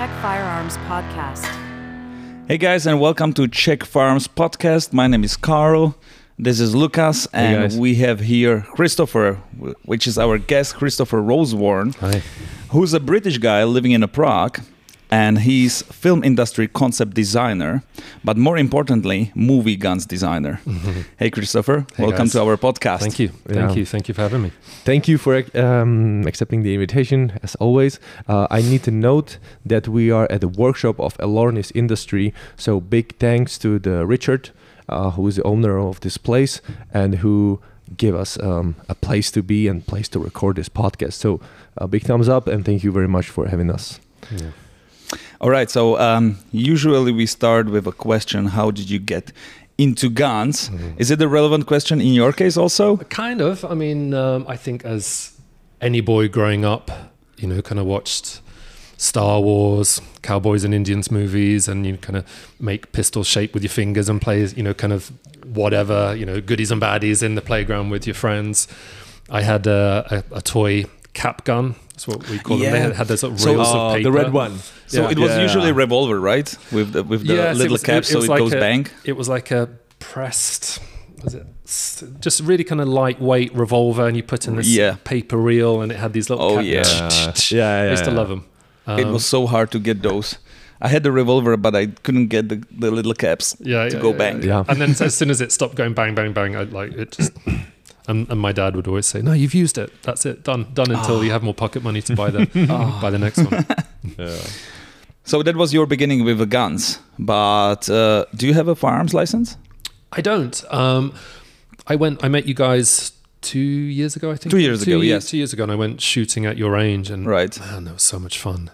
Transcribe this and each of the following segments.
Czech Firearms Podcast. Hey guys, and welcome to Czech Firearms Podcast. My name is Carl. This is Lucas, and guys. we have here Christopher, which is our guest, Christopher Rosewarne, Hi. who's a British guy living in Prague, and he's film industry concept designer, but more importantly, movie guns designer. hey, Christopher, Hey, welcome guys. to our podcast. Thank you. Thank Yeah. you. Thank you for having me. Thank you for um, accepting the invitation. As always, uh, I need to note that we are at the workshop of Elornis Industry. So big thanks to the Richard, uh, who is the owner of this place and who gave us um, a place to be and place to record this podcast. So a big thumbs up and thank you very much for having us. Yeah. All right, so um, usually we start with a question How did you get into guns? Mm-hmm. Is it a relevant question in your case also? Kind of. I mean, um, I think as any boy growing up, you know, kind of watched Star Wars, cowboys and Indians movies, and you kind of make pistols shape with your fingers and play, you know, kind of whatever, you know, goodies and baddies in the playground with your friends. I had a, a, a toy cap gun. That's what we call them. They had, had those sort of So- reels Oh, the red one. So Yeah. it was Yeah. usually a revolver, right? With the, with the Yes, little was- cap, so was it like goes a- bang. It was like a pressed, was it just really kind of lightweight revolver, and you put in this Yeah. paper reel, and it had these little. Oh, cap- yeah. Yeah, yeah, I used to yeah. love them. it was so hard to get those. I had the revolver, but I couldn't get the, the little caps yeah, to yeah, go yeah, bang. Yeah. And then as soon as it stopped going bang, bang, bang, I like it just. And, and my dad would always say, "No, you've used it. That's it. Done. Done until you have more pocket money to buy the buy the next one." So that was your beginning with the guns. But uh, do you have a firearms license? I don't. Um, I went. I met you guys two years ago. I think Two years ago, ye- yes. two years ago, and I went shooting at your range, and Right. man, that was so much fun.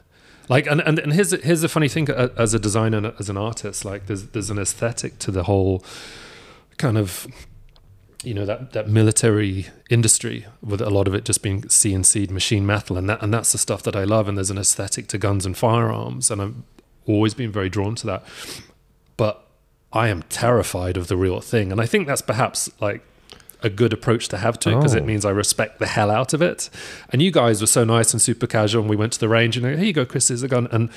Like, and and, and here's here's the funny thing uh, as a designer, and as an artist, like there's there's an aesthetic to the whole kind of you know that that military industry with a lot of it just being CNC machine metal and that and that's the stuff that I love and there's an aesthetic to guns and firearms and I've always been very drawn to that. But I am terrified of the real thing and I think that's perhaps like a good approach to have to it because it Oh. means I respect the hell out of it. And you guys were so nice and super casual and we went to the range and like, here you go Chris is a gun. And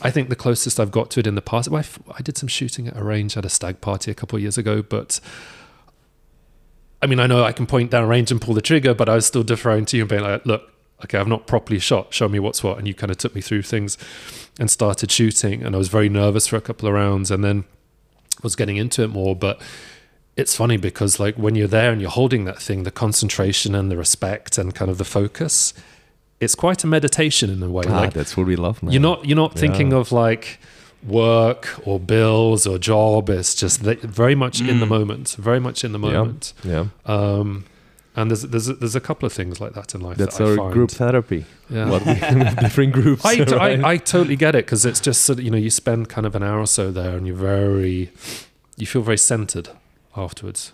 I think the closest I've got to it in the past, well, I, f- I did some shooting at a range at a stag party a couple of years ago, but I mean, I know I can point down range and pull the trigger, but I was still deferring to you and being like, look, okay, I've not properly shot. Show me what's what. And you kind of took me through things and started shooting. And I was very nervous for a couple of rounds and then was getting into it more. But it's funny because, like, when you're there and you're holding that thing, the concentration and the respect and kind of the focus, it's quite a meditation in a way. Ah, like, that's what we love, man. you're not you're not thinking of like work or bills or job. It's just very much in the moment, very much in the moment. Yeah, Um, and there's there's a, there's a couple of things like that in life. that's that I our group therapy. Yeah. What we different groups. I, right? I, I totally get it because it's just sort of, you know you spend kind of an hour or so there and you're very you feel very centered afterwards.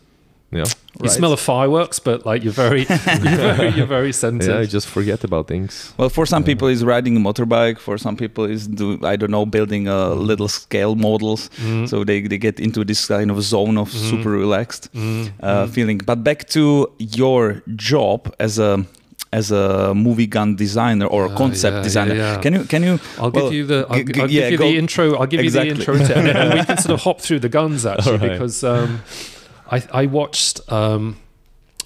Yeah. You Right. smell of fireworks, but like you're very you're very, you're very centered. Yeah, I just forget about things. Well, for some people, it's riding a motorbike. For some people, is do I don't know, building a little scale models. Mm, So they, they get into this kind of zone of Mhm. super relaxed mm, uh, mm. feeling. But back to your job as a as a movie gun designer or a Ah, concept yeah, designer. yeah, yeah. Can you can you I'll Well, give you the I'll, g- gi- g- I'll yeah, give you go- the intro. I'll give Exactly. you the intro to and, and we can sort of hop through the guns actually All right. because um, I I watched. Um,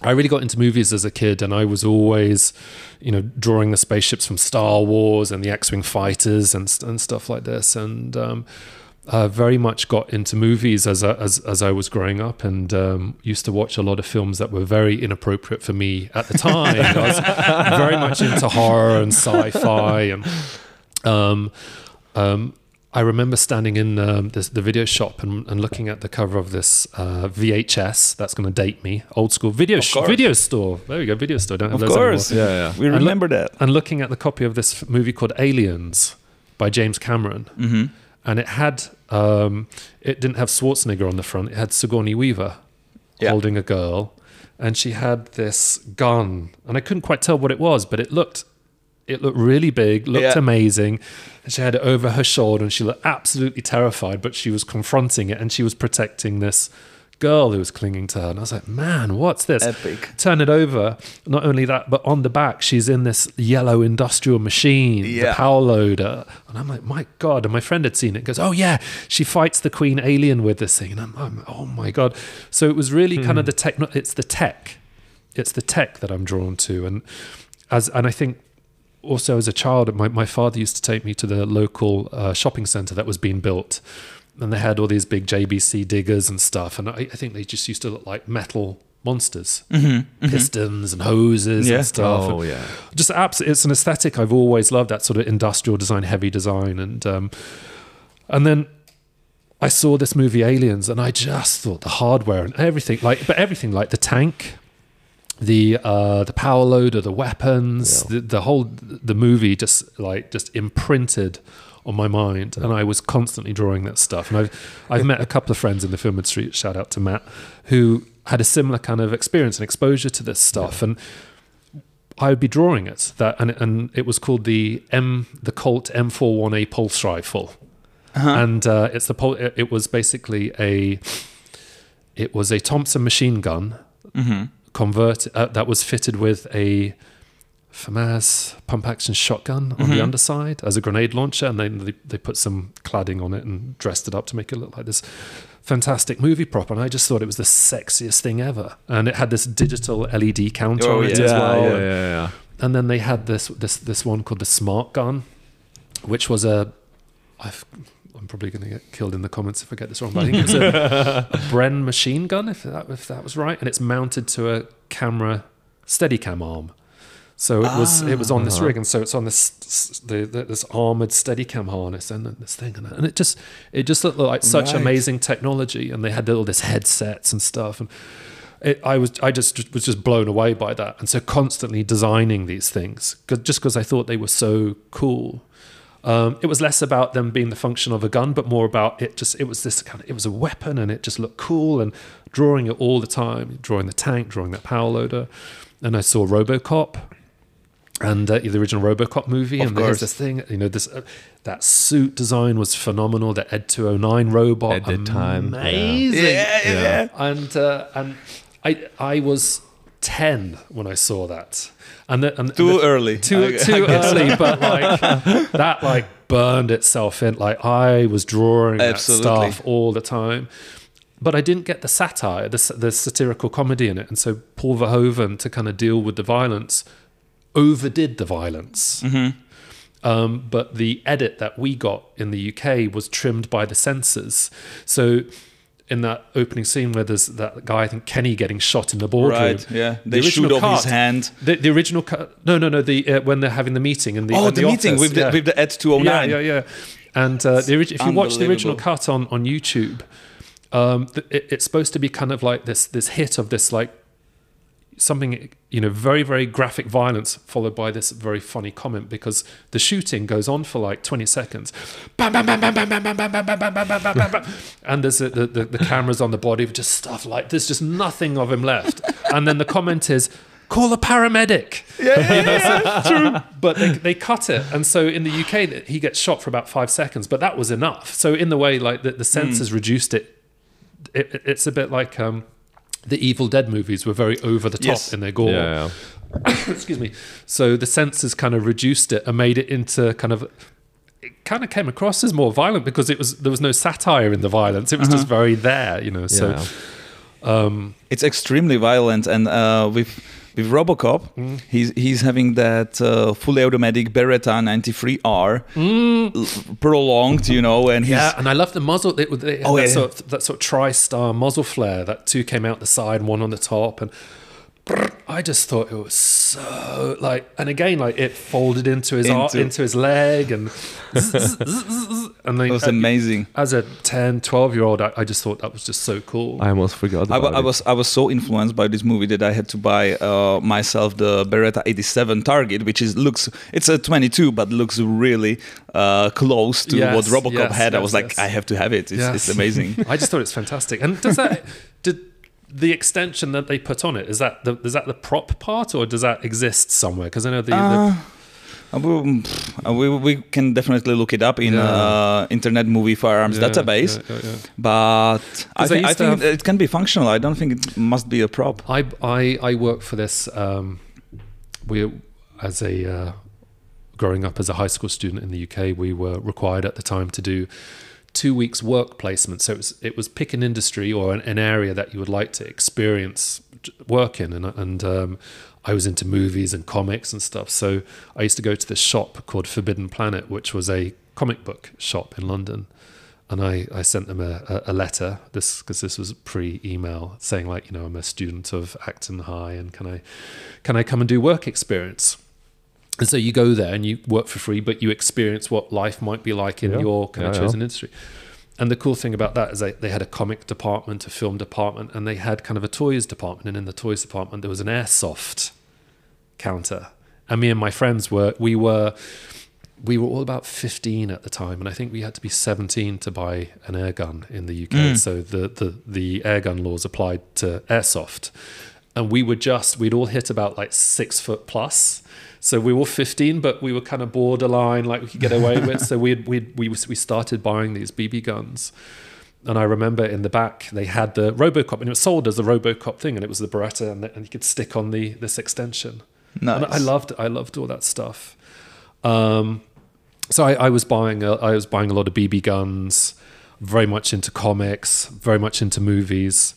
I really got into movies as a kid, and I was always, you know, drawing the spaceships from Star Wars and the X-wing fighters and and stuff like this, and um, uh, very much got into movies as a, as as I was growing up, and um, used to watch a lot of films that were very inappropriate for me at the time. I was very much into horror and sci-fi, and um, um, I remember standing in um, this, the video shop and, and looking at the cover of this uh, VHS. That's going to date me. Old school video sh- video store. There we go, video store. Don't have Of those course. anymore. Yeah, yeah. we look- remember that? And looking at the copy of this movie called Aliens by James Cameron, hmm and it had um, it didn't have Schwarzenegger on the front. It had Sigourney Weaver Yeah. holding a girl, and she had this gun, and I couldn't quite tell what it was, but it looked it looked really big, looked Yeah. amazing. And she had it over her shoulder, and she looked absolutely terrified, but she was confronting it, and she was protecting this girl who was clinging to her. And I was like, man, what's this? Epic. Turn it over. Not only that, but on the back, she's in this yellow industrial machine, the power loader. And I'm like, my God. And my friend had seen it. Goes, oh, yeah, she fights the queen alien with this thing. And I'm, I'm oh, my God. So it was really kind of hmm. the tech, it's the tech. It's the tech that I'm drawn to. And as, and I think also as a child, my, my father used to take me to the local uh, shopping center that was being built. And they had all these big JCB diggers and stuff. And I, I think they just used to look like metal monsters, pistons and hoses Yeah. and stuff. Oh And yeah. just abs- it's an aesthetic I've always loved that sort of industrial design, heavy design, and um, and then I saw this movie Aliens, and I just thought the hardware and everything, like but everything, like the tank, the uh, the power loader, the weapons, Yeah. the, the whole the movie just like just imprinted on my mind, and I was constantly drawing that stuff. And I've I've met a couple of friends in the film industry. Shout out to Matt, who had a similar kind of experience and exposure to this stuff, and I would be drawing it. That and and it was called the M the Colt M41A pulse rifle, and uh, it's the pul- it, it was basically a it was a Thompson machine gun convert uh, that was fitted with a FAMAS pump action shotgun on the underside as a grenade launcher, and then they, they put some cladding on it and dressed it up to make it look like this fantastic movie prop. And I just thought it was the sexiest thing ever. And it had this digital LED counter Oh, on it yeah. as well. yeah, And- yeah, yeah. and then they had this this this one called the Smart Gun, which was a I've, I'm probably going to get killed in the comments if I get this wrong, but I think it's a, a Bren machine gun, if that if that was right, and it's mounted to a camera Steadicam arm. So it was it was on this ah. rig, and so it's on this the, the, this armored Steadicam harness and this thing, and, and it just it just looked like such Right. amazing technology, and they had all this headsets and stuff, and it, I was I just was just blown away by that, and so constantly designing these things 'cause- just because I thought they were so cool. Um, it was less about them being the function of a gun, but more about it. Just it was this kind of it was a weapon, and it just looked cool, and drawing it all the time, drawing the tank, drawing that power loader, and I saw RoboCop, and uh, the original RoboCop movie, Of and there's course. this thing, you know, this uh, that suit design was phenomenal. The Ed 209 robot At the time, yeah. amazing, Yeah, yeah, yeah. and uh, and I I was ten when I saw that, and the, and Too the- early. too I- I too guess. early, but like that like burned itself in. Like I was drawing Absolutely. that stuff all the time. But I didn't get the satire, the, the satirical comedy in it. And so Paul Verhoeven, to kind of deal with the violence, overdid the violence. Um, but the edit that we got in the UK was trimmed by the censors. So in that opening scene where there's that guy, I think Kenny, getting shot in the boardroom. Right, yeah. the They shoot original off his hand. The, the original cut. No, no, no. The uh, when they're having the meeting and the Oh, in the, meeting office, with the yeah. with the Ed 209. Yeah, yeah, yeah. And uh, the if you watch the original cut on on YouTube, um, it, it's supposed to be kind of like this this hit of this like something you know very very graphic violence followed by this very funny comment because the shooting goes on for like 20 seconds and there's a, the, the, the cameras on the body just stuff like there's just nothing of him left and then the comment is call a paramedic yeah, yeah, yeah. true but they, they cut it and so in the uk he gets shot for about five seconds but that was enough so in the way like the, the censors mm. reduced it, it it's a bit like um the Evil Dead movies were very over the top Yes. in their gore. Yeah, Excuse me. So the censors kind of reduced it and made it into kind of it kind of came across as more violent because it was there was no satire in the violence. It was just very there, you know. So yeah. um It's extremely violent, and uh, with with RoboCop, Mm. he's he's having that uh, fully automatic Beretta 93R l- prolonged, you know, and he's Mm. yeah, and I love the muzzle. It, had Oh, that yeah. sort of, that sort of tri-star muzzle flare. That two came out the side, one on the top, and I just thought it was so like. And again, like it folded into his ar- Into- into his leg, and and they, it was amazing. as a 10 12 year old I, I just thought that was just so cool I almost forgot I, about I it. was I was so influenced by this movie that I had to buy uh, myself the Beretta 87 Target, which is looks it's a 22 but looks really uh, close to Yes, what RoboCop yes, had. I yes, was like. I have to have it. It's, Yes. it's amazing. i just thought it's fantastic and does that did the extension that they put on it is that the is that the prop part or does that exist somewhere because i know the, Uh, the Uh, we, we, can definitely look it up in Yeah. uh, Internet Movie Firearms Yeah, database, yeah, but I thi- I think have- it can be functional. I don't think it must be a prop. I I I work for this. Um, we as a uh, growing up as a high school student in the UK, we were required at the time to do two weeks work placement. So it was it was pick an industry or an, an area that you would like to experience work in, and and um, I was into movies and comics and stuff. So I used to go to this shop called Forbidden Planet, which was a comic book shop in London. And I, I sent them a, a, letter, this because this was pre-email, saying like, you know, I'm a student of Acton High, and can I, can I come and do work experience? And so you go there and you work for free, but you experience what life might be like in Yeah. your kind of Yeah, yeah. chosen industry. And the cool thing about that is they, they had a comic department, a film department, and they had kind of a toys department. And in the toys department, there was an airsoft counter. And me and my friends were, we were, we were all about 15 at the time. And I think we had to be 17 to buy an air gun in the UK. Mm. So the, the, the air gun laws applied to airsoft. And we were just, we'd all hit about like six foot plus. So we were 15, but we were kind of borderline, like we could get away with. So we'd, we'd, we, we started buying these BB guns. And I remember in the back they had the Robocop, and it was sold as a Robocop thing, and it was the Beretta, and, the, and you could stick on the this extension. Nice. And I loved I loved all that stuff. Um, so I, I was buying a, I was buying a lot of BB guns, very much into comics, very much into movies.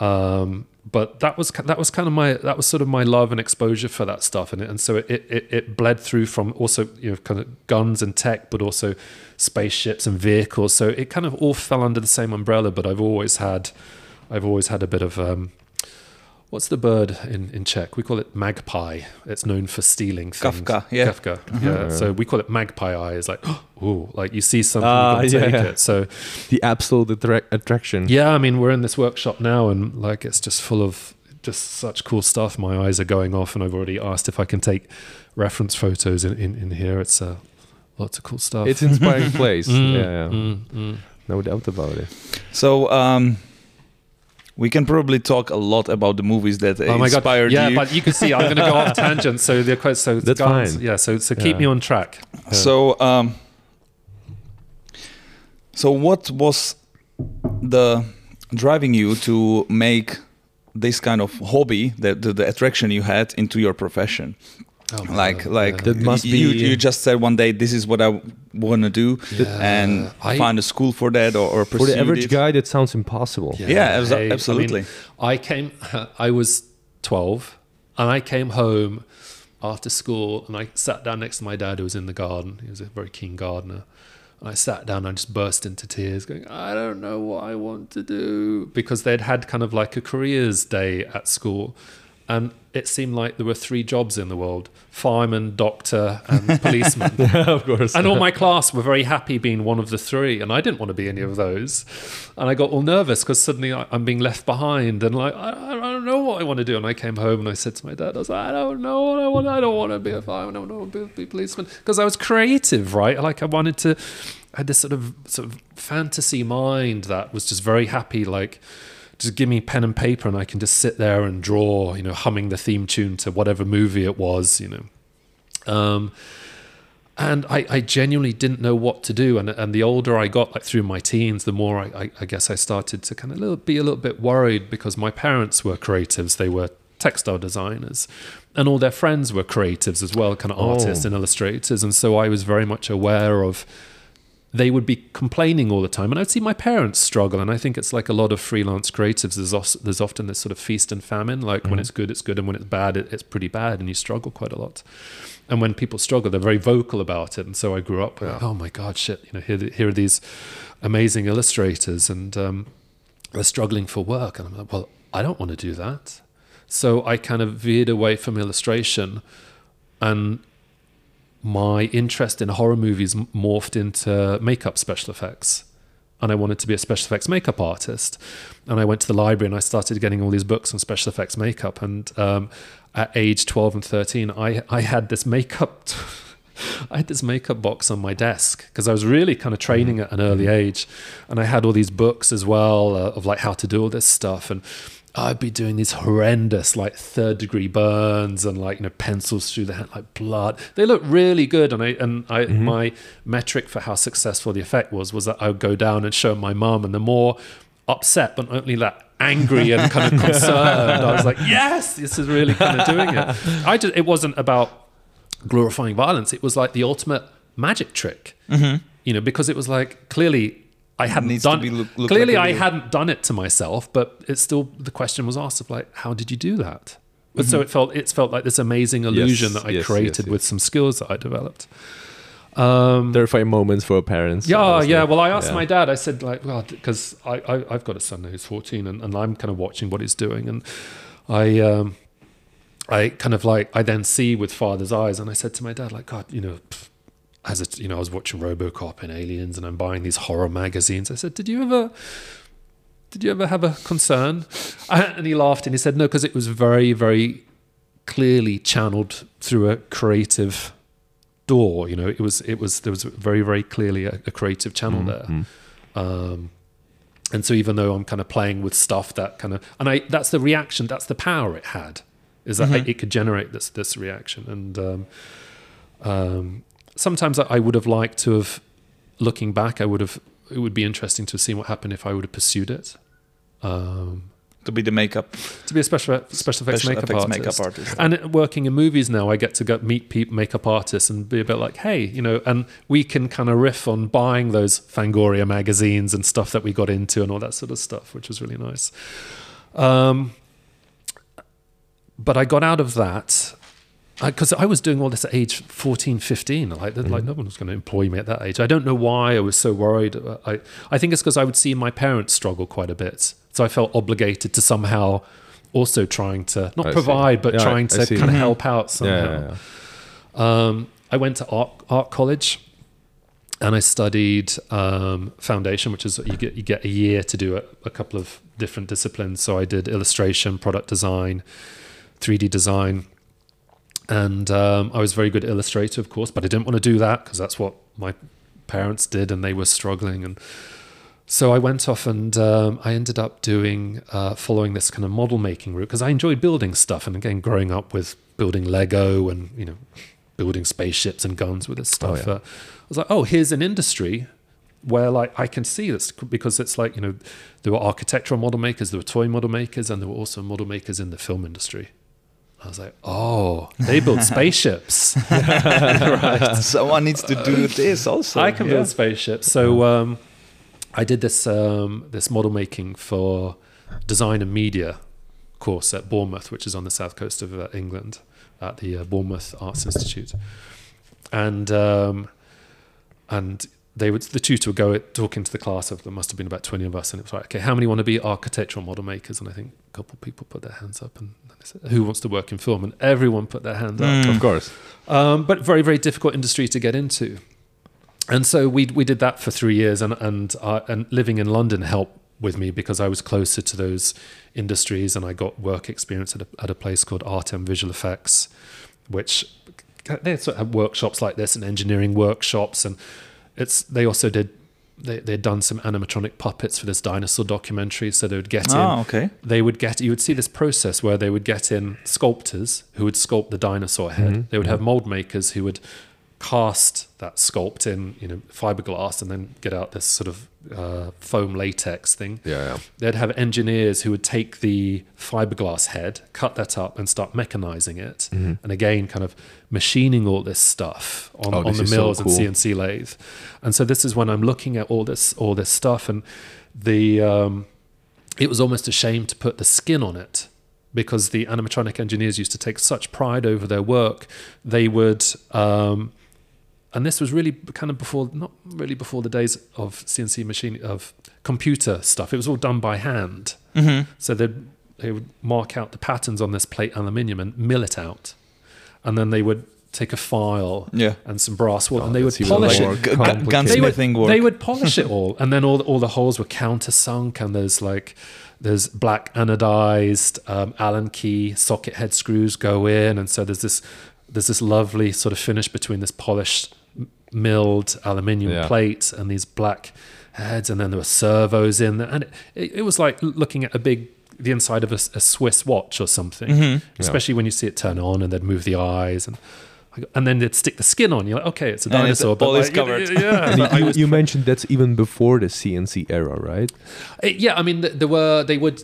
Um, but that was that was kind of my that was sort of my love and exposure for that stuff, and and so it, it it bled through from also you know kind of guns and tech, but also spaceships and vehicles. So it kind of all fell under the same umbrella. But I've always had I've always had a bit of um, what's the bird in, in Czech? We call it magpie. It's known for stealing things. Kafka, yeah. Kafka. Yeah. So we call it magpie eye. It's like, ooh, like you see something, Ah, you gotta yeah. it. So The absolute attra- attraction. yeah, I mean, we're in this workshop now, and like it's just full of just such cool stuff. My eyes are going off, and I've already asked if I can take reference photos in, in, in here. It's uh, lots of cool stuff. It's inspiring place. Mm, yeah, yeah. mm, mm. no doubt about it. So um, we can probably talk a lot about the movies that Oh my god! Yeah, you. but you can see I'm going to go off tangent. So the quote. So That's guns- fine. Yeah. So so keep Yeah. me on track. Yeah. So, um, so what was the driving you to make this kind of hobby, the, the, the attraction you had, into your profession? Oh Like, God, like yeah. That must you, be- you uh, just said one day, this is what I want to do, Yeah. and I- find a school for that, or, or For the average it. guy, that sounds impossible. Yeah, abso- Hey, I mean, absolutely. I, came. I was twelve, and I came home after school, and I sat down next to my dad, who was in the garden. He was a very keen gardener. And I sat down and I just burst into tears, going, I don't know what I want to do. Because they'd had kind of like a careers day at school. And it seemed like there were three jobs in the world fireman, doctor, and policeman. yeah, of course. And all my class were very happy being one of the three, and I didn't want to be any of those. And I got all nervous because suddenly I'm being left behind, and like I, I don't know what I want to do. And I came home and I said to my dad, I was like, I don't know what I want. I don't want to be a fireman. I don't want to be, be a policeman because I was creative, right? Like I wanted to. I had this sort of sort of fantasy mind that was just very happy, like just give me pen and paper and I can just sit there and draw, you know, humming the theme tune to whatever movie it was, you know. Um, and I, I genuinely didn't know what to do. And, and the older I got, like through my teens, the more I, I, I guess I started to kind of little, be a little bit worried because my parents were creatives. They were textile designers and all their friends were creatives as well, kind of Oh. artists and illustrators. And so I was very much aware of they would be complaining all the time. And I'd see my parents struggle. And I think it's like a lot of freelance creatives. There's, there's often this sort of feast and famine. Like when it's good, it's good. And when it's bad, it, it's pretty bad. And you struggle quite a lot. And when people struggle, they're very vocal about it. And so I grew up, like, oh my God, shit. You know, here, here are these amazing illustrators and um, they're struggling for work. And I'm like, well, I don't want to do that. So I kind of veered away from illustration and my interest in horror movies morphed into makeup special effects. And I wanted to be a special effects makeup artist. And I went to the library and I started getting all these books on special effects makeup. And um, at age 12 and 13, I, I had this makeup. I had this makeup box on my desk because I was really kind of training at an early age, and I had all these books as well uh, of like how to do all this stuff. And I'd be doing these horrendous, like third degree burns and like you know pencils through the hand, like blood. They look really good, and I and I mm-hmm. my metric for how successful the effect was was that I would go down and show my mom, and the more upset, but not only that angry and kind of concerned, I was like, yes, this is really kind of doing it. I just it wasn't about glorifying violence. It was like the ultimate magic trick, mm-hmm. you know, because it was like clearly. I hadn't Needs to done be look- look clearly like I hadn't done it to myself, but it's still the question was asked of like, how did you do that? But Mm-hmm. so it felt it's felt like this amazing illusion Yes, that I yes, created yes, with some skills that I developed. Um, Terrifying moments for parents. yeah, honestly. yeah. Well, I asked Yeah. my dad. I said like, well, because I, I I've got a son who's fourteen, and, and I'm kind of watching what he's doing, and I um, I kind of like I then see with father's eyes, and I said to my dad like, God, you know. pff, As a, you know, I was watching RoboCop and Aliens, and I'm buying these horror magazines. I said, "Did you ever, did you ever have a concern?" And he laughed and he said, "No, because it was very, very clearly channeled through a creative door. You know, it was it was there was very very clearly a, a creative channel there. Um, and so even though I'm kind of playing with stuff that kind of and I that's the reaction, that's the power it had, is that it, it could generate this this reaction. And um, um, sometimes I, would have liked to have, looking back, I would have. It would be interesting to see what happened if I would have pursued it. Um, to be the makeup to be a special special effects, special makeup, effects artist. makeup artist. And working in movies now, I get to go meet people, makeup artists, and be a bit like, hey, you know, and we can kind of riff on buying those Fangoria magazines and stuff that we got into and all that sort of stuff, which was really nice. Um, but I got out of that because I, was doing all this at age 14, 15. Like, like no one was going to employ me at that age. I don't know why I was so worried. I, I think it's because I would see my parents struggle quite a bit. So I felt obligated to somehow also trying to not I see. provide, but Yeah, trying to kind of Mhm. help out somehow. yeah, yeah. Um, I went to art, art college and I studied um, foundation, which is you get you get a year to do a, a couple of different disciplines. So I did illustration, product design, 3D design, and um, I was very good illustrator, of course, but I didn't want to do that because that's what my parents did, and they were struggling. And so I went off and um, I ended up doing uh, following this kind of model making route because I enjoyed building stuff, and again, growing up with building Lego and you know building spaceships and guns with this stuff. yeah. uh, I was like, oh, here's an industry where like I can see this because it's like you know there were architectural model makers, there were toy model makers, and there were also model makers in the film industry. I was like, oh, they build spaceships. right. Someone needs to do this also. I can yeah. build spaceships. So um, I did this um, this model making for design and media course at Bournemouth, which is on the south coast of uh, England, at the uh, Bournemouth Arts Institute, and um, and they would the tutor would go talking to the class of there must have been about 20 of us and it was like okay how many want to be architectural model makers and i think a couple of people put their hands up and they said who wants to work in film and everyone put their hand up. Of course. um, but very very difficult industry to get into. And so we we did that for three years and and uh, and living in london helped with me because i was closer to those industries and i got work experience at a, at a place called artem visual effects which they sort of have workshops like this and engineering workshops and it's they also did they, they'd done some animatronic puppets for this dinosaur documentary so they would get ah, in Oh, okay. they would get you would see this process where they would get in sculptors who would sculpt the dinosaur head. Mm-hmm. They would have mm-hmm. mold makers who would cast that sculpt in you know fiberglass and then get out this sort of uh, foam latex thing Yeah, yeah. they'd have engineers who would take the fiberglass head, cut that up, and start mechanizing it, and again, kind of machining all this stuff on, Mm-hmm. Oh, on this the is so mills cool. and CNC lathe. And so this is when I'm looking at all this all this stuff, and the um, it was almost a shame to put the skin on it because the animatronic engineers used to take such pride over their work. They would. Um, and this was really kind of before not really before the days of CNC machine of computer stuff. It was all done by hand. Mm-hmm. So they they would mark out the patterns on this plate aluminium and mill it out, and then they would take a file Yeah. and some brass wool Oh, and they would polish it. Gu- gu- They would, work. they would polish it all, and then all the, all the holes were countersunk, and there's like there's black anodized um, Allen key socket head screws go in, and so there's this there's this lovely sort of finish between this polished m- milled aluminium Yeah. plate and these black heads, and then there were servos in there, and it, it was like looking at a big the inside of a Swiss watch or something, Mm-hmm. especially when you see it turn on and they'd move the eyes and. And then they'd stick the skin on. You're like, okay, it's a And it's dinosaur, but all is like, you- covered. Yeah, And but I you, you mentioned that's even before the CNC era, right? Uh, Yeah, I mean, there were they would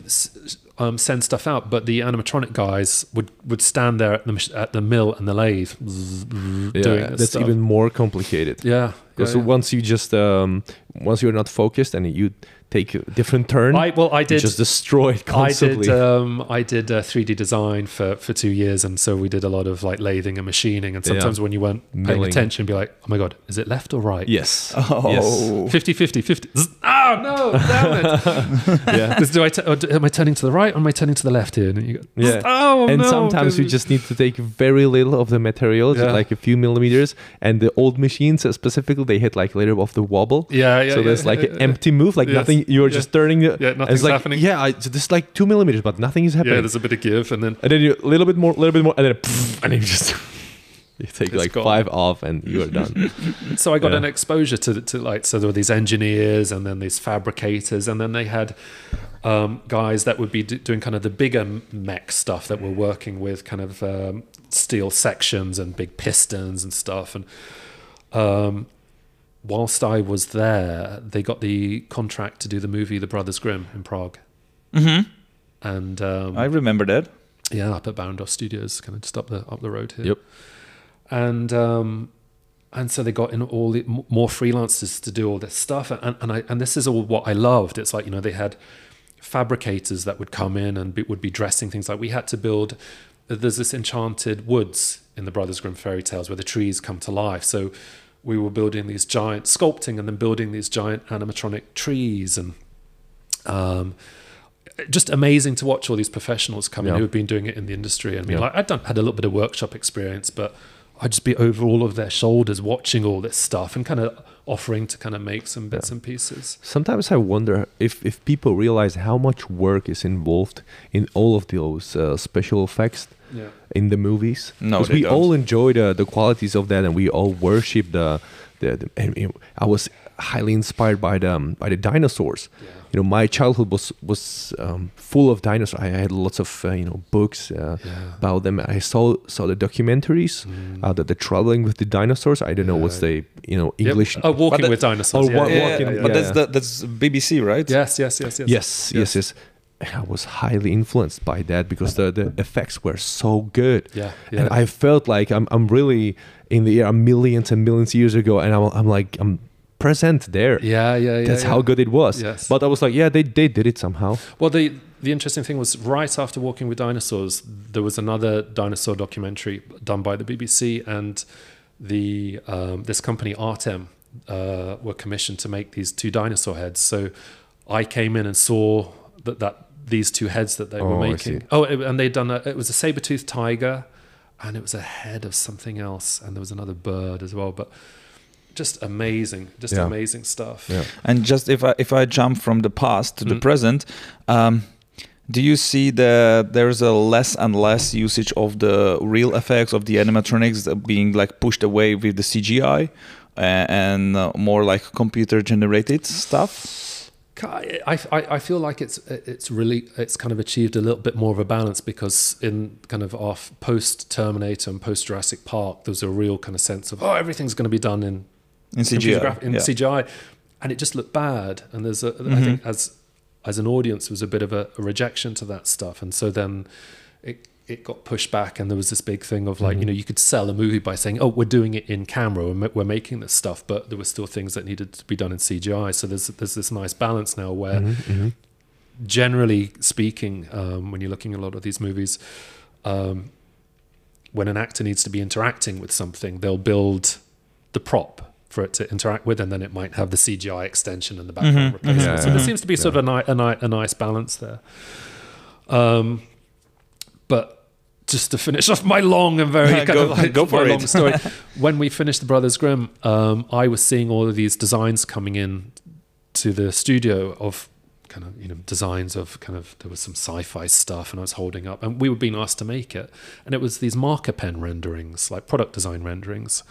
um, send stuff out, but the animatronic guys would would stand there at the at the mill and the lathe, this that's stuff. even more complicated. yeah. Because yeah, yeah. once you just um, once you're not focused and you take a different turn, I well, I did. just destroy it I did. Um, I did uh, 3D design for, for two years, and so we did a lot of like lathing and machining. And Yeah. sometimes when you weren't paying Milling. attention, be like, "Oh my god, is it left or right?" yes. Oh, Yes. 50 50 50 Zzz, oh no damn it Yeah. do I t- or am I turning to the right or am I turning to the left here and you go Yeah. oh and no, sometimes you just need to take very little of the material, Yeah. like a few millimeters. And the old machines uh, specifically, they hit like a little of the wobble. yeah yeah so yeah, there's like yeah, an yeah. empty move, like Yes. nothing. You're Yeah. just turning. it. Yeah, nothing's it's like, happening. Yeah, I, so this is like two millimeters, but nothing is happening. yeah there's a bit of give and then and then you a little bit more, a little bit more, and then and then you just you take It's like gone. five off, and you are done. so I got Yeah. an exposure to to like so there were these engineers and then these fabricators and then they had um, guys that would be do- doing kind of the bigger mech stuff that were working with kind of um, steel sections and big pistons and stuff and um, whilst I was there they got the contract to do the movie The Brothers Grimm in Prague hmm and um, I remember that. yeah up at Barrandov Studios kind of just up the up the road here Yep. and um, and so they got in all the more freelancers to do all this stuff and and I and this is all what I loved. It's like you know they had fabricators that would come in and be, would be dressing things like we had to build. There's this enchanted woods in the Brothers Grimm fairy tales where the trees come to life. So we were building these giant sculpting and then building these giant animatronic trees and um, just amazing to watch all these professionals come in who have been doing it in the industry. I mean, Yeah. like I'd done had a little bit of workshop experience, but I'd just be over all of their shoulders watching all this stuff and kind of offering to kind of make some bits and pieces. Sometimes I wonder if, if people realize how much work is involved in all of those uh, special effects Yeah. in the movies. No, 'Cause they we don't. all enjoy the, the qualities of that, and we all worship the the. the and, you know, I was highly inspired by the um, by the dinosaurs. Yeah. You know, my childhood was was um, full of dinosaurs. I had lots of uh, you know books uh, Yeah. about them. I saw saw the documentaries, Mm. uh, the, the traveling with the dinosaurs. I don't know what's the you know Yep. English. Oh, walking But with dinosaurs. Oh, yeah, wa- yeah, walking- yeah, yeah, but yeah. that's the, that's BBC, right? yes, yes, yes, yes, Yes, yes, yes. And I was highly influenced by that because the, the effects were so good. Yeah, yeah. And I felt like I'm, I'm really in the era millions and millions years ago, and I'm, I'm like, I'm present there. yeah, yeah, yeah. That's yeah. how good it was. Yes. But I was like, yeah, they, they did it somehow. Well, the the interesting thing was right after Walking with Dinosaurs, there was another dinosaur documentary done by the BBC, and the um, this company Artem uh, were commissioned to make these two dinosaur heads. So I came in and saw that that these two heads that they Oh, were making. Oh, and they'd done a, it was a saber toothed tiger, and it was a head of something else, and there was another bird as well, but. Just amazing, just Yeah. amazing stuff. Yeah. And just if I if I jump from the past to the Mm. present, um, do you see that there's a less and less usage of the real effects of the animatronics being like pushed away with the CGI and uh, more like computer generated stuff? I, I, I feel like it's it's really it's kind of achieved a little bit more of a balance because in kind of off post Terminator and post Jurassic Park there's a real kind of sense of oh everything's going to be done in In CGI, graph- in yeah. CGI and it just looked bad and there's a I Mhm. think as as an audience there was a bit of a, a rejection to that stuff and so then it it got pushed back and there was this big thing of like Mhm. you know you could sell a movie by saying oh we're doing it in camera we're, we're making this stuff but there were still things that needed to be done in CGI so there's there's this nice balance now where Mhm, mhm. generally speaking, um, when you're looking at a lot of these movies, um, when an actor needs to be interacting with something, they'll build the prop for it to interact with, and then it might have the CGI extension and the background Mhm, replacement. mhm. so Yeah, there yeah. seems to be sort of a, ni- a, ni- a nice balance there. Um, but just to finish off my long and very kind Go- of like go for it. long story, when we finished the Brothers Grimm, um, I was seeing all of these designs coming in to the studio of kind of you know designs of kind of there was some sci-fi stuff and I was holding up and we were being asked to make it and it was these marker pen renderings like product design renderings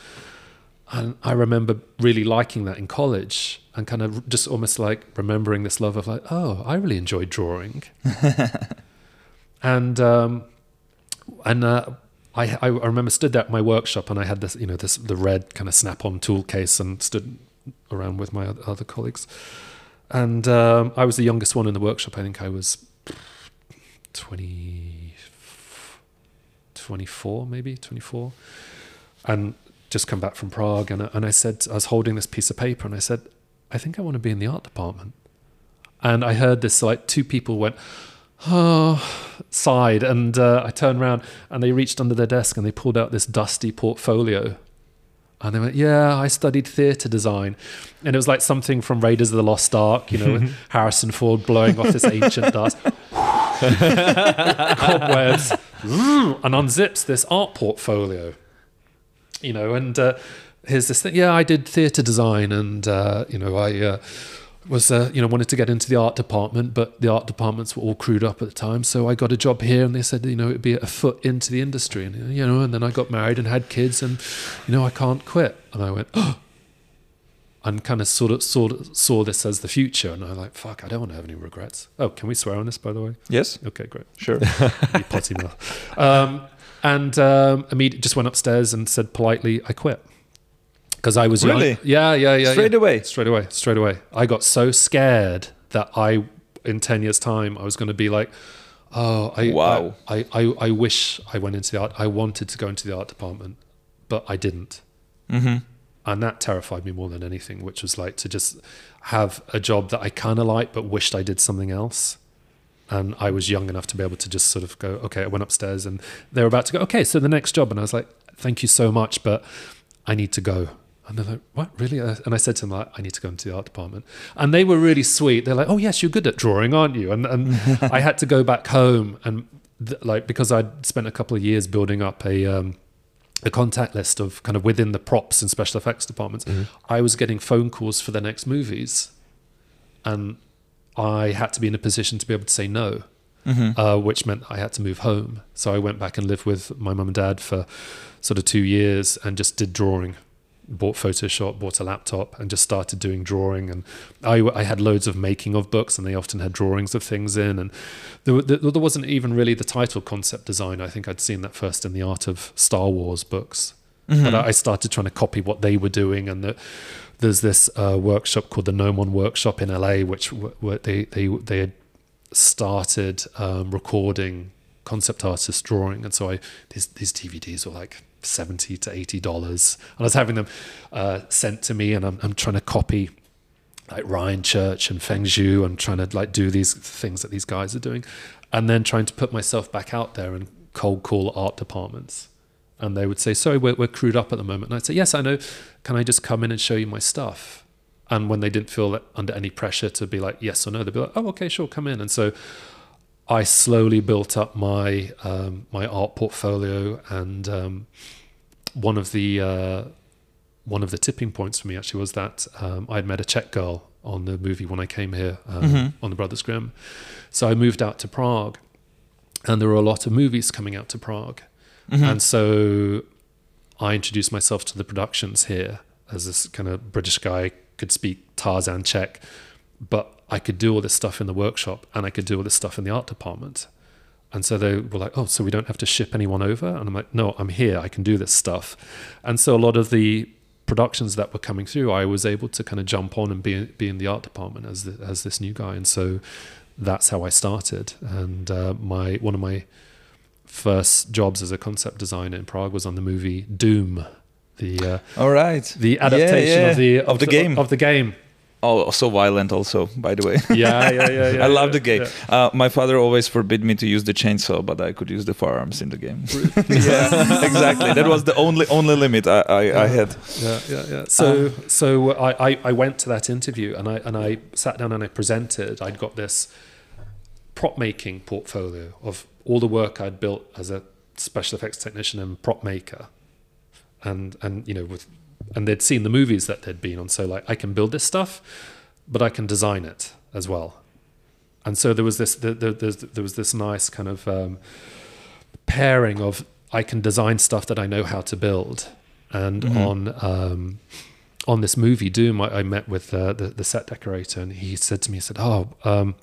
And I remember really liking that in college and kind of just almost like remembering this love of like, oh, I really enjoy drawing. and um, and uh, I, I remember stood there at my workshop and I had this, you know, this the red kind of snap-on tool case and stood around with my other colleagues. And um, I was the youngest one in the workshop. I think I was 20, 24, maybe 24. And just come back from Prague. And, I- and I said, I was holding this piece of paper and I said, I think I want to be in the art department. And I heard this like two people went, sighed. And uh, I turned around and they reached under their desk and they pulled out this dusty portfolio. And they went, Yeah, I studied theatre design. And it was like something from Raiders of the Lost Ark, you know, with Harrison Ford blowing off this ancient dust. Cobwebs. and unzips this art portfolio. You know, and uh, here's this thing. Yeah, I did theatre design and, uh, you know, I. Was uh, you know wanted to get into the art department, but the art departments were all crewed up at the time. So I got a job here, and they said you know it'd be a foot into the industry, and you know, and then I got married and had kids, and you know I can't quit. And I went, oh, and kind of sort of saw saw this as the future, and I was like, fuck, I don't want to have any regrets. Oh, can we swear on this, by the way? Yes, Okay, great. sure. Potty mouth. Um, and um, immediately just went upstairs and said politely, I quit. Because I was young. Really? Yeah, yeah, yeah. Straight yeah. away? Straight away. Straight away. I got so scared that I, in 10 years' time, I was going to be like, oh, I, Wow. I, I, I wish I went into the art. I wanted to go into the art department, but I didn't. hmm And that terrified me more than anything, which was like to just have a job that I kind of liked, but wished I did something else. And I was young enough to be able to just sort of go, okay, I went upstairs and they were about to go, okay, so the next job. And I was like, thank you so much, but I need to go. And they're like, what, really? And I said to them, like, I need to go into the art department. And they were really sweet. They're like, oh, yes, you're good at drawing, aren't you? And, and I had to go back home and, th- like, because I'd spent a couple of years building up a, um, a contact list of kind of within the props and special effects departments, I was getting phone calls for the next movies. And I had to be in a position to be able to say no, uh, which meant I had to move home. So I went back and lived with my mum and dad for sort of two years and just did drawing. Bought Photoshop, bought a laptop, and just started doing drawing. And I, I had loads of making of books, and they often had drawings of things in. And there, there, there wasn't even really the title concept design. I think I'd seen that first in the Art of Star Wars books. But I I started trying to copy what they were doing, and the, there's this uh, workshop called the Gnomon Workshop in LA, which w- w- they they they had started um, recording concept artist drawing, and so I these these DVDs were like seventy to eighty dollars, and I was having them uh, sent to me, and I'm I'm trying to copy like Ryan Church and Feng Zhu. I'm trying to like do these things that these guys are doing, and then trying to put myself back out there and cold call art departments. And they would say, "Sorry, we're, we're crewed up at the moment." And I'd say, "Yes, I know. Can I just come in and show you my stuff?" And when they didn't feel under any pressure to be like yes or no, they'd be like, "Oh, okay, sure, come in." And so I slowly built up my um, my art portfolio, and um, one of the uh, one of the tipping points for me actually was that um, I'd met a Czech girl on the movie when I came here um, on the Brothers Grimm. So I moved out to Prague, and there were a lot of movies coming out to Prague, and so I introduced myself to the productions here as this kind of British guy could speak Tarzan Czech, but I could do all this stuff in the workshop and I could do all this stuff in the art department. And so they were like, oh, so we don't have to ship anyone over? And I'm like, no, I'm here. I can do this stuff. And so a lot of the productions that were coming through, I was able to kind of jump on and be, be in the art department as, the, as this new guy. And so that's how I started. And uh, my one of my first jobs as a concept designer in Prague was on the movie Doom, the uh, All right. the adaptation yeah. of the Of the game. of the game. Oh, so violent also, by the way. Yeah, yeah, yeah. yeah I love yeah, the game. yeah. Uh, my father always forbid me to use the chainsaw, but I could use the firearms in the game. yeah, exactly. That was the only only limit I, I, I had. yeah, yeah, yeah. So, so I, I, I went to that interview and I and I sat down and I presented. I'd got this prop making portfolio of all the work I'd built as a special effects technician and prop maker, and and you know with and they'd seen the movies that they'd been on. So like I can build this stuff, but I can design it as well. And so there was this there, there, was this nice kind of um, pairing of I can design stuff that I know how to build, and Mhm. on um, on this movie Doom, I, I met with uh, the the set decorator, and he said to me, he said, "Oh." Um,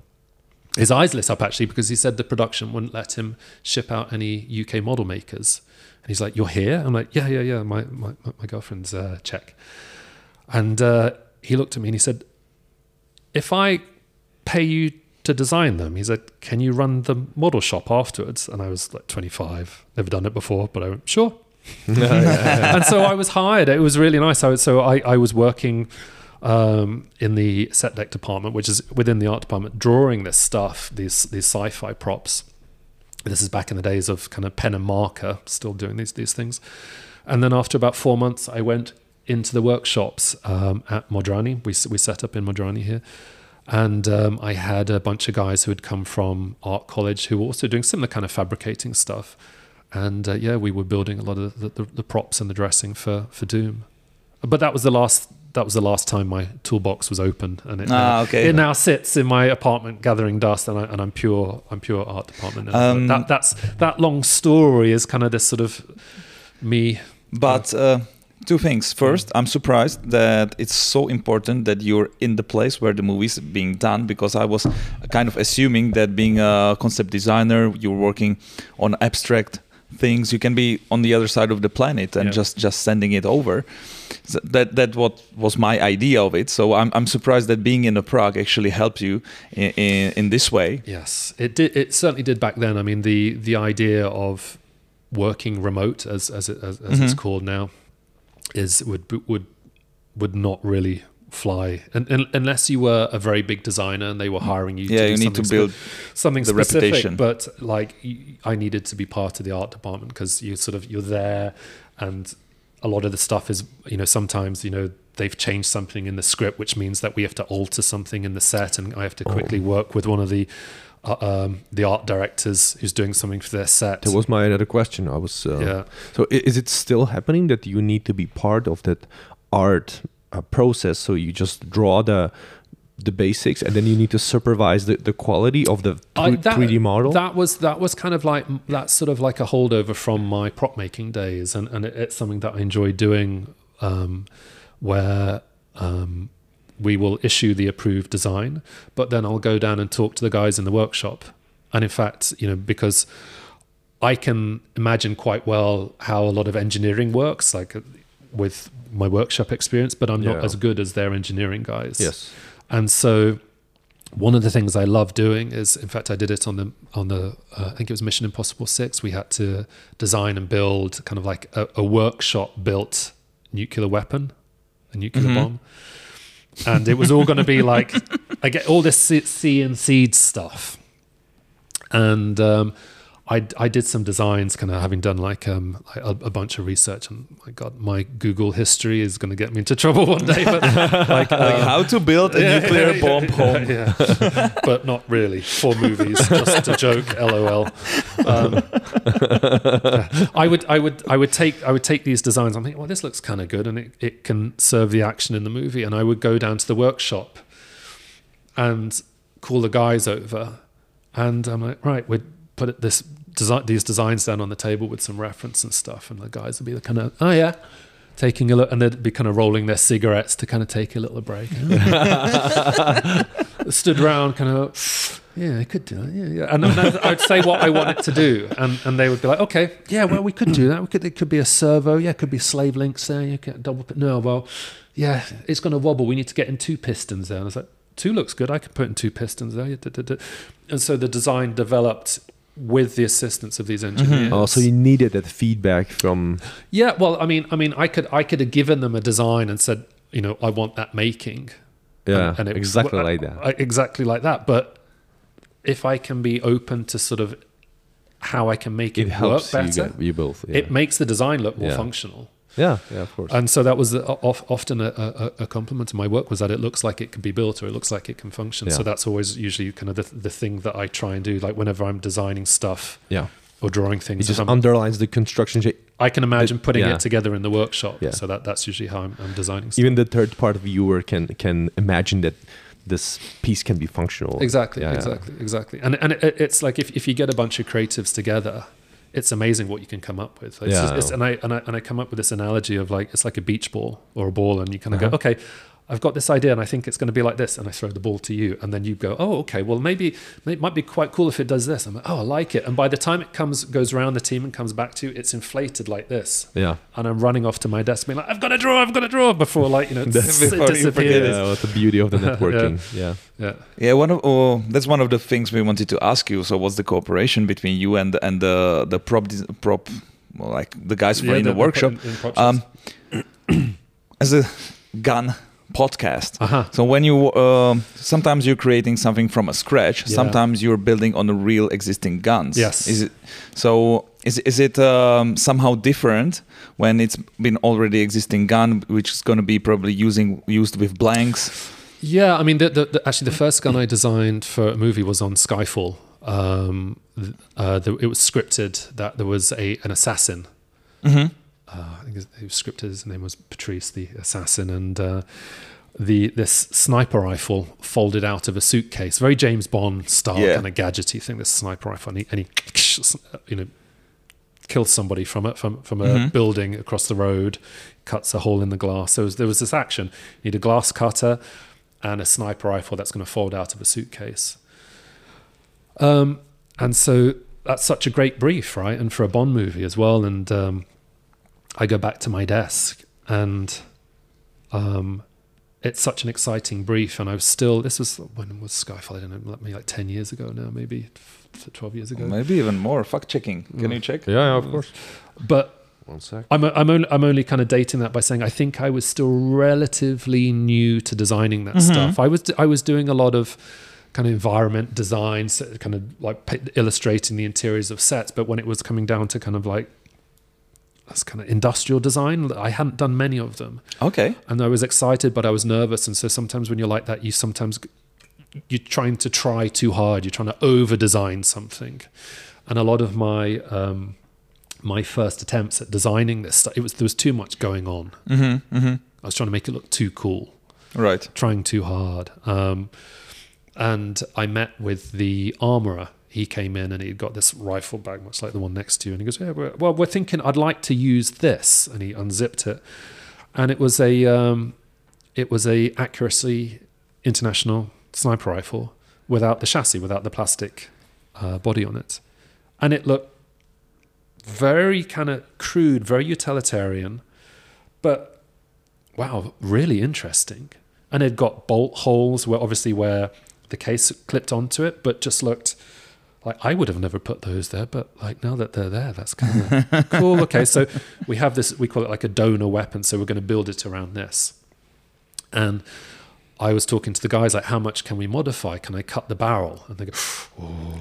his eyes lit up actually because he said the production wouldn't let him ship out any UK model makers. And he's like, "You're here?" I'm like, "Yeah, yeah, yeah. My my, my girlfriend's uh, Czech." And uh, he looked at me and he said, "If I pay you to design them," he said, "Can you run the model shop afterwards?" And I was like 25, never done it before, but I went, "Sure." and so I was hired. It was really nice. I was, so I, I was working um, in the set deck department, which is within the art department, drawing this stuff, these these sci-fi props. This is back in the days of kind of pen and marker, still doing these these things. And then after about four months, I went into the workshops um, at Modrani. We we set up in Modrani here, and um, I had a bunch of guys who had come from art college who were also doing similar kind of fabricating stuff. And uh, yeah, we were building a lot of the, the, the props and the dressing for for Doom. But that was the last. That was the last time my toolbox was open, and it, Ah, now, okay. it now sits in my apartment gathering dust, and, I, and I'm pure. I'm pure art department. now. Um, that, that's that long story is kind of this sort of me. But uh, two things. First, I'm surprised that it's so important that you're in the place where the movie's being done because I was kind of assuming that being a concept designer, you're working on abstract things. You can be on the other side of the planet and Yeah. just just sending it over. That that what was my idea of it. So I'm I'm surprised that being in a Prague actually helped you in, in, in this way. Yes, it did. It certainly did back then. I mean, the the idea of working remote, as as it, as, as it's Mhm. called now, is would would would not really fly and, and, unless you were a very big designer and they were hiring you. Yeah, to do you need to build spe- something the specific. reputation. But like, i needed to be part of the art department because you sort of you're there, and a lot of the stuff is you know sometimes you know they've changed something in the script, which means that we have to alter something in the set, and I have to quickly work with one of the uh, um, the art directors who's doing something for their set. That was my other question. I was uh, yeah. So is it still happening that you need to be part of that art uh, process? So you just draw the the basics, and then you need to supervise the, the quality of the I- three- 3D model. That was that was kind of like that's sort of like a holdover from my prop making days, and and it, it's something that I enjoy doing, um, where um, we will issue the approved design, but then I'll go down and talk to the guys in the workshop, and in fact, you know, because I can imagine quite well how a lot of engineering works, like with my workshop experience, but I'm not Yeah. as good as their engineering guys. yes. And so one of the things I love doing is, in fact, I did it on the on the uh, I think it was Mission Impossible Six. We had to design and build kind of like a, a workshop built nuclear weapon, a nuclear Mhm. bomb, and it was all going to be like I get all this C- CNC stuff, and um, I I did some designs, kind of having done like um a, a bunch of research, and my God, my Google history is going to get me into trouble one day, but like. like um, how to build a yeah, nuclear yeah, bomb home. yeah. but not really for movies. Just a joke. LOL. Um, I would, I would, I would take, I would take these designs. I'm thinking, well, this looks kind of good, and it, it can serve the action in the movie. And I would go down to the workshop and call the guys over, and I'm like, right, we'd put this design, these designs down on the table with some reference and stuff, and the guys would be kind of, oh yeah. Taking a look, and they'd be kind of rolling their cigarettes to kind of take a little break. stood around, kind of, yeah, I could do it. Yeah, yeah. And then I'd- say what I wanted to do, and, and they would be like, okay, yeah, well, we could do that. We could. It could be a servo. Yeah, it could be slave links there. You can double. No, well, yeah, it's going to wobble. We need to get in two pistons there. And I was like, two looks good. I could put in two pistons there. And so the design developed with the assistance of these engineers. Mm-hmm. Oh, so you needed that feedback from. Yeah, well, I mean, I mean, I could, I could have given them a design and said, you know, I want that making. Yeah, and, and it- exactly like that. I- exactly like that. But if I can be open to sort of how I can make it, it helps work you, better, get, you both. Yeah. it makes the design look more Yeah. functional. Yeah, yeah, of course. And so that was uh, of, often a, a, a compliment to my work was that it looks like it can be built or it looks like it can function. So that's always usually kind of the, the thing that I try and do. Like whenever I'm designing stuff yeah, or drawing things. it just underlines the construction. I can imagine putting yeah. it together in the workshop. Yeah. So that, that's usually how I'm, I'm designing stuff. Even the third part viewer can can imagine that this piece can be functional. Exactly, Yeah, yeah. exactly, exactly. And and it, it's like if, if you get a bunch of creatives together, it's amazing what you can come up with. It's Yeah. just- it's- and I and I and I come up with this analogy of like it's like a beach ball or a ball, and you kind of Uh-huh. go, okay, I've got this idea, and I think it's going to be like this, and I throw the ball to you, and then you go, oh, okay, well maybe it might be quite cool if it does this. I'm like, oh, I like it, and by the time it comes goes around the team and comes back to you, it's inflated like this, Yeah. and I'm running off to my desk, being like, I've got to draw, I've got to draw, before like you know, That's- it Before you forget disappears. Yeah, what's the beauty of the networking? yeah. Yeah. Yeah, one of oh, that's one of the things we wanted to ask you. So, what's the cooperation between you and and the the prop des- prop, well, like the guys Yeah, in the, workshop? in- in Um, as a gun podcast. Uh-huh. So when you um, sometimes you're creating something from a scratch, Yeah. sometimes you're building on the real existing guns. Yes. Is it so? Is is it um, somehow different when it's been already existing gun, which is going to be probably using used with blanks? Yeah, I mean, the, the, the, actually, the first gun I designed for a movie was on Skyfall. Um, uh, the, it was scripted that there was a an assassin. Mm-hmm. Uh, I think his- scripted. His name was Patrice, the assassin, and uh, the this sniper rifle folded out of a suitcase, very James Bond style Yeah. kind of gadgety thing. This sniper rifle, and he, and he you know kills somebody from it from from a Mhm. building across the road, cuts a hole in the glass. So was- there was this action. You need a glass cutter and a sniper rifle that's going to fold out of a suitcase. Um, and so that's such a great brief, right? And for a Bond movie as well. And um, I go back to my desk and um, it's such an exciting brief. And I was still, this was, when was Skyfall? I don't know, maybe like 10 years ago now, maybe 12 years ago. Maybe even more. Fact checking. Can Mm. you check? Yeah, yeah, of course. But One sec. I'm, I'm, only, I'm only kind of dating that by saying I think I was still relatively new to designing that Mhm. stuff. I was I was doing a lot of kind of environment design, kind of like illustrating the interiors of sets. But when it was coming down to kind of like that's kind of industrial design, I hadn't done many of them, Okay. and I was excited, but I was nervous. And so sometimes when you're like that, you sometimes you're trying to try too hard. You're trying to over design something, and a lot of my um, my first attempts at designing this stuff, it was there was too much going on. Mm-hmm. Mm-hmm. I was trying to make it look too cool, Right. trying too hard. Um, and I met with the armorer. He came in and he'd got this rifle bag, much like the one next to you. And he goes, yeah, we're, "Well, we're thinking I'd like to use this." And he unzipped it, and it was a um, it was a accuracy international sniper rifle without the chassis, without the plastic uh, body on it, and it looked very kind of crude, very utilitarian, but wow, really interesting. And it got bolt holes where obviously where the case clipped onto it, but just looked like I would have never put those there. But like now that they're there, that's kind of cool. Okay, so we have this, we call it like a donor weapon. So we're going to build it around this. And I was talking to the guys like, how much can we modify? Can I cut the barrel? And they go, oh,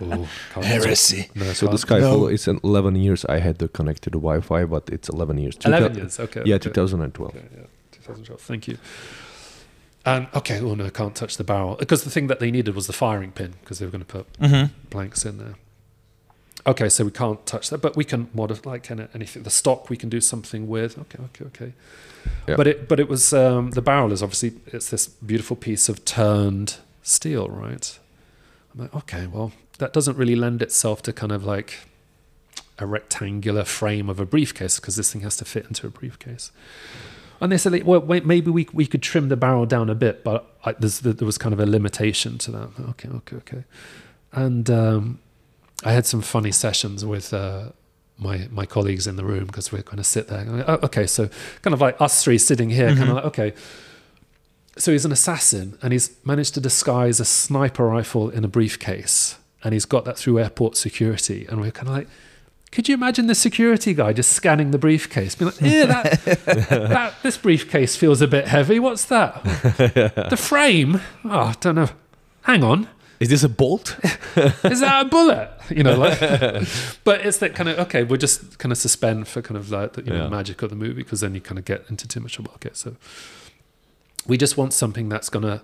oh Heresy. No, So the can't- Skyfall No. is in 11 years. I had to connect to the Wi-Fi, but it's 11 years. 11 Two- years. Okay. Yeah, okay. 2012. Okay, yeah, 2012. Thank you. And okay, oh no, I can't touch the barrel because the thing that they needed was the firing pin because they were going to put Mm-hmm. blanks in there. Okay, so we can't touch that, but we can modify like anything. The stock we can do something with. Okay, okay, okay. Yeah. But it, but it was um, the barrel is obviously it's this beautiful piece of turned steel, right? I'm like, okay, well, that doesn't really lend itself to kind of like a rectangular frame of a briefcase because this thing has to fit into a briefcase. And they said, like, well, wait, maybe we we could trim the barrel down a bit, but I, there's, there was kind of a limitation to that. Okay, okay, okay. And um, I had some funny sessions with uh, my my colleagues in the room because we're going to sit there. And, oh, okay, so kind of like us three sitting here, kind of like okay. So he's an assassin, and he's managed to disguise a sniper rifle in a briefcase, and he's got that through airport security. And we're kind of like, could you imagine the security guy just scanning the briefcase, being like, "Yeah, that, that this briefcase feels a bit heavy. What's that? the frame? Oh, I don't know. Hang on." Is this a bolt? is that a bullet? You know, like, but it's that kind of okay. We're just kind of suspend for kind of like the you know, Yeah. magic of the movie because then you kind of get into too much of a bucket. So we just want something that's going to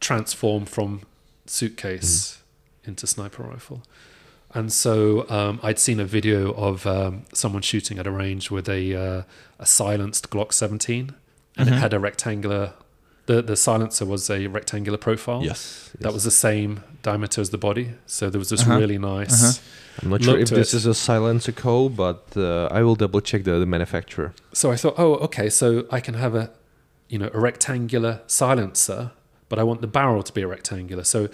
transform from suitcase mm-hmm. into sniper rifle. And so um, I'd seen a video of um, someone shooting at a range with a uh, a silenced Glock 17, and Mhm. it had a rectangular the the silencer was a rectangular profile. Yes. That was the same diameter as the body, so there was this Uh-huh. really nice. Uh-huh. I'm not sure if this it. is a SilencerCo, but uh, I will double check the, the manufacturer. So I thought, oh, okay, so I can have a, you know, a rectangular silencer, but I want the barrel to be a rectangular. So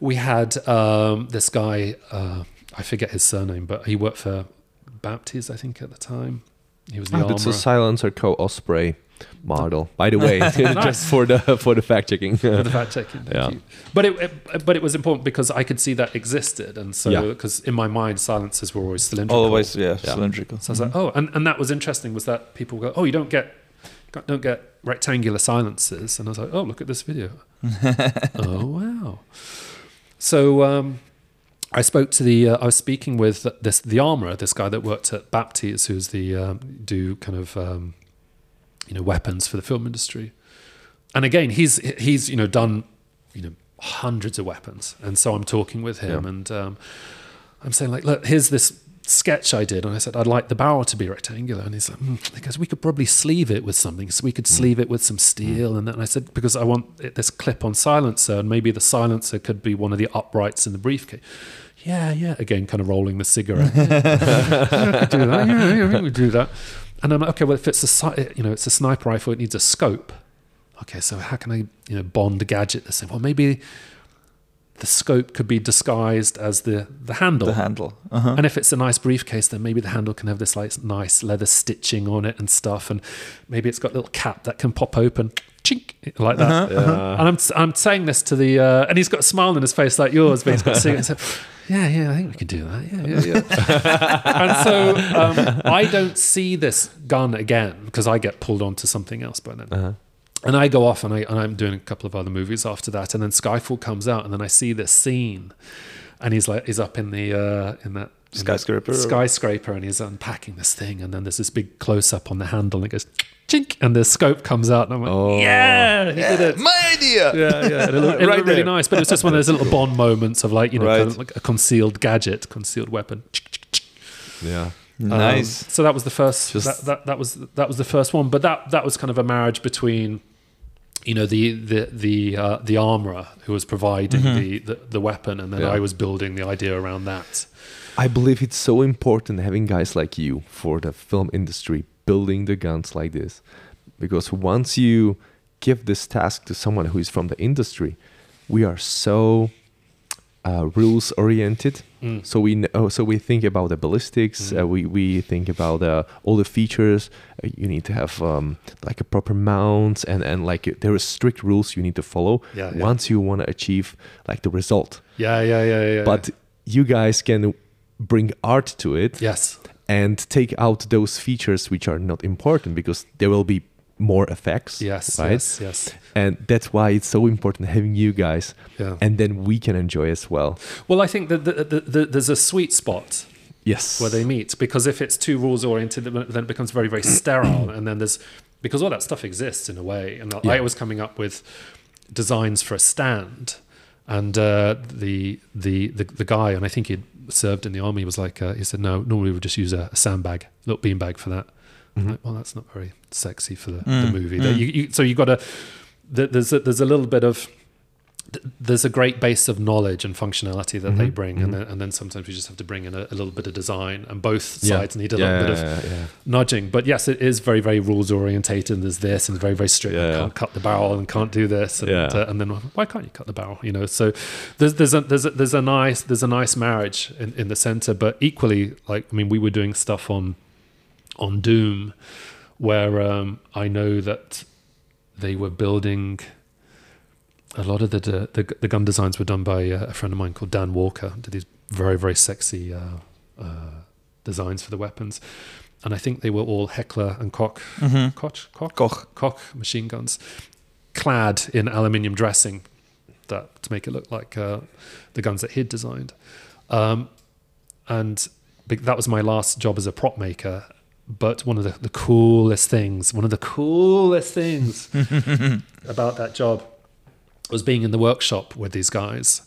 we had um, this guy, uh, I forget his surname, but he worked for Bapty's, I think, at the time. He was the Ah, it's a SilencerCo Osprey model. By the way, just for the for the fact checking. for the fact checking. Thank Yeah. you. But it, it but it was important because I could see that existed, and so Yeah. because in my mind silencers were always cylindrical. Always, yeah, Yeah. cylindrical. So I was like, oh, and, and that was interesting. Was that people go, oh, you don't get don't get rectangular silencers, and I was like, oh, look at this video. oh wow. So um, I spoke to the. Uh, I was speaking with this the armorer, this guy that worked at Bapty's, who's the um, do kind of um, you know weapons for the film industry. And again, he's he's you know done you know hundreds of weapons, and so I'm talking with him, Yeah. and um, I'm saying like, look, here's this sketch I did, and I said I'd like the barrel to be rectangular, and he's like, mm. he goes, we could probably sleeve it with something, so we could sleeve it with some steel, and then I said because I want it, this clip-on silencer, and maybe the silencer could be one of the uprights in the briefcase. Yeah, yeah. Again, kind of rolling the cigarette. yeah, do that. Yeah, yeah, I think we do that. And I'm like, okay, well, if it's a you know it's a sniper rifle, it needs a scope. Okay, so how can I you know bond a gadget the same? Well, maybe the scope could be disguised as the the handle. The handle. Uh-huh. And if it's a nice briefcase, then maybe the handle can have this like nice leather stitching on it and stuff, and maybe it's got a little cap that can pop open, chink, like that. And I'm I'm saying this to the, uh, and he's got a smile on his face like yours, but he's got a so, yeah, yeah, I think we could do that. Yeah, yeah, yeah. and so um, I don't see this gun again because I get pulled onto something else by then. And I go off and, I, and I'm doing a couple of other movies after that. And then Skyfall comes out and then I see this scene and he's like, he's up in the, uh, in that in Skyscraper or- skyscraper and he's unpacking this thing. And then there's this big close up on the handle and it goes chink and the scope comes out. And I'm like, Oh. yeah, he did it. My idea. Yeah, yeah. It looked, it Right looked really nice, but it was just one of those little Bond moments of like, you know, kind of like a concealed gadget, concealed weapon. Yeah. Nice. Um, so that was the first. Just- that, that that was that was the first one. But that that was kind of a marriage between, you know, the the the uh, the armorer who was providing the, the the weapon, and then Yeah. I was building the idea around that. I believe it's so important having guys like you for the film industry building the guns like this. Because once you give this task to someone who is from the industry, we are so uh, rules oriented. Mm. So we know, so we think about the ballistics. Mm. Uh, we we think about uh, all the features. Uh, you need to have um, like a proper mount, and and like there are strict rules you need to follow. Yeah, yeah. Once you want to achieve like the result, Yeah, yeah, yeah, yeah. but you guys can bring art to it yes, and take out those features which are not important because there will be more effects yes, right yes, yes. and that's why it's so important having you guys Yeah. and then we can enjoy as well Well, I think that the, the, the, there's a sweet spot yes where they meet because if it's too rules oriented then it becomes very very sterile and then there's because all that stuff exists in a way and Yeah. i was coming up with designs for a stand and uh, the, the the the guy and i think he'd served in the army was like uh, he said no normally we would just use a, a sandbag little beanbag for that I'm Mhm. like, well that's not very sexy for the, Mm, the movie mm. You, you, so you got to there's a, there's a little bit of th- there's a great base of knowledge and functionality that they Mhm, bring, mhm. and then and then sometimes we just have to bring in a, a little bit of design, and both Yeah. sides need a yeah, little bit of yeah, yeah. nudging. But yes, it is very very rules orientated. And there's this, and very very strict. Yeah, you yeah. can't cut the barrel and can't do this, and, Yeah. uh, and then why can't you cut the barrel? You know, so there's there's a there's a, there's a nice there's a nice marriage in, in the center, but equally like I mean we were doing stuff on on Doom where um, I know that they were building a lot of the, the the gun designs were done by uh, a friend of mine called Dan Walker. Did these very very sexy uh, uh, designs for the weapons, and I think they were all Heckler and Koch Mhm. Koch Koch Koch. Koch machine guns, clad in aluminium dressing, that to make it look like uh, the guns that he'd designed, um, and that was my last job as a prop maker. But one of the, the coolest things, one of the coolest things about that job was being in the workshop with these guys,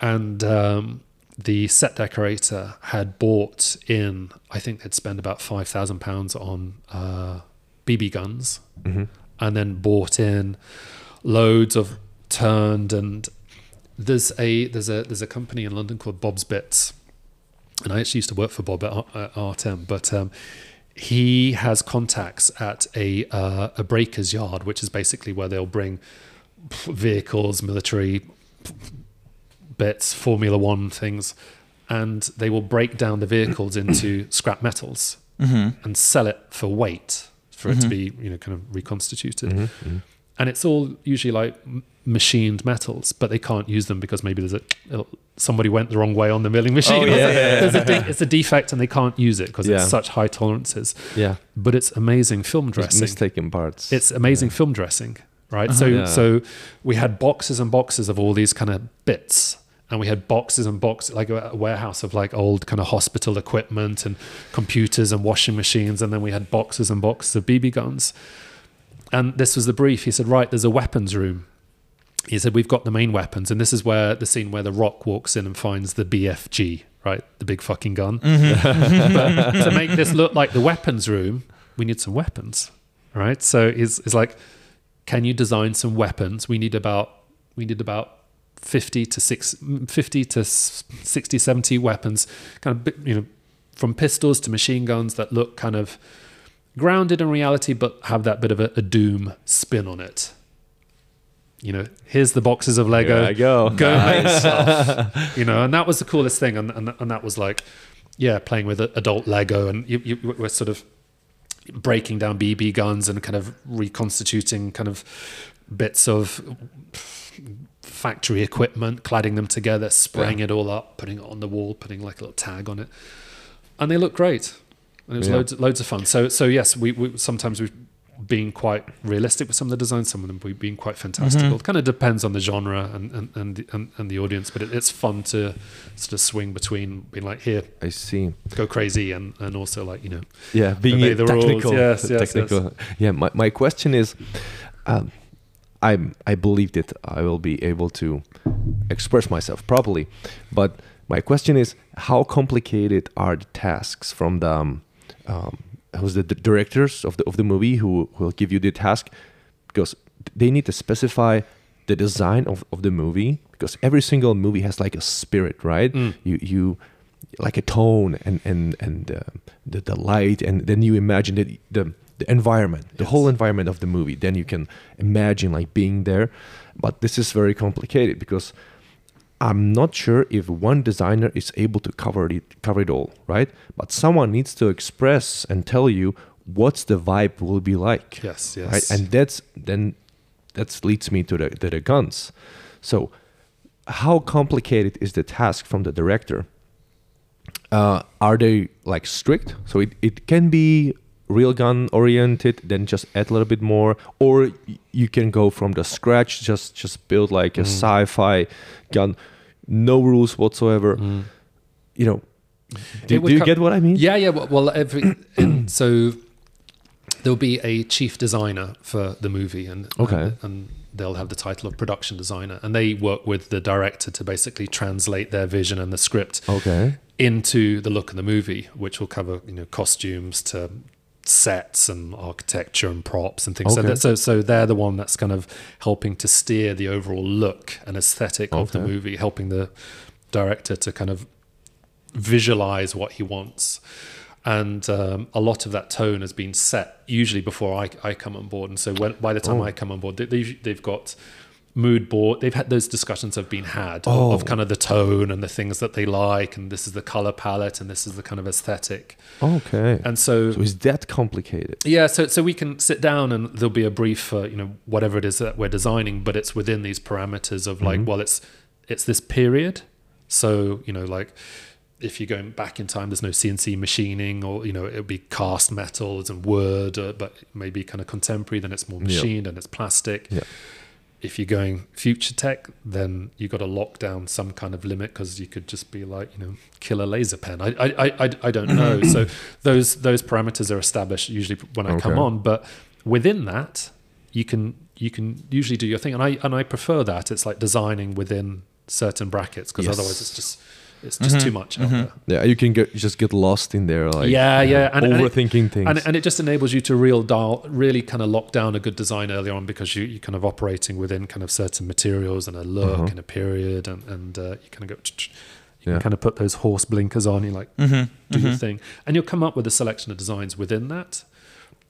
and um, the set decorator had bought in. I think they'd spend about five thousand pounds on uh, BB guns, Mhm. and then bought in loads of turned and there's a there's a there's a company in London called Bob's Bits, and I actually used to work for Bob at, R- at Artem, but um, he has contacts at a uh, a breaker's yard, which is basically where they'll bring vehicles, military bits, Formula One things, and they will break down the vehicles into scrap metals and sell it for weight for it to be you know kind of reconstituted. Mm-hmm. And it's all usually like m- machined metals, but they can't use them because maybe there's a somebody went the wrong way on the milling machine. Oh, yeah, yeah, yeah. A de- it's a defect and they can't use it because it's such high tolerances. Yeah. But it's amazing film dressing mistaken parts. it's amazing film dressing right uh-huh. so Yeah. so we had boxes and boxes of all these kind of bits and we had boxes and boxes like a warehouse of like old kind of hospital equipment and computers and washing machines and then we had boxes and boxes of bb guns and this was the brief he said right there's a weapons room he said we've got the main weapons and this is where the scene where the rock walks in and finds the bfg right the big fucking gun mm-hmm. but to make this look like the weapons room, we need some weapons, right? So it's, it's like, can you design some weapons? We need about we need about 50 to six, 50 to s- 60, 70 weapons, kind of, you know, from pistols to machine guns that look kind of grounded in reality, but have that bit of a, a doom spin on it. You know, here's the boxes of Lego. There I go. Go make stuff. You know, and that was the coolest thing. And, and, and that was like, yeah, playing with adult Lego. And you, you were sort of breaking down BB guns and kind of reconstituting kind of bits of factory equipment, cladding them together, spraying it all up, putting it on the wall, putting like a little tag on it. And they look great. And it was Yeah. loads, loads of fun. So, so yes, we, we sometimes we've been quite realistic with some of the designs. Some of them we've been quite fantastical. It kind of depends on the genre and and and the, and, and the audience, but it, it's fun to sort of swing between being like here, I see. go crazy, and and also like you know, Yeah, being Obey a the rules. technical. Yes, yes, technical. Yeah, my, my question is, um, I I believe that I will be able to express myself properly, but my question is, how complicated are the tasks from the um, um, who's the, directors of the of the movie who will give you the task because they need to specify the design of, of the movie because every single movie has like a spirit right Mm. you you like a tone and and and uh, the, the light and then you imagine the the, the environment the Yes. whole environment of the movie then you can imagine like being there but this is very complicated because I'm not sure if one designer is able to cover it cover it all, right? But someone needs to express and tell you what's the vibe will be like. yes, yes, Right? And that's then that leads me to the to the guns. So how complicated is the task from the director? Uh, are they like strict? So it, it can be real gun oriented, then just add a little bit more, or you can go from the scratch, just just build like a Mm. sci-fi gun, no rules whatsoever. Mm. You know, do, do you co- get what I mean? Yeah, yeah. Well, well every and so there'll be a chief designer for the movie, and Okay. and, and they'll have the title of production designer, and they work with the director to basically translate their vision and the script Okay. into the look of the movie, which will cover you know costumes to sets and architecture and props and things. So, Okay. that, so so they're the one that's kind of helping to steer the overall look and aesthetic of the movie, helping the director to kind of visualize what he wants. And um, a lot of that tone has been set usually before I, I come on board. And so when, by the time Oh. I come on board, they, they've, they've got mood board. They've had those discussions have been had of- Oh. of kind of the tone and the things that they like, and this is the color palette, and this is the kind of aesthetic. Okay. And so, so is that complicated? yeah, so so we can sit down and there'll be a brief for you know whatever it is that we're designing, but it's within these parameters of like, Mhm. well, it's it's this period. So you know, like if you're going back in time, there's no CNC machining, or you know, it'll be cast metals and wood, uh, but maybe kind of contemporary. Then it's more Yeah. machined and it's plastic. Yeah. If you're going future tech, then you got to lock down some kind of limit because you could just be like, you know, kill a laser pen. I, I, I, I- don't know. so those those parameters are established usually when I come on, but within that, you can you can usually do your thing, and I and I prefer that. It's like designing within certain brackets because Yes. otherwise it's just It's just too much out there. Yeah, you can get just get lost in there, like Yeah, yeah, and- and it- overthinking things. And, and it just enables you to real dial, really kind of lock down a good design early on because you, you're kind of operating within kind of certain materials and a look Uh-huh. and a period, and, and uh, you kind of go, you Yeah. can kind of put those horse blinkers on, you like Mm-hmm. do your thing, and you'll come up with a selection of designs within that,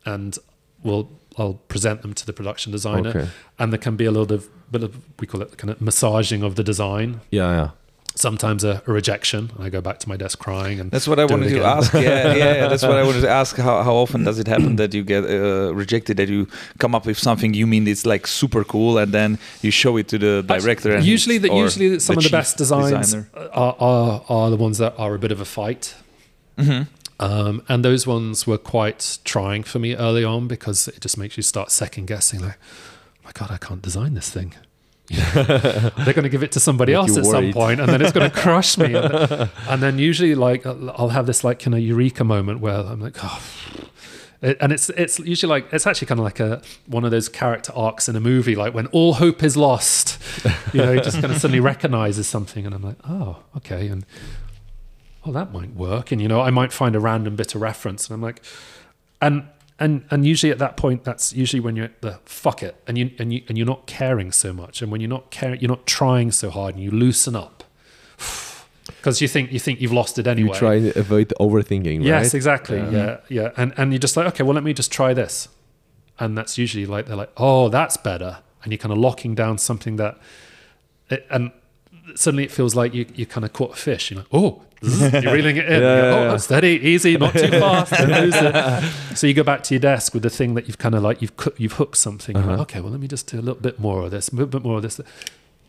and we'll I'll present them to the production designer, Okay. and there can be a little bit of, bit of we call it kind of massaging of the design. yeah, yeah. Sometimes a, a rejection, and I go back to my desk crying, and That's what I wanted to ask. Yeah, yeah, yeah, that's what I wanted to ask. How, how often does it happen that you get uh, rejected? That you come up with something you mean it's like super cool, and then you show it to the director. And usually, the, or usually some of the best designs are, are are the ones that are a bit of a fight. Mhm. Um, and those ones were quite trying for me early on because it just makes you start second guessing, like, my God, I can't design this thing. They're going to give it to somebody Make else at some point, and then it's going to crush me. And then, and then usually, like, I'll I'll have this like kind of eureka moment where I'm like, oh. It- and it's it's usually like it's actually kind of like a one of those character arcs in a movie, like when all hope is lost, you know, he just kind of suddenly recognizes something, and I'm like, oh, okay, and well, that might work, and you know, I might find a random bit of reference, and I'm like, and and and usually at that point, that's usually when you're at the fuck it, and you and you and you're not caring so much, and when you're not caring, you're not trying so hard, and you loosen up because you think you think you've lost it anyway. You try to avoid overthinking, right? Yes, exactly. Um, yeah. yeah, And and you're just like, okay, well, let me just try this, and that's usually like they're like, oh, that's better, and you're kind of locking down something that, it, and suddenly it feels like you you kind of caught a fish. You're like, oh. You're reeling it in. Yeah, go, oh, yeah. steady, easy, not too fast. don't lose it. So you go back to your desk with the thing that you've kind of like you've you've hooked something. You're like, Uh-huh. okay, well, let me just do a little bit more of this, a little bit more of this,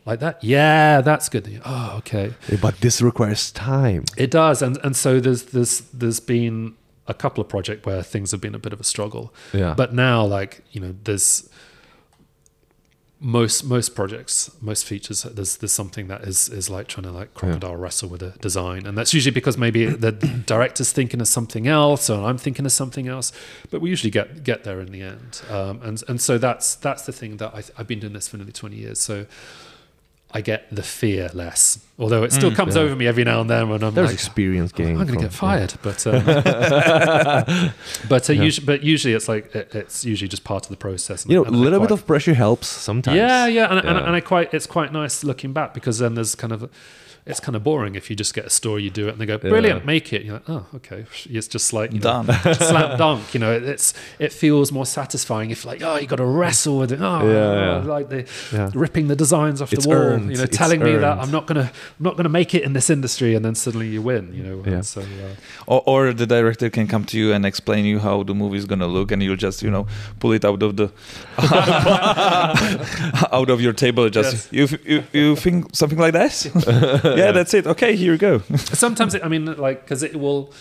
like that. Yeah, that's good. Oh, okay. But this requires time. It does, and and so there's there's there's been a couple of projects where things have been a bit of a struggle. Yeah. But now, like you know, there's most most projects, most features. There's there's something that is is like trying to like crocodile wrestle with a design, and that's usually because maybe the director's thinking of something else, or I'm thinking of something else. But we usually get get there in the end, um, and and so that's that's the thing that I, I've been doing this for nearly 20 years, so. I get the fear less, although it still comes yeah. over me every now and then when I'm There's like, experience I'm going to get fired, but um, but uh, Yeah. usually, but usually it's like it, it's usually just part of the process. and- You know, a little bit of pressure helps sometimes. yeah, yeah, and, And, Yeah. and I quite it's quite nice looking back because then there's kind of it's kind of boring if you just get a story, you do it, and they go brilliant, Yeah. make it. You're like, oh, okay, it's just like you know, Done. slam dunk. You know, it's it feels more satisfying if like oh you got to wrestle with it. Oh, Yeah, yeah. like the Yeah. ripping the designs off It's the wall. earned, You know, it's telling me that. I'm not gonna I'm not gonna make it in this industry, and then suddenly you win. You know, Yeah. so. Uh, Or, or the director can come to you and explain you how the movie is gonna look, and you'll just you know pull it out of the out of your table. Just Yes. you, you you think something like this? Yeah, that's it. Okay, here you go. sometimes it, i mean like because it will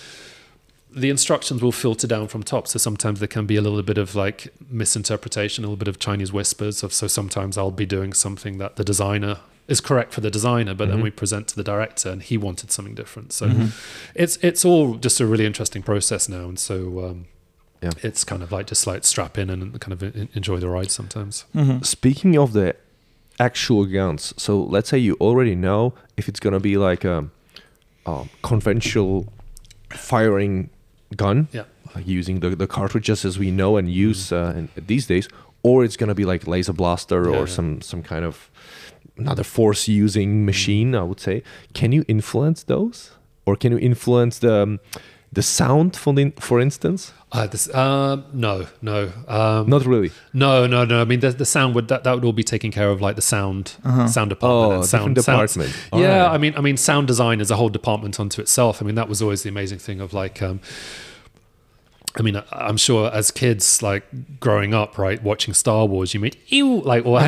the instructions will filter down from top. So sometimes there can be a little bit of like misinterpretation a little bit of chinese whispers of so sometimes i'll be doing something that the designer is correct for the designer but then mm-hmm. we present to the director and he wanted something different. So mm-hmm. it's it's all just a really interesting process now. And so um Yeah. it's kind of like just like strap in and kind of enjoy the ride sometimes. Mm-hmm. Speaking of the actual guns, so let's say you already know if it's gonna be like a, a conventional firing gun, yeah like using the, the cartridges as we know and use uh, in, these days, or it's gonna be like laser blaster Yeah, or yeah. some some kind of another force using machine. I would say. Can you influence those, or can you influence the um, the sound for the, for instance? uh, this, uh, no no um, Not really. No, no, no. I mean, the, the sound would that, that would all be taken care of, like the sound sound department. Oh, sound, different sound- department. yeah, Alright. I mean, I mean, sound design is a whole department unto itself. I mean, that was always the amazing thing of like. Um, I mean, I'm sure as kids, like growing up, right, watching Star Wars, you made ew, like, or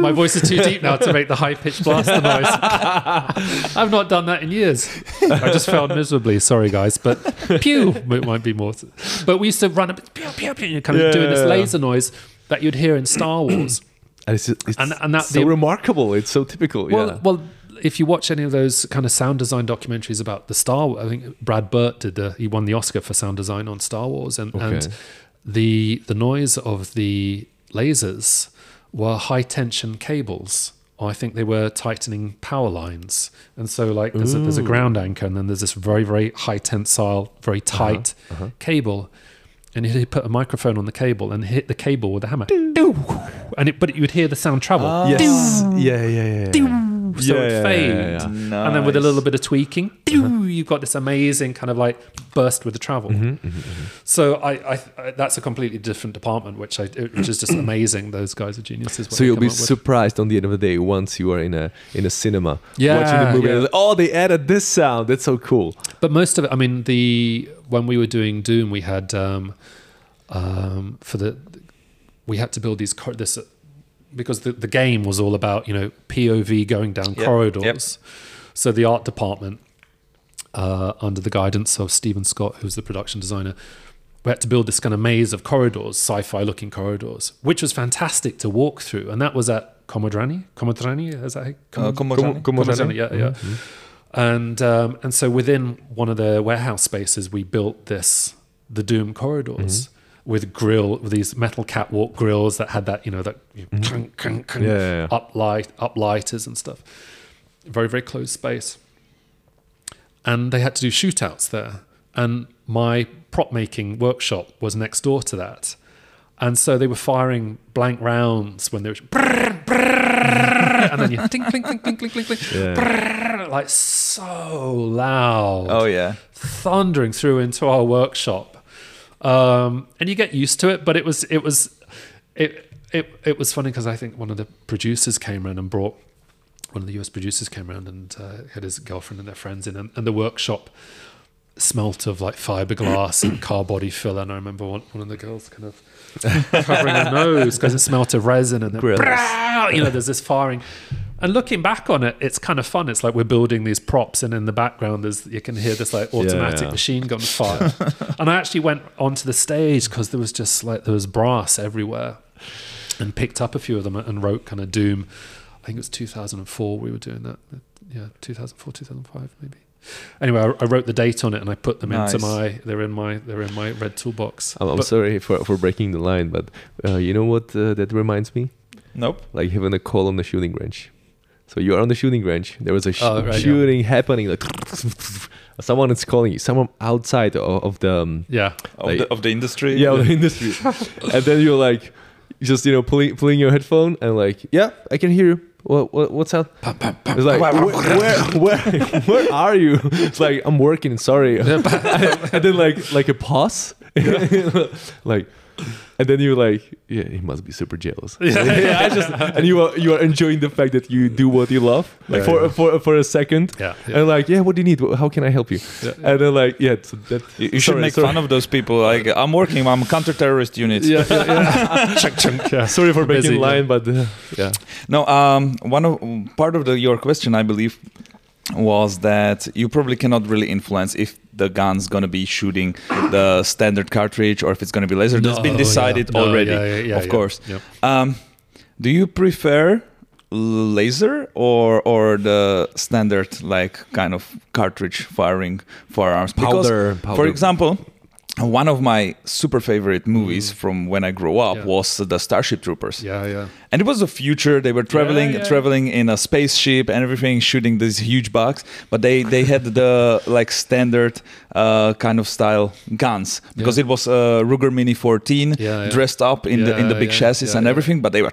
my voice is too deep now to make the high pitched blaster noise. I've not done that in years. I just failed miserably. Sorry, guys, but pew it might be more. But we used to run bit, pew, pew, pew, kind of Yeah, doing this laser noise that you'd hear in Star Wars. And it's, it's And- and that- so the- remarkable. It's so typical. Well, yeah. well, if you watch any of those kind of sound design documentaries about the Star Wars, I think Brad Burtt did the he won the Oscar for sound design on Star Wars, and and the the noise of the lasers were high tension cables I think they were tightening power lines, and so like there's a, there's a ground anchor, and then there's this very very high tensile, very tight uh-huh. cable, and he put a microphone on the cable and hit the cable with a hammer, and it, but you'd hear the sound travel, Ah. Yes. Yeah, yeah, yeah. yeah. So Yeah, it yeah, fade, yeah, yeah. and then with a little bit of tweaking, you've got this amazing kind of like burst with the travel. Mm-hmm, So I, I, I, that's a completely different department, which I, which is just amazing. Those guys are geniuses. So you'll be surprised on the end of the day once you are in a in a cinema Yeah, watching the movie. yeah. like, oh, they added this sound. That's so cool. But most of it, I mean, the when we were doing Doom, we had um, um, for the we had to build these cor- this uh, because the, the game was all about you know POV going down Yep, corridors. So the art department, uh, under the guidance of Stephen Scott, who's the production designer, we had to build this kind of maze of corridors, sci-fi looking corridors, which was fantastic to walk through, and that was at Comodrani. Comodrani, is that how- Uh, Comodrani? Comodrani, yeah, yeah. And um, and so within one of the warehouse spaces, we built this the Doom corridors with grill with these metal catwalk grills that had that you know that mm-hmm. you know, clunk, clunk, clunk, Yeah, yeah, yeah. up light up lighters and stuff. Very very closed space. And they had to do shootouts there, and my prop making workshop was next door to that. And so they were firing blank rounds when they were, brrr, brrr, and then you ding, clink, clink, clink, clink, Yeah. brrr, like so loud Oh yeah. thundering through into our workshop um, and you get used to it but it was it was it it, it was funny because i think one of the producers came around and brought one of the us producers came around and uh, had his girlfriend and their friends in and, and the workshop smelt of like fiberglass and car body filler and i remember one, one of the girls kind of covering her nose because it smelt of resin and then you know there's this firing and looking back on it it's kind of fun it's like we're building these props and in the background there's you can hear this like automatic yeah. machine gun fire and i actually went onto the stage because there was just like there was brass everywhere and picked up a few of them and wrote kind of doom i think it was 2004 we were doing that yeah 2004 2005 maybe anyway I, I wrote the date on it and i put them Nice. into my they're in my they're in my red toolbox I'm, I'm But- sorry for, for breaking the line, but uh, you know what uh, that reminds me? Nope. Like having a call on the shooting range. So you are on the shooting range. There was a sh- Oh, right, yeah. shooting happening. Like someone is calling you. Someone outside of, of the um, yeah Of, the, of the industry. yeah of the industry, and then you're like, just you know pulling pulling your headphone and like, yeah, I can hear you. What, what what's up? It's like where, where where where are you? It's like I'm working. Sorry, and then like like a pause, like, and then you're like, yeah, he must be super jealous. Yeah, I just and you are you are enjoying the fact that you do what you love, like Yeah, for yeah. for for a second. yeah, yeah. And like, yeah, what do you need? How can I help you? Yeah. And then like, yeah, so that, You, you should make sorry. fun of those people. Like I'm working. I'm counter-terrorist unit. yeah, yeah, yeah. chunk, chunk, yeah. Sorry for breaking Busy, yeah. line, but uh, yeah. No, um, one of part of the, your question, I believe, was that you probably cannot really influence if the gun's gonna be shooting the standard cartridge or if it's gonna be laser. That's been decided yeah. No, already, yeah, yeah, yeah, of course. Um, do you prefer laser or or the standard like kind of cartridge firing firearms? Because, Powder- for example. One of my super favorite movies from when I grew up Mm. Yeah. was the Starship Troopers Yeah, yeah. and it was the future they were traveling yeah. traveling in a spaceship and everything shooting these huge bugs but they they had the like standard uh, kind of style guns because Yeah. it was a Ruger Mini 14 Yeah, yeah. dressed up in the in the big yeah, chassis yeah, and yeah. everything but they were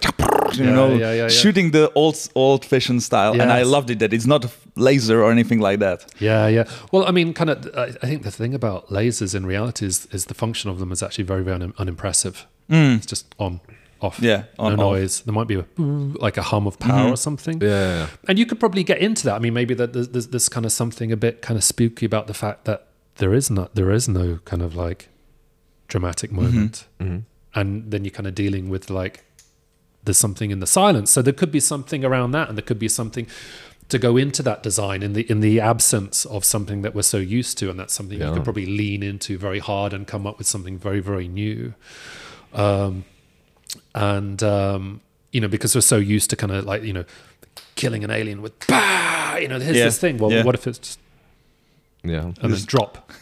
you Yeah, know yeah, yeah, yeah. shooting the old old fashioned style and I loved it that it's not a laser or anything like that Yeah, yeah. Well, I mean, kind of. I, I think the thing about lasers in reality is, is the function of them is actually very, very un- unimpressive. It's just on, off. Mm. Yeah, on, no off. noise. There might be a like a hum of power or something. Yeah. And you could probably get into that. I mean, maybe that there's, there's, there's kind of something a bit kind of spooky about the fact that there is not there is no kind of like dramatic moment, Mhm. and then you're kind of dealing with like there's something in the silence. So there could be something around that, and there could be something to go into that design in the in the absence of something that we're so used to, and that's something you could probably lean into very hard and come up with something very very new. Um, and um, you know because we're so used to kind of like you know killing an alien with bah, you know here's Yeah, this thing. Well, yeah. what if it's just Yeah. and then drop?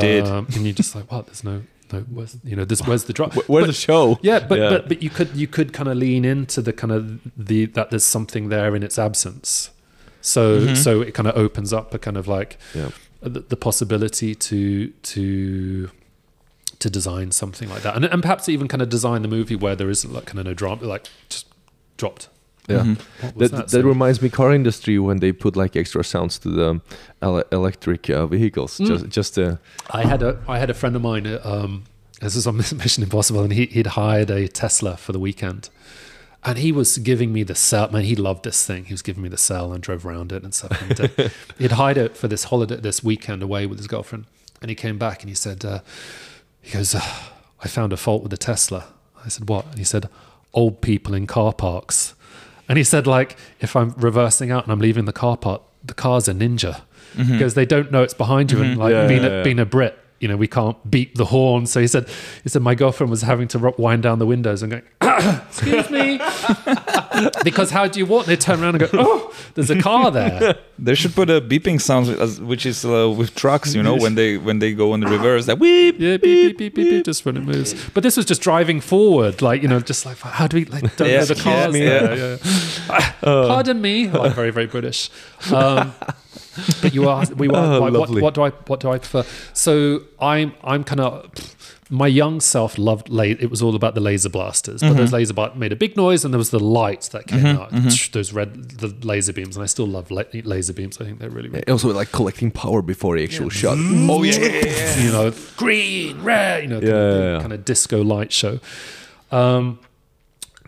Did. Um, and you're just like, what? There's no, where's, you know, this, where's the drop? Wh- Where's the show? Yeah, but Yeah. but but you could you could kind of lean into the kind of the that there's something there in its absence. So Mhm. so it kind of opens up a kind of like Yeah. the, the possibility to to to design something like that, and and perhaps even kind of design the movie where there isn't like kind of no drama, like just dropped. Yeah. Mhm. What was That, that, So- reminds me car industry when they put like extra sounds to the ele- electric uh, vehicles Mm. just just uh, I had a I had a friend of mine. uh, Um, this is on Mission Impossible, and he, he'd hired a Tesla for the weekend, and he was giving me the cell. Man, he loved this thing. He was giving me the cell and drove around it and stuff. And, uh, he'd hired it for this holiday, this weekend away with his girlfriend, and he came back and he said, uh, he goes, uh, I found a fault with the Tesla. I said, what? And he said, old people in car parks. And he said, like, if I'm reversing out and I'm leaving the car park, the car's a ninja mm-hmm. because they don't know it's behind you. And mm-hmm. like Yeah, being, yeah, a, yeah. being a Brit, you know, we can't beep the horn. So he said, he said, my girlfriend was having to wind down the windows and going, excuse me. because how do you walk? They turn around and go, oh, there's a car there. They should put a beeping sound, as- which is uh, with trucks. You know, when they when they go in the reverse, that weep. Yeah, beep, beep, beep, beep, beep, just when it moves. But this was just driving forward, like, you know, just like, how do we, like, don't Yeah, the cars yeah, there. Yeah. Pardon me. Like, very, very British. Um, but you are, we were, Oh, what, what do I, what do I prefer? So I'm, I'm kind of, my young self loved, la- it was all about the laser blasters, but those laser blasters made a big noise and there was the lights that came out, those red, the laser beams. And I still love la- laser beams. I think they're really, really also like collecting power before the actual shot. Oh yeah, yeah, yeah, yeah. you know, green, red, you know, kind, Yeah, of, yeah, yeah. kind of disco light show. Um,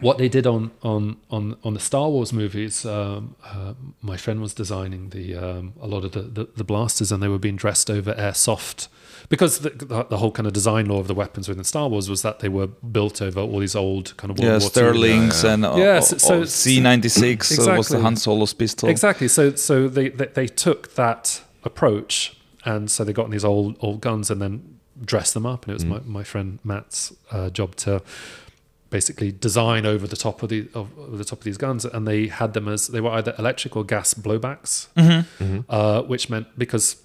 what they did on on on on the Star Wars movies, um, uh, my friend was designing the um, a lot of the, the the blasters, and they were being dressed over airsoft because the, the, the whole kind of design law of the weapons within Star Wars was that they were built over all these old kind of World Yeah, War II Sterlings and uh, Yeah, uh, so- so- C ninety six was the Exactly. Han Solo's pistol. Exactly. So so they, they they took that approach, and so they got these old old guns and then dressed them up, and it was my, my friend Matt's uh, job to basically design over the top of the of, of the top of these guns, and they had them as they were either electric or gas blowbacks, uh, which meant because.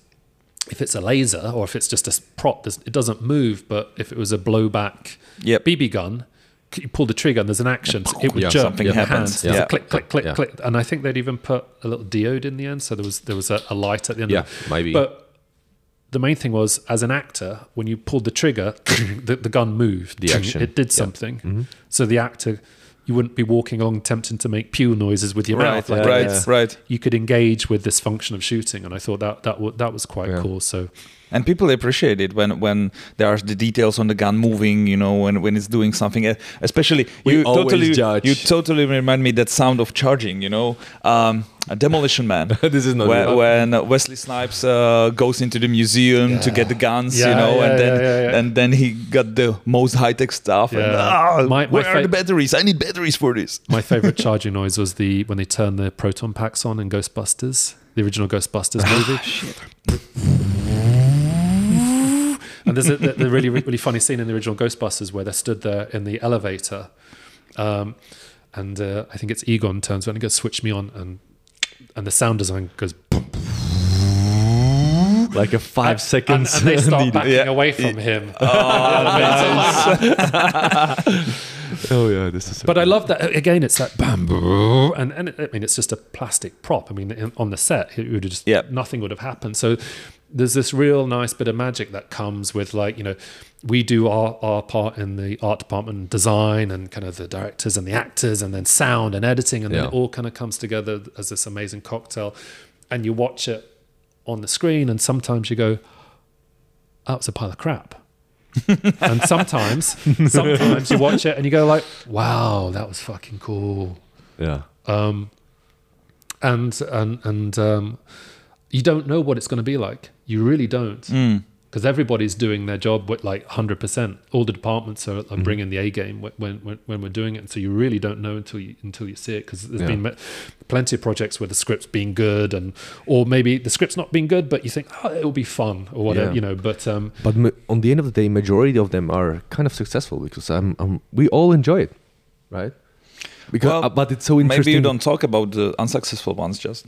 If it's a laser or if it's just a prop, there's- it doesn't move. But if it was a blowback Yep. BB gun, you pull the trigger and there's an action, so it would Yeah, jerk something your happens. hands. Yeah. click, click, click, Yeah. click, and I think they'd even put a little diode in the end, so there was there was a, a light at the end. Yeah, of it. maybe. But the main thing was, as an actor, when you pulled the trigger, the, the gun moved. The action. it did Yeah. something. Mm-hmm. So the actor, you wouldn't be walking along tempting to make pew noises with your Right, mouth. Like right, it's- right. You could engage with this function of shooting, and I thought that that wa- that was quite Yeah. cool. So and people appreciate it when when there are the details on the gun moving you know when when it's doing something especially We you always totally judge. you totally remind me that sound of charging you know um a demolition man. This is not when, when wesley snipes uh, goes into the museum to get the guns you know yeah, and then yeah, yeah, yeah. and then he got the most high-tech stuff and ah, My- my where are the batteries? I need batteries for this. My favorite charging noise was the when they turn the proton packs on in Ghostbusters, the original Ghostbusters movie. And there's a the, the really really funny scene in the original Ghostbusters where they're stood there in the elevator, um, and uh, I think it's Egon turns around and goes, "Switch me on," and and the sound design goes, like a five and, seconds. and they start needed. backing Yeah. away from him. Oh yeah, this is. So But I love that again. It's that bam, brrr, and and it, I mean it's just a plastic prop. I mean in, on the set it would have just Yep. nothing would have happened. So there's this real nice bit of magic that comes with like you know we do our our part in the art department, design, and kind of the directors and the actors, and then sound and editing, and then it all kind of comes together as this amazing cocktail. And you watch it on the screen, and sometimes you go, "Oh, it's a pile of crap." and sometimes, sometimes you watch it and you go like, "Wow, that was fucking cool." Yeah. Um, and and and um, you don't know what it's going to be like. You really don't, Mm. because everybody's doing their job with like hundred percent. All the departments are, Mm-hmm. bringing the A game when, when when we're doing it. And so you really don't know until you until you see it. Because there's Yeah. been plenty of projects where the script's been good, and or maybe the script's not been good, but you think oh it'll be fun or whatever, Yeah. you know. But um, But on the end of the day, majority of them are kind of successful because um, um, we all enjoy it, right? Because, Well, uh, but it's so interesting. maybe you don't talk about the unsuccessful ones just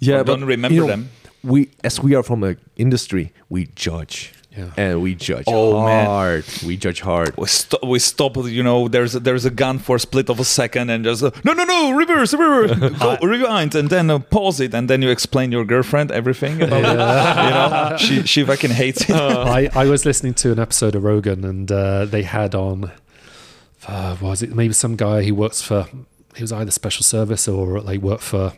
yeah, or but, don't remember you know, them we as we are from a industry, we judge. Yeah. And we judge Oh, man. hard. We judge hard. we stop. We stop. You know, there's a, there's a gun for a split of a second, and just uh, no, no, no, reverse, reverse, go, rewind, and then uh, pause it, and then you explain your girlfriend everything about it. You know, she she fucking hates it. I, I was listening to an episode of Rogan and uh, they had on, uh, was it maybe some guy who works for, he was either special service or like worked for,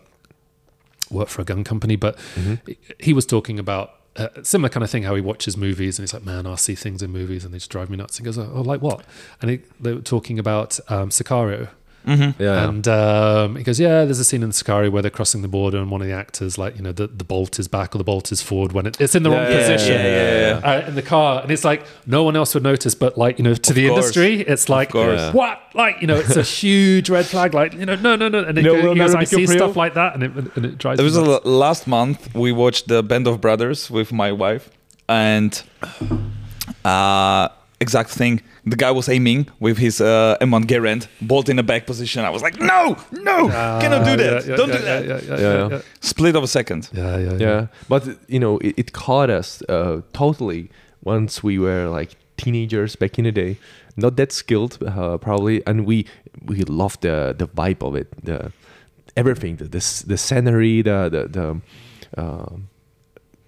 worked for a gun company, but he- he was talking about a similar kind of thing how he watches movies and he's like, man, I see things in movies and they just drive me nuts. He goes, oh, like what? And he, they were talking about um, Sicario. Yeah. And um, he goes, yeah, there's a scene in Sicario where they're crossing the border and one of the actors, like, you know, the, the bolt is back or the bolt is forward when it, it's in the wrong Yeah, yeah, position yeah, yeah, yeah. Uh, in the car. And it's like, no one else would notice, but like, you know, to the course. industry, it's like, what? Like, you know, it's a huge red flag. Like, you know, no, no, no. And it No, goes, he goes, I see stuff like that and it, and it drives There was a, nuts. last month we watched the Band of Brothers with my wife, and uh, exact thing. The guy was aiming with his uh, M1 Garand, bolt in the back position. I was like, no, no, cannot do that. yeah, yeah, Don't yeah, do that. Yeah, yeah, Yeah, yeah, yeah. yeah. Split of a second. Yeah, yeah, yeah. yeah. But you know, it, it caught us uh, totally once we were like teenagers back in the day. Not that skilled, uh, probably, and we we loved the the vibe of it, the everything, the the, the scenery, the the the. Um,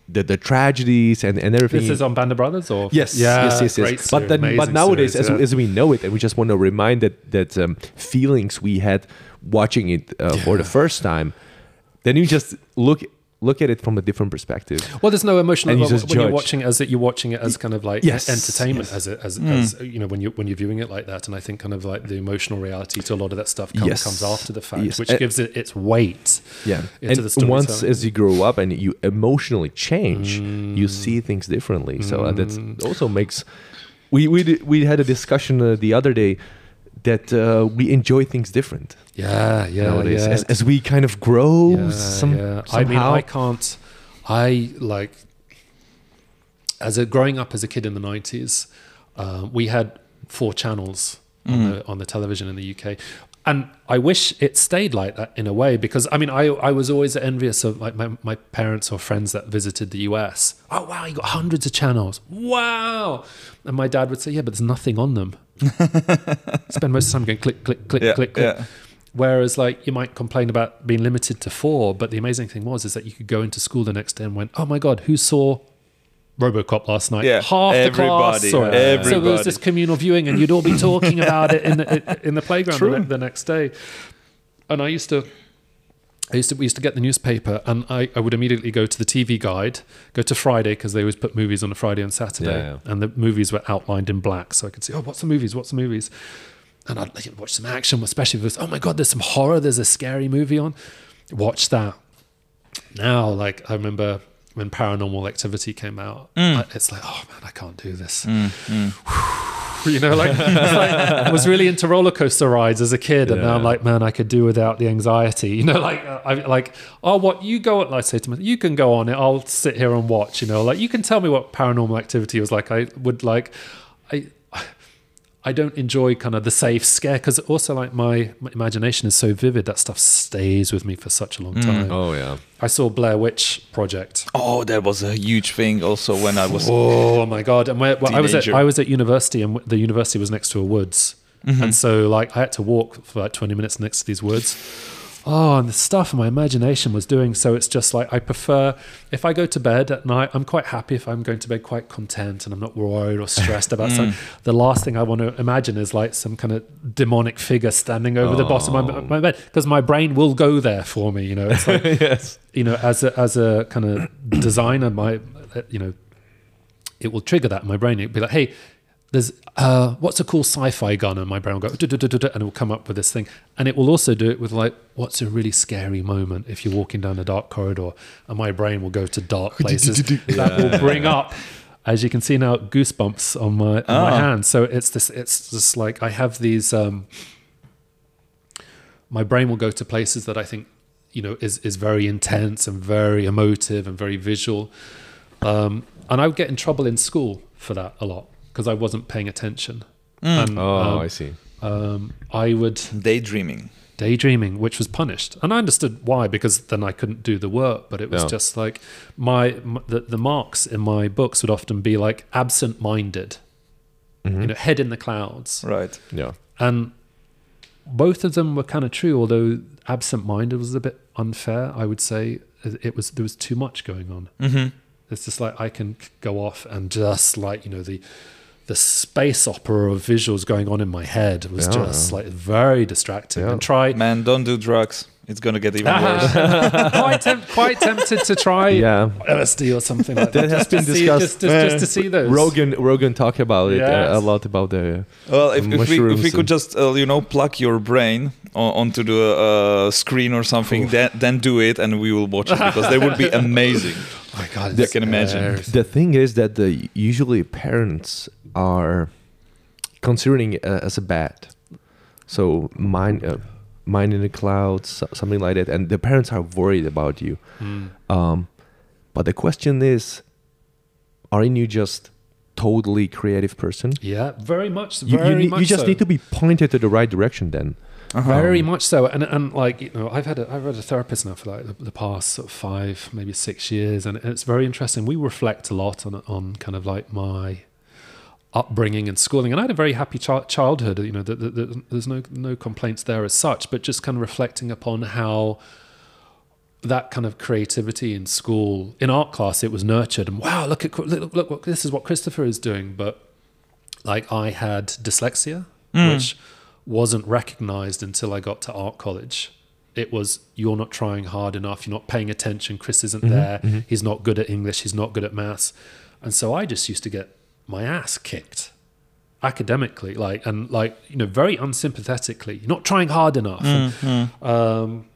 the, the tragedies and, and everything. This is on Band of Brothers or? Yes, yeah, yes, yes, yes. But then, but nowadays, series, as, yeah. as we know it, and we just want to remind that that um, feelings we had watching it uh, for the first time, then you just look look at it from a different perspective. Well, there's no emotional And you when just you're watching it as it, you're watching it as kind of like Yes, entertainment, yes. as it, as, as you know when you when you're viewing it like that. And I think kind of like the emotional reality to a lot of that stuff come, Yes. comes after the fact, Yes. which Uh, gives it its weight. Yeah, into and the once storytelling. as you grow up and you emotionally change, you see things differently. So uh, that's also makes. We we we had a discussion uh, the other day that uh, we enjoy things different Yeah, yeah, nowadays yeah. as, as we kind of grow. Yeah, some, yeah. I mean, I can't. I like as a growing up as a kid in the nineties, uh, we had four channels on the on the television in the UK. And I wish it stayed like that in a way because I mean I I was always envious of like my, my parents or friends that visited the US. Oh wow, you got hundreds of channels. Wow. And my dad would say, Yeah, but there's nothing on them. Spend most of the time going click, click, click, Yeah, click, click. yeah. Whereas, like, you might complain about being limited to four, but the amazing thing was is that you could go into school the next day and went, "Oh my god, who saw RoboCop last night?" Yeah, half the class everybody, saw it. So there was this communal viewing, and you'd all be talking about it in the, in the playground the, the next day. And I used to. I used to we used to get the newspaper and I, I would immediately go to the TV guide, go to Friday because they always put movies on a Friday and Saturday, Yeah, yeah. and the movies were outlined in black, so I could see oh what's the movies, what's the movies, and I'd like, watch some action, especially if it was oh my god, there's some horror, there's a scary movie on, watch that. Now, like I remember when Paranormal Activity came out, mm. I, it's like oh man, I can't do this. Mm, mm. You know, like, like I was really into roller coaster rides as a kid, and now I'm like, man, I could do without the anxiety. You know, like uh, I like, oh, what you go? on I say to myself, you can go on it. I'll sit here and watch. You know, like you can tell me what Paranormal Activity was like. I would like, I. I don't enjoy kind of the safe scare because also like my, my imagination is so vivid that stuff stays with me for such a long mm, time. Oh yeah. I saw Blair Witch Project. Oh, that was a huge thing also when I was. Oh my god! And where, well, I was at I was at university, and the university was next to a woods, mm-hmm. and so like I had to walk for like twenty minutes next to these woods. Oh, and the stuff my imagination was doing. So it's just like I prefer if I go to bed at night. I'm quite happy if I'm going to bed quite content and I'm not worried or stressed about something. Mm. The last thing I want to imagine is like some kind of demonic figure standing over the bottom of my, my oh. bed because my brain will go there for me. You know, it's like yes. you know, as a as a kind of designer, my you know, it will trigger that in my brain. It'll be like, hey, there's uh, what's a cool sci-fi gun, and my brain will go, and it will come up with this thing, and it will also do it with like, what's a really scary moment if you're walking down a dark corridor, and my brain will go to dark places that will bring up. As you can see now, goosebumps on my on my Ah. hands. So it's this. It's just like I have these. Um, my brain will go to places that I think you know is is very intense and very emotive and very visual. Um, and I would get in trouble in school for that a lot because I wasn't paying attention. And, Oh, um, I see. um, I would Daydreaming. daydreaming, which was punished. And I understood why, because then I couldn't do the work. But it was Yeah. just like my, m the, the marks in my books would often be like absent-minded, Mm-hmm. you know, head in the clouds, Right. Yeah. and both of them were kind of true. Although absent-minded was a bit unfair, I would say it it was there was too much going on. Mm-hmm. It's just like I can go off and just like you know the the space opera of visuals going on in my head was Yeah. just like very distracting. Yeah. And try Man, don't do drugs. It's gonna get even worse. quite, temp- quite tempted to try Yeah. LSD or something like that. That has just to see- discussed. just, just, just to see those. Rogan Rogan talked about it uh, a lot about the Well, if, if we if we could just uh, you know plug your brain on, onto the uh, screen or something, then then do it, and we will watch it because they would be amazing. Oh my God, I can imagine. hilarious. the thing is that the usually parents are considering it uh, as a bad. So mine uh, mine in the clouds something like that and the parents are worried about you. Mm. Um, but the question is aren't you just totally creative person? Yeah, very much. You, Very you, need- much you just so. need to be pointed to the right direction then. Uh-huh. Very much so, and and like you know, I've had a I've had a therapist now for like the, the past sort of five, maybe six years, and it's very interesting. We reflect a lot on on kind of like my upbringing and schooling, and I had a very happy chi- childhood. You know, the, the, the, there's no no complaints there as such, but just kind of reflecting upon how that kind of creativity in school, in art class, it was nurtured, and wow, look at look, look what this is what Christopher is doing, but like I had dyslexia, mm. which wasn't recognized until I got to art college. It was you're not trying hard enough, you're not paying attention, Chris isn't there, he's not good at English, he's not good at maths. And so I just used to get my ass kicked academically, like and like, you know, very unsympathetically. You're not trying hard enough. And, um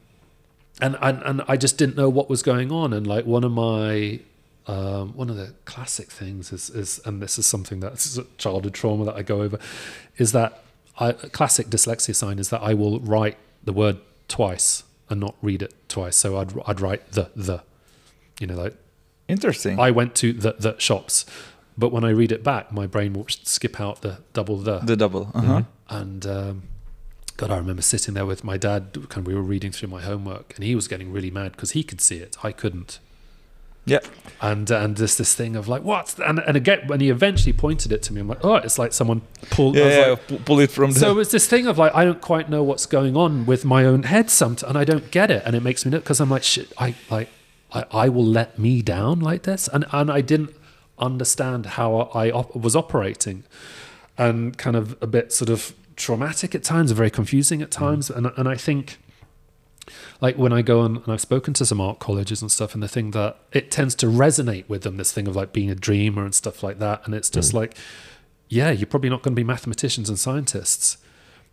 and, and and I just didn't know what was going on. And like one of my um, one of the classic things is is and this is something that's a childhood trauma that I go over, is that I, a classic dyslexia sign is that I will write the word twice and not read it twice. So I'd I'd write the the, you know, like Interesting. I went to the the shops, but when I read it back, my brain will skip out the double the the double. Uh-huh. and um, God, I remember sitting there with my dad. Kind of, we were reading through my homework, and he was getting really mad because he could see it, I couldn't. Yeah. And uh, and there's this thing of like, what? And and again, when he eventually pointed it to me, I'm like, oh, it's like someone pulled. Yeah, yeah, like- pu- pull it from the. so it's this thing of like, I don't quite know what's going on with my own head sometimes, and I don't get it, and it makes me because I'm like, shit, I like, I, I will let me down like this, and and I didn't understand how I op- was operating, and kind of a bit sort of traumatic at times, very confusing at mm-hmm. times, and and I think like when I go on and I've spoken to some art colleges and stuff, and the thing that it tends to resonate with them, this thing of like being a dreamer and stuff like that. And it's just like, yeah, you're probably not going to be mathematicians and scientists.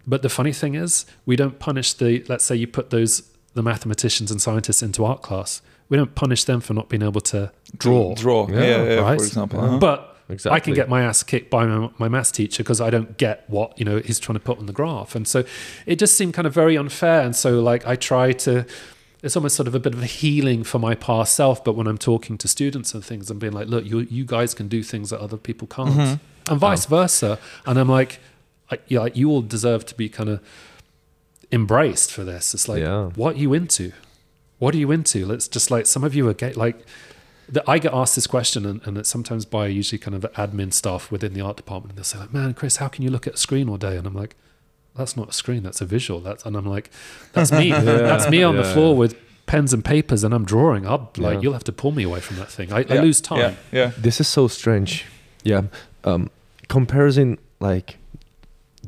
But the funny thing is, we don't punish the, let's say you put those, the mathematicians and scientists into art class, we don't punish them for not being able to draw. Draw. Yeah, Yeah, yeah, right? for example. Uh-huh. uh-huh. But I can get my ass kicked by my, my maths teacher because I don't get what you know he's trying to put on the graph, and so it just seemed kind of very unfair. And so like I try to, it's almost sort of a bit of a healing for my past self. But when I'm talking to students and things, I'm being like, look, you you guys can do things that other people can't, mm-hmm. and vice versa. And I'm like, I, yeah, like, you all deserve to be kind of embraced for this. It's like, Yeah. what are you into? What are you into? Let's just like some of you are gay, like that I get asked this question, and, and it's sometimes by usually kind of admin staff within the art department. And they'll say, like, "Man, Chris, how can you look at a screen all day?" And I'm like, "That's not a screen. That's a visual." That's and I'm like, "That's me. that's me on the floor with pens and papers, and I'm drawing. I'll like, Yeah. you'll have to pull me away from that thing. I, I lose time. Yeah, yeah. This is so strange. Yeah. Um, comparison like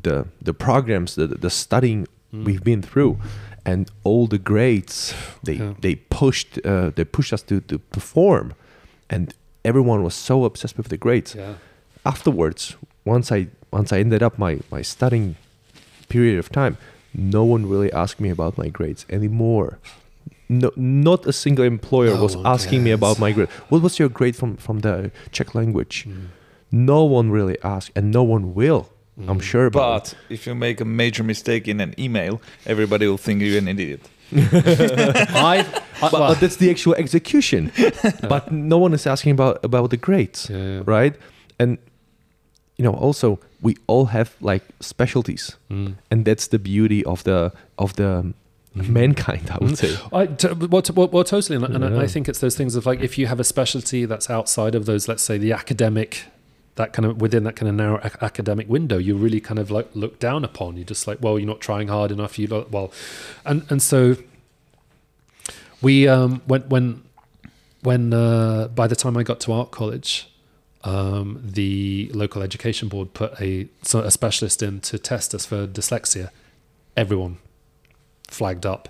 the the programs, the the studying Mm. we've been through, and all the grades they Yeah. they pushed uh, they pushed us to to perform, and everyone was so obsessed with the grades. Yeah. Afterwards, once I once I ended up my my studying period of time, no one really asked me about my grades anymore. No, not a single employer No was one asking me about my grade. What was your grade from from the Czech language? Mm. No one really asked, and no one will. I'm Mm. sure about it. But if you make a major mistake in an email, everybody will think you're an idiot. I, I But, but that's the actual execution. but no one is asking about about the grades, yeah, yeah. right? And you know, also we all have like specialties, Mm. and that's the beauty of the of the mankind. I would say. I, t- well, t- well, well, totally, and, and I- I Yeah. think it's those things of like if you have a specialty that's outside of those, let's say the academic, that kind of within that kind of narrow ac- academic window, you're really kind of like look down upon. You're just like, well, you're not trying hard enough. You don't, well, and and so we um, when when when uh, by the time I got to art college. Um, the local education board put a so a specialist in to test us for dyslexia. Everyone flagged up.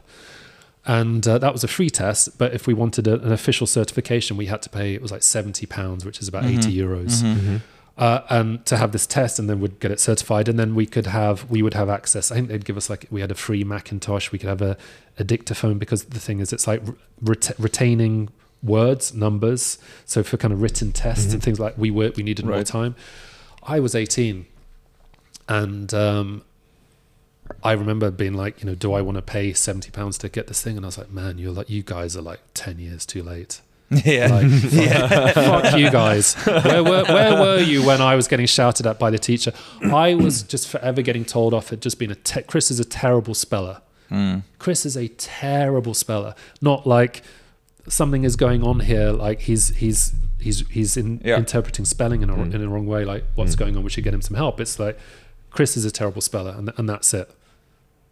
And uh, that was a free test, but if we wanted a, an official certification, we had to pay, it was like 70 pounds, which is about 80 euros. Mm-hmm. Uh, and to have this test and then we'd get it certified. And then we could have we would have access. I think they'd give us like we had a free macintosh. We could have a, a dictaphone because the thing is it's like ret- retaining words numbers. So for kind of written tests and things like we were we needed more time. I was 18 and um, I remember being like, you know, do I want to pay seventy pounds to get this thing? And I was like, man, you're like, you guys are like ten years too late. Yeah. Like, fuck, fuck you guys. Where were, where were you when I was getting shouted at by the teacher? I was just forever getting told off. It just being a te- Chris is a terrible speller. Mm. Chris is a terrible speller. Not like something is going on here. Like he's he's he's he's in, Yeah. interpreting spelling in a, in a wrong way. Like what's going on? We should get him some help. It's like Chris is a terrible speller, and and that's it.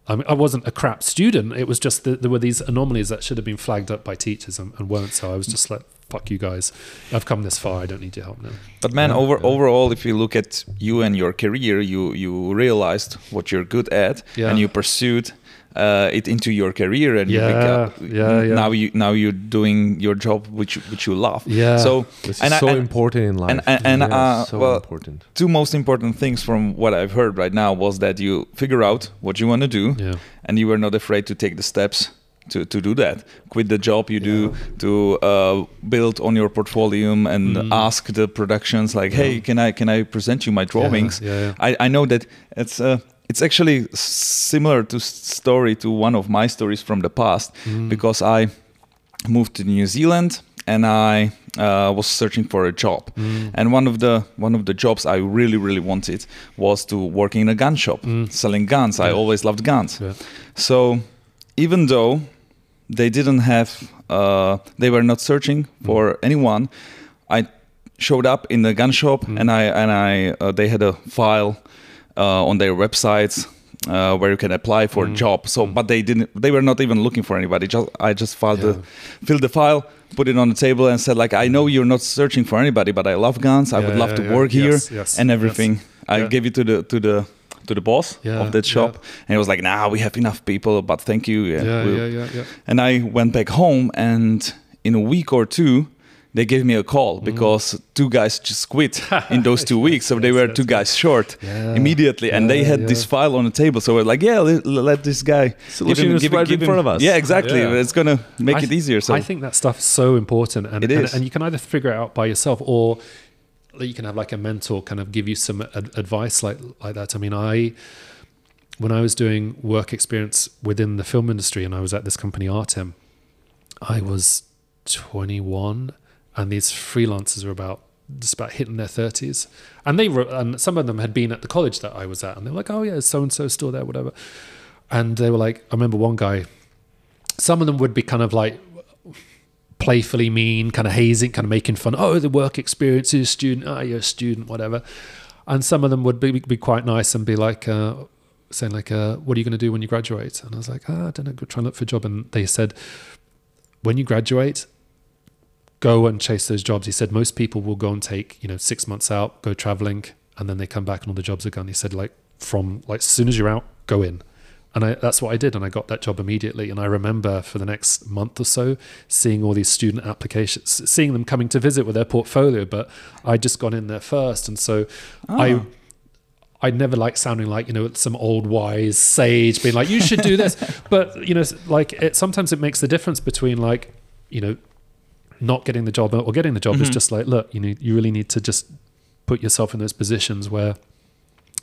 I mean, I wasn't a crap student. It was just that there were these anomalies that should have been flagged up by teachers and, and weren't. So I was just like, "Fuck you guys! I've come this far. I don't need your help now." But man, Yeah, over yeah. overall, if you look at you and your career, you you realized what you're good at, Yeah. and you pursued uh, it into your career, and you Yeah, become, yeah, yeah. now you now you're doing your job which which you love. Yeah. So This And is I- so and- important in life. and- and- and, Yeah, uh, so well, important. two most important things from what I've heard right now was that you figure out what you want to do, Yeah. and you were not afraid to take the steps to, to do that. Quit the job you do to uh, build on your portfolio and Mm. ask the productions like, "Hey, can I can I present you my drawings?" Yeah, yeah. I, I know that it's uh, it's actually similar to story to one of my stories from the past Mm. because I moved to New Zealand and I uh, was searching for a job Mm. and one of the one of the jobs I really really wanted was to work in a gun shop selling guns I Mm. Always loved guns Yeah. so even though they didn't have uh, they were not searching Mm. for anyone I showed up in the gun shop Mm. and I and I uh, they had a file on their websites uh, where you can apply for Mm. a job so but they didn't they were not even looking for anybody just I just filed Yeah. the filled the file put it on the table and said like I know you're not searching for anybody but I love guns I Yeah, would love yeah, to work here Yes, yes, and yes. everything I Yeah. gave it to the to the to the boss of that shop and he was like nah we have enough people but thank you Yeah, yeah, yeah, yeah. and I went back home, and in a week or two, they gave me a call Mm. because two guys just quit in those two weeks. So they were two guys short Yeah. immediately, and they Yeah, had this file on the table. So we're like, yeah, let, let this guy Solution is right in front of us. Yeah, exactly. Yeah. It's gonna make I it easier. So I think that stuff is so important, and It and, and you can either figure it out by yourself, or you can have like a mentor kind of give you some ad- advice like like that. I mean, I when I was doing work experience within the film industry, and I was at this company Artem, I was 21, and these freelancers were about just about hitting their 30s, and they were, and some of them had been at the college that I was at, and they were like, "Oh yeah, so and so still there, whatever," and they were like, I remember one guy some of them would be kind of like playfully mean, kind of hazing, kind of making fun. Oh, the work experience is student. Oh, you're a student, whatever. And some of them would be, be quite nice and be like, uh, saying like, uh, "What are you going to do when you graduate?" And I was like, oh, "I don't know. Go try and look for a job." And they said, "When you graduate." Go and chase those jobs. He said most people will go and take, you know, six months out, go traveling, and then they come back and all the jobs are gone. He said, like, from like as soon as you're out, go in. And I, that's what I did. And I got that job immediately. And I remember for the next month or so seeing all these student applications, seeing them coming to visit with their portfolio. But I'd just gone in there first. And so I. Ah. I never like sounding like you know some old wise sage being like you should do this, but you know like it sometimes it makes the difference between like you know not getting the job or getting the job is mm-hmm. just like look you know you really need to just put yourself in those positions where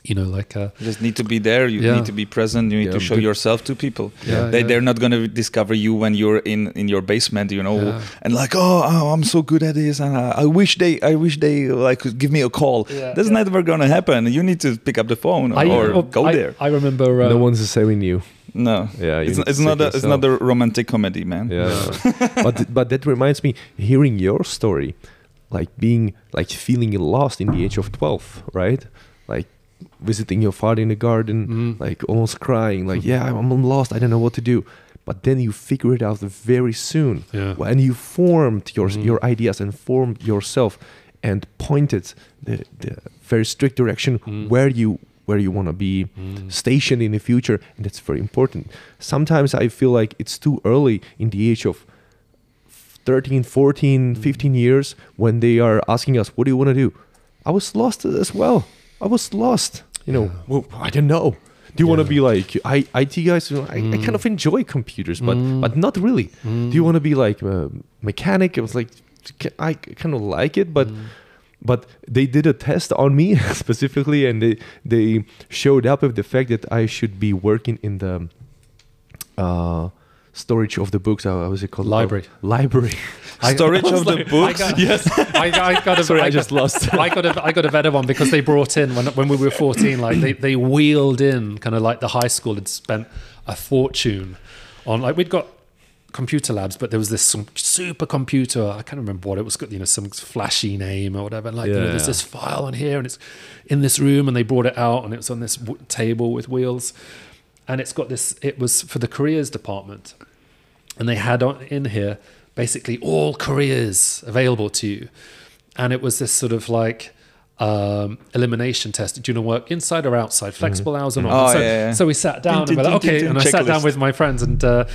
you know, like uh, You just need to be there. You Yeah. need to be present. You need Yeah, to show but- yourself to people. Yeah, they yeah. they're not gonna discover you when you're in in your basement. You know, Yeah. and like, oh, oh, I'm so good at this, and I, I wish they, I wish they like could give me a call. Yeah, That's yeah. never gonna happen. You need to pick up the phone I, or oh, go I, there. I remember. Uh, no one's saving you. No, Yeah, you it's, it's not save a it's not a romantic comedy, man. Yeah, but but that reminds me, hearing your story, like being like feeling lost in the age of twelve, right? Like visiting your father in the garden, Mm. like almost crying, like yeah, I'm, I'm lost, I don't know what to do. But then you figure it out very soon, Yeah. when you formed your Mm. your ideas and formed yourself, and pointed the, the very strict direction Mm. where you where you want to be Mm. stationed in the future and that's very important sometimes i feel like it's too early in the age of 13 14 15 years when they are asking us what do you want to do i was lost as well i was lost you know well, i don't know do you want to be like I, IT guys? You know, I, I kind Mm. of enjoy computers, but Mm. but not really. Mm. Do you want to be like a mechanic? It was like, I kind of like it, but Mm. but they did a test on me specifically and they they showed up with the fact that i should be working in the uh storage of the books how was it called Library. library Storage I of the books. I got, yes, I, I got a, Sorry, I got- just lost. I got a, I got a better one because they brought in when when we were fourteen, like they they wheeled in kind of like the high school had spent a fortune on like we'd got computer labs, but there was this some super computer. I can't remember what it was. Got you know, some flashy name or whatever. And like, you know, there's yeah. this file on here, and it's in this room, and they brought it out, and it was on this w- table with wheels, and it's got this. It was for the careers department, and they had on in here basically all careers available to you, and it was this sort of like. Um, elimination test. Do you want to work inside or outside? Flexible hours or not? Oh, so, yeah, yeah. so we sat down and we're like, okay. And I sat down with my friends and uh,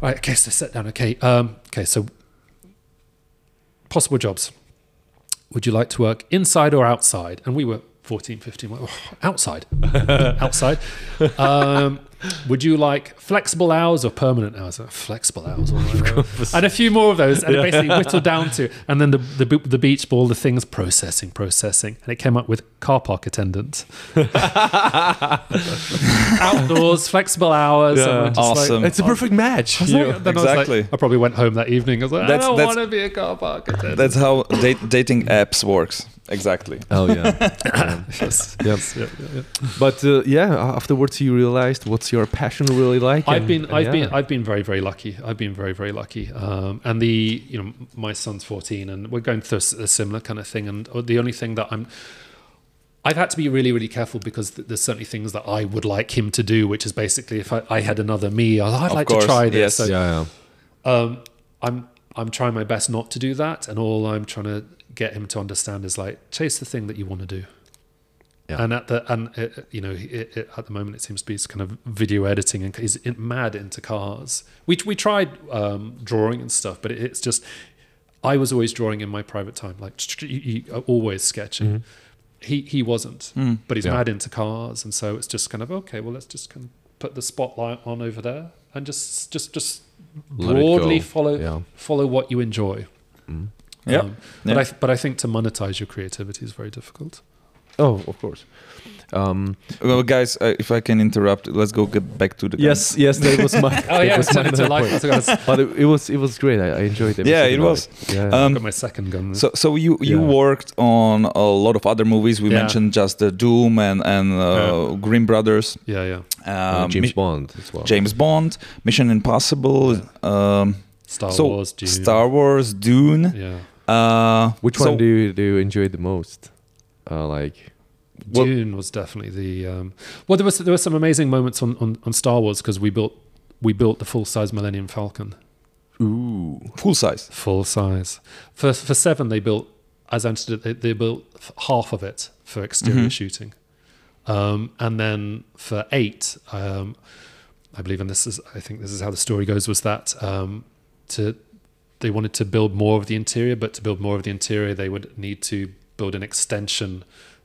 right, okay, so sit down. Okay, um, okay, so possible jobs. Would you like to work inside or outside? And we were 14, 15, well, outside, outside. Um, would you like flexible hours or permanent hours? Uh, Flexible hours, and a few more of those, and it basically whittled down to, and then the the, the beach ball, the things processing, processing, and it came up with car park attendant, outdoors, flexible hours, Yeah. we're like- Awesome. it's a perfect match I was like- know? then I was like- Exactly. I probably went home that evening. I was like, That's- I don't want to be a car park attendant. That's how date, dating apps works. Exactly. oh yeah yes. Yep. Yeah, yeah, yeah. but uh, yeah afterwards you realized what's your passion really like I've and- been, and I've yeah. been, I've been very, very lucky. I've been very, very lucky. Um, and the, you know, my son's fourteen, and we're going through a similar kind of thing. And the only thing that I'm, I've had to be really, really careful because th- there's certainly things that I would like him to do, which is basically if I, I had another me, I'd, I'd like course, to try this. yes. So, yeah yeah um, I'm I'm trying my best not to do that, and all I'm trying to get him to understand is like chase the thing that you want to do. Yeah. And at the and uh, you know it, it, at the moment it seems to be kind of video editing and he's mad into cars. We we tried um, drawing and stuff, but it, it's just I was always drawing in my private time, like he, he, always sketching. He he wasn't, Mm. but he's Yeah. mad into cars, and so it's just kind of okay. Well, let's just kind of put the spotlight on over there and just just just Let broadly follow yeah follow what you enjoy. Mm. Yep. Um, but Yeah. I but I think to monetize your creativity is very difficult. oh of course um Well, guys, uh, if I can interrupt, let's go get back to the. yes yes that was my Oh that yeah, was my it to life. point. But it, it was it was great. I, I enjoyed it. Yeah, it was. Yeah. Um, my second gun. So, so you you Yeah. worked on a lot of other movies. We Yeah. mentioned just the Doom and and uh, Yeah. Green Brothers, yeah, yeah. Um, James Mi- Bond as well. James Bond, Mission Impossible, um, Star so Wars, Dune. Star Wars, Dune. Yeah, Uh, Which so- one do you do you enjoy the most? Uh, like What- Dune was definitely the. Um, well, there was there were some amazing moments on on, on Star Wars because we built we built the full size Millennium Falcon, ooh full size? full size. For for seven, they built as I understood it, they, they built half of it for exterior Mhm. shooting, um, and then for eight, um, I believe, and this is I think this is how the story goes, was that um, to they wanted to build more of the interior, but to build more of the interior, they would need to build an extension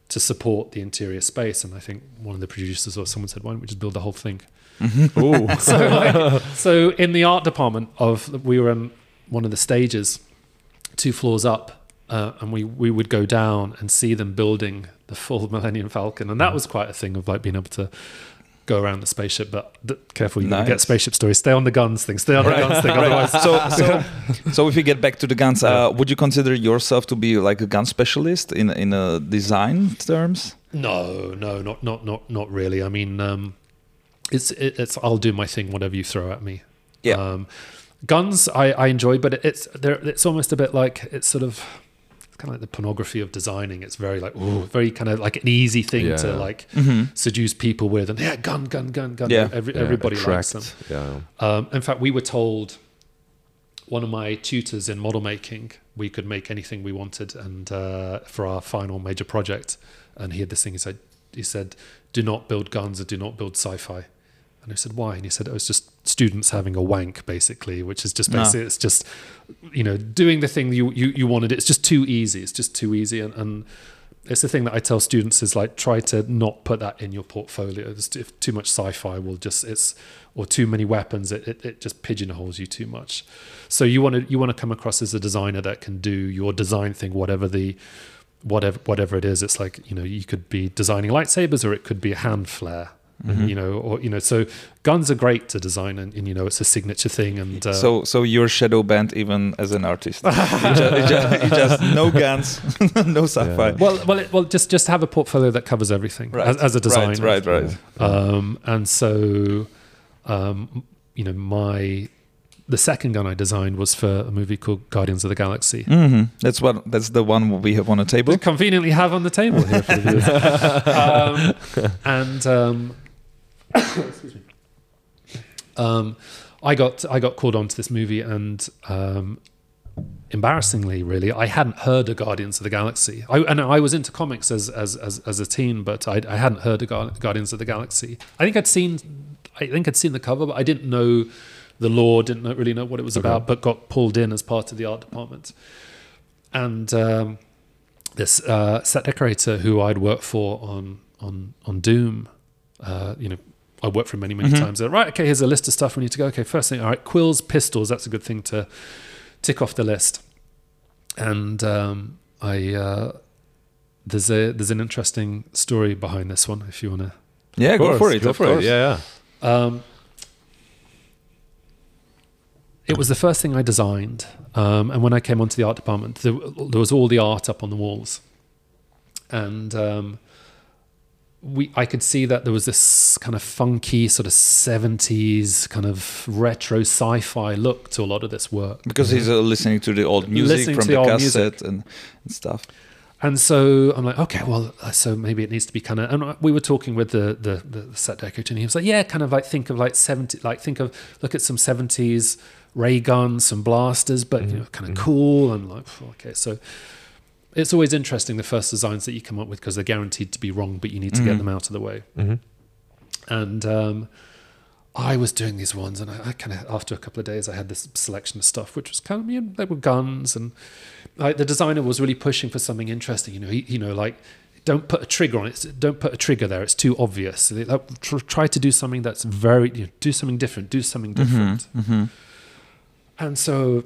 to support the interior space. And I think one of the producers or someone said, "Why don't we just build the whole thing?" ooh so, like, so in the art department of we were in one of the stages, two floors up, uh, and we we would go down and see them building the full Millennium Falcon, and that was quite a thing of like being able to go around the spaceship. But th- careful, you Nice. get spaceship stories. Stay on the guns thing. Stay on the guns thing. Otherwise, so, so, so if we get back to the guns, uh, would you consider yourself to be like a gun specialist in in uh, design terms? No, no, not not not not really. I mean, um, it's it, it's I'll do my thing, whatever you throw at me. Yeah. Um, guns I, I enjoy, but it's there. It's almost a bit like it's sort of kind of like the pornography of designing. It's very like ooh, very kind of like an easy thing to Yeah. like seduce people with, and yeah, gun, gun, gun, gun. Yeah. Every, Yeah, everybody likes them. Yeah. Um, in fact, we were told one of my tutors in model making we could make anything we wanted, and uh, for our final major project, and he had this thing. He said, he said, "Do not build guns or do not build sci-fi." And I said, "Why?" And he said, "Oh, was just students having a wank, basically, which is just basically it's just you know doing the thing you you, you wanted. It's just too easy. It's just too easy, and." and it's the thing that I tell students is like try to not put that in your portfolio. If too much sci-fi will just it's or too many weapons, it, it, it just pigeonholes you too much. So you want to you want to come across as a designer that can do your design thing, whatever the whatever whatever it is. It's like you know you could be designing lightsabers or it could be a hand flare. You know, or you know, so guns are great to design, and, and you know, it's a signature thing. And uh, so, so you're shadow banned even as an artist. you, just, you, just, you just no guns, no sci-fi. well, well, it, well, just just have a portfolio that covers everything Right, as, as a designer. Right, right, right. Um, and so, um, you know, my the second gun I designed was for a movie called Guardians of the Galaxy. hmm That's what. That's the one we have on the table. We conveniently have on the table here for the viewers. um, and um, excuse me. Um, I got I got called onto this movie, and um, embarrassingly, really, I hadn't heard of Guardians of the Galaxy. I, and I was into comics as as as, as a teen, but I, I hadn't heard of Guar- Guardians of the Galaxy. I think I'd seen I think I'd seen the cover, but I didn't know the lore, didn't really know what it was about, but got pulled in as part of the art department. And um, this uh, set decorator who I'd worked for on on on Doom, uh, you know, I worked for him many many times. Said, right, okay, here's a list of stuff we need to go. Okay, first thing, all right, Quill's, pistols. That's a good thing to tick off the list. And um, I uh, there's a there's an interesting story behind this one. If you want to Yeah, go for it. Go for course. it. Yeah, yeah. um, it was the first thing I designed, um, and when I came onto the art department, there, there was all the art up on the walls, and um, we I could see that there was this kind of funky sort of seventies kind of retro sci-fi look to a lot of this work. Because he's uh, listening to the old music Listening from the, the cassette and, and stuff. And so I'm like, okay, well, uh, so maybe it needs to be kind of. And we were talking with the the, the set decorator, and he was like, yeah, kind of like think of like seventy, like think of look at some seventies ray guns, some blasters, but you know, kind of cool and like okay. So it's always interesting the first designs that you come up with because they're guaranteed to be wrong, but you need to get mm-hmm. them out of the way. Mm-hmm. And um, I was doing these ones, and I, I kind of after a couple of days, I had this selection of stuff, which was kind of you know, they were guns, and like the designer was really pushing for something interesting. You know, he, you know, like don't put a trigger on it. Don't put a trigger there. It's too obvious. So they, like, tr- try to do something that's very you know, do something different. Do something mm-hmm. different. And so,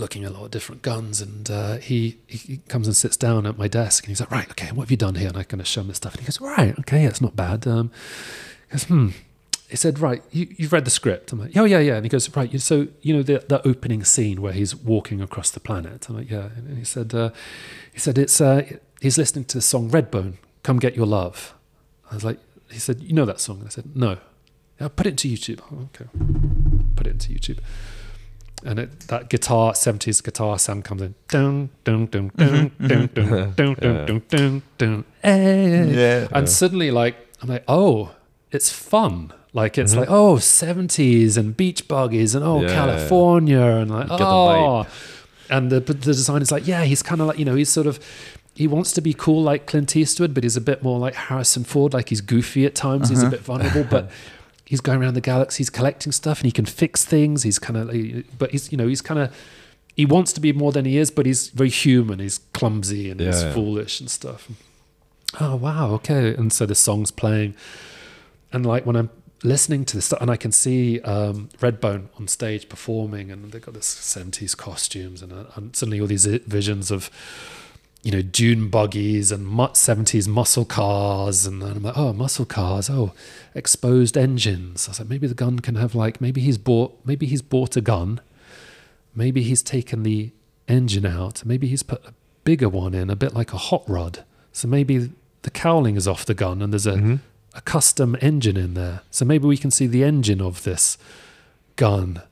looking at a lot of different guns, and uh, he, he comes and sits down at my desk, and he's like, "Right, okay, what have you done here?" And I kind of show him this stuff, and he goes, "Right, okay, it's not bad." Um, he goes, "Hmm." He said, "Right, you, you've read the script." I'm like, "Oh yeah, yeah." And he goes, "Right, so you know the the opening scene where he's walking across the planet." I'm like, "Yeah." And he said, uh, "He said it's uh, he's listening to the song Redbone, Come Get Your Love." I was like, "He said, you know that song?" And I said, "No." "Yeah, put it into YouTube. Oh, okay, put it into YouTube and it, that guitar 70s guitar sound comes in dun dun dun dun mm-hmm, mm-hmm. dun dun dun dun dun dun dun. Yeah. and suddenly like i'm like oh it's fun like it's mm-hmm. like oh 70s and beach buggies and oh Yeah, yeah, yeah. california and like get the oh and the, the designer's like yeah he's kind of like you know he's sort of he wants to be cool like Clint Eastwood, but he's a bit more like Harrison Ford. Like he's goofy at times. He's a uh-huh. bit vulnerable, but he's going around the galaxy. He's collecting stuff, and he can fix things. He's kind of, but he's you know he's kind of he wants to be more than he is, but he's very human. He's clumsy and he's Yeah, yeah. foolish and stuff. Oh wow, okay. And so the song's playing, and like when I'm listening to this stuff, and I can see um, Redbone on stage performing, and they've got this seventies costumes, and, uh, and suddenly all these visions of you know dune buggies and seventies muscle cars, and then I'm like, oh, muscle cars, oh, exposed engines. I was like, maybe the gun can have like, maybe he's bought, maybe he's bought a gun, maybe he's taken the engine out, maybe he's put a bigger one in, a bit like a hot rod. So maybe the cowling is off the gun, and there's a Mhm. a custom engine in there. So maybe we can see the engine of this gun.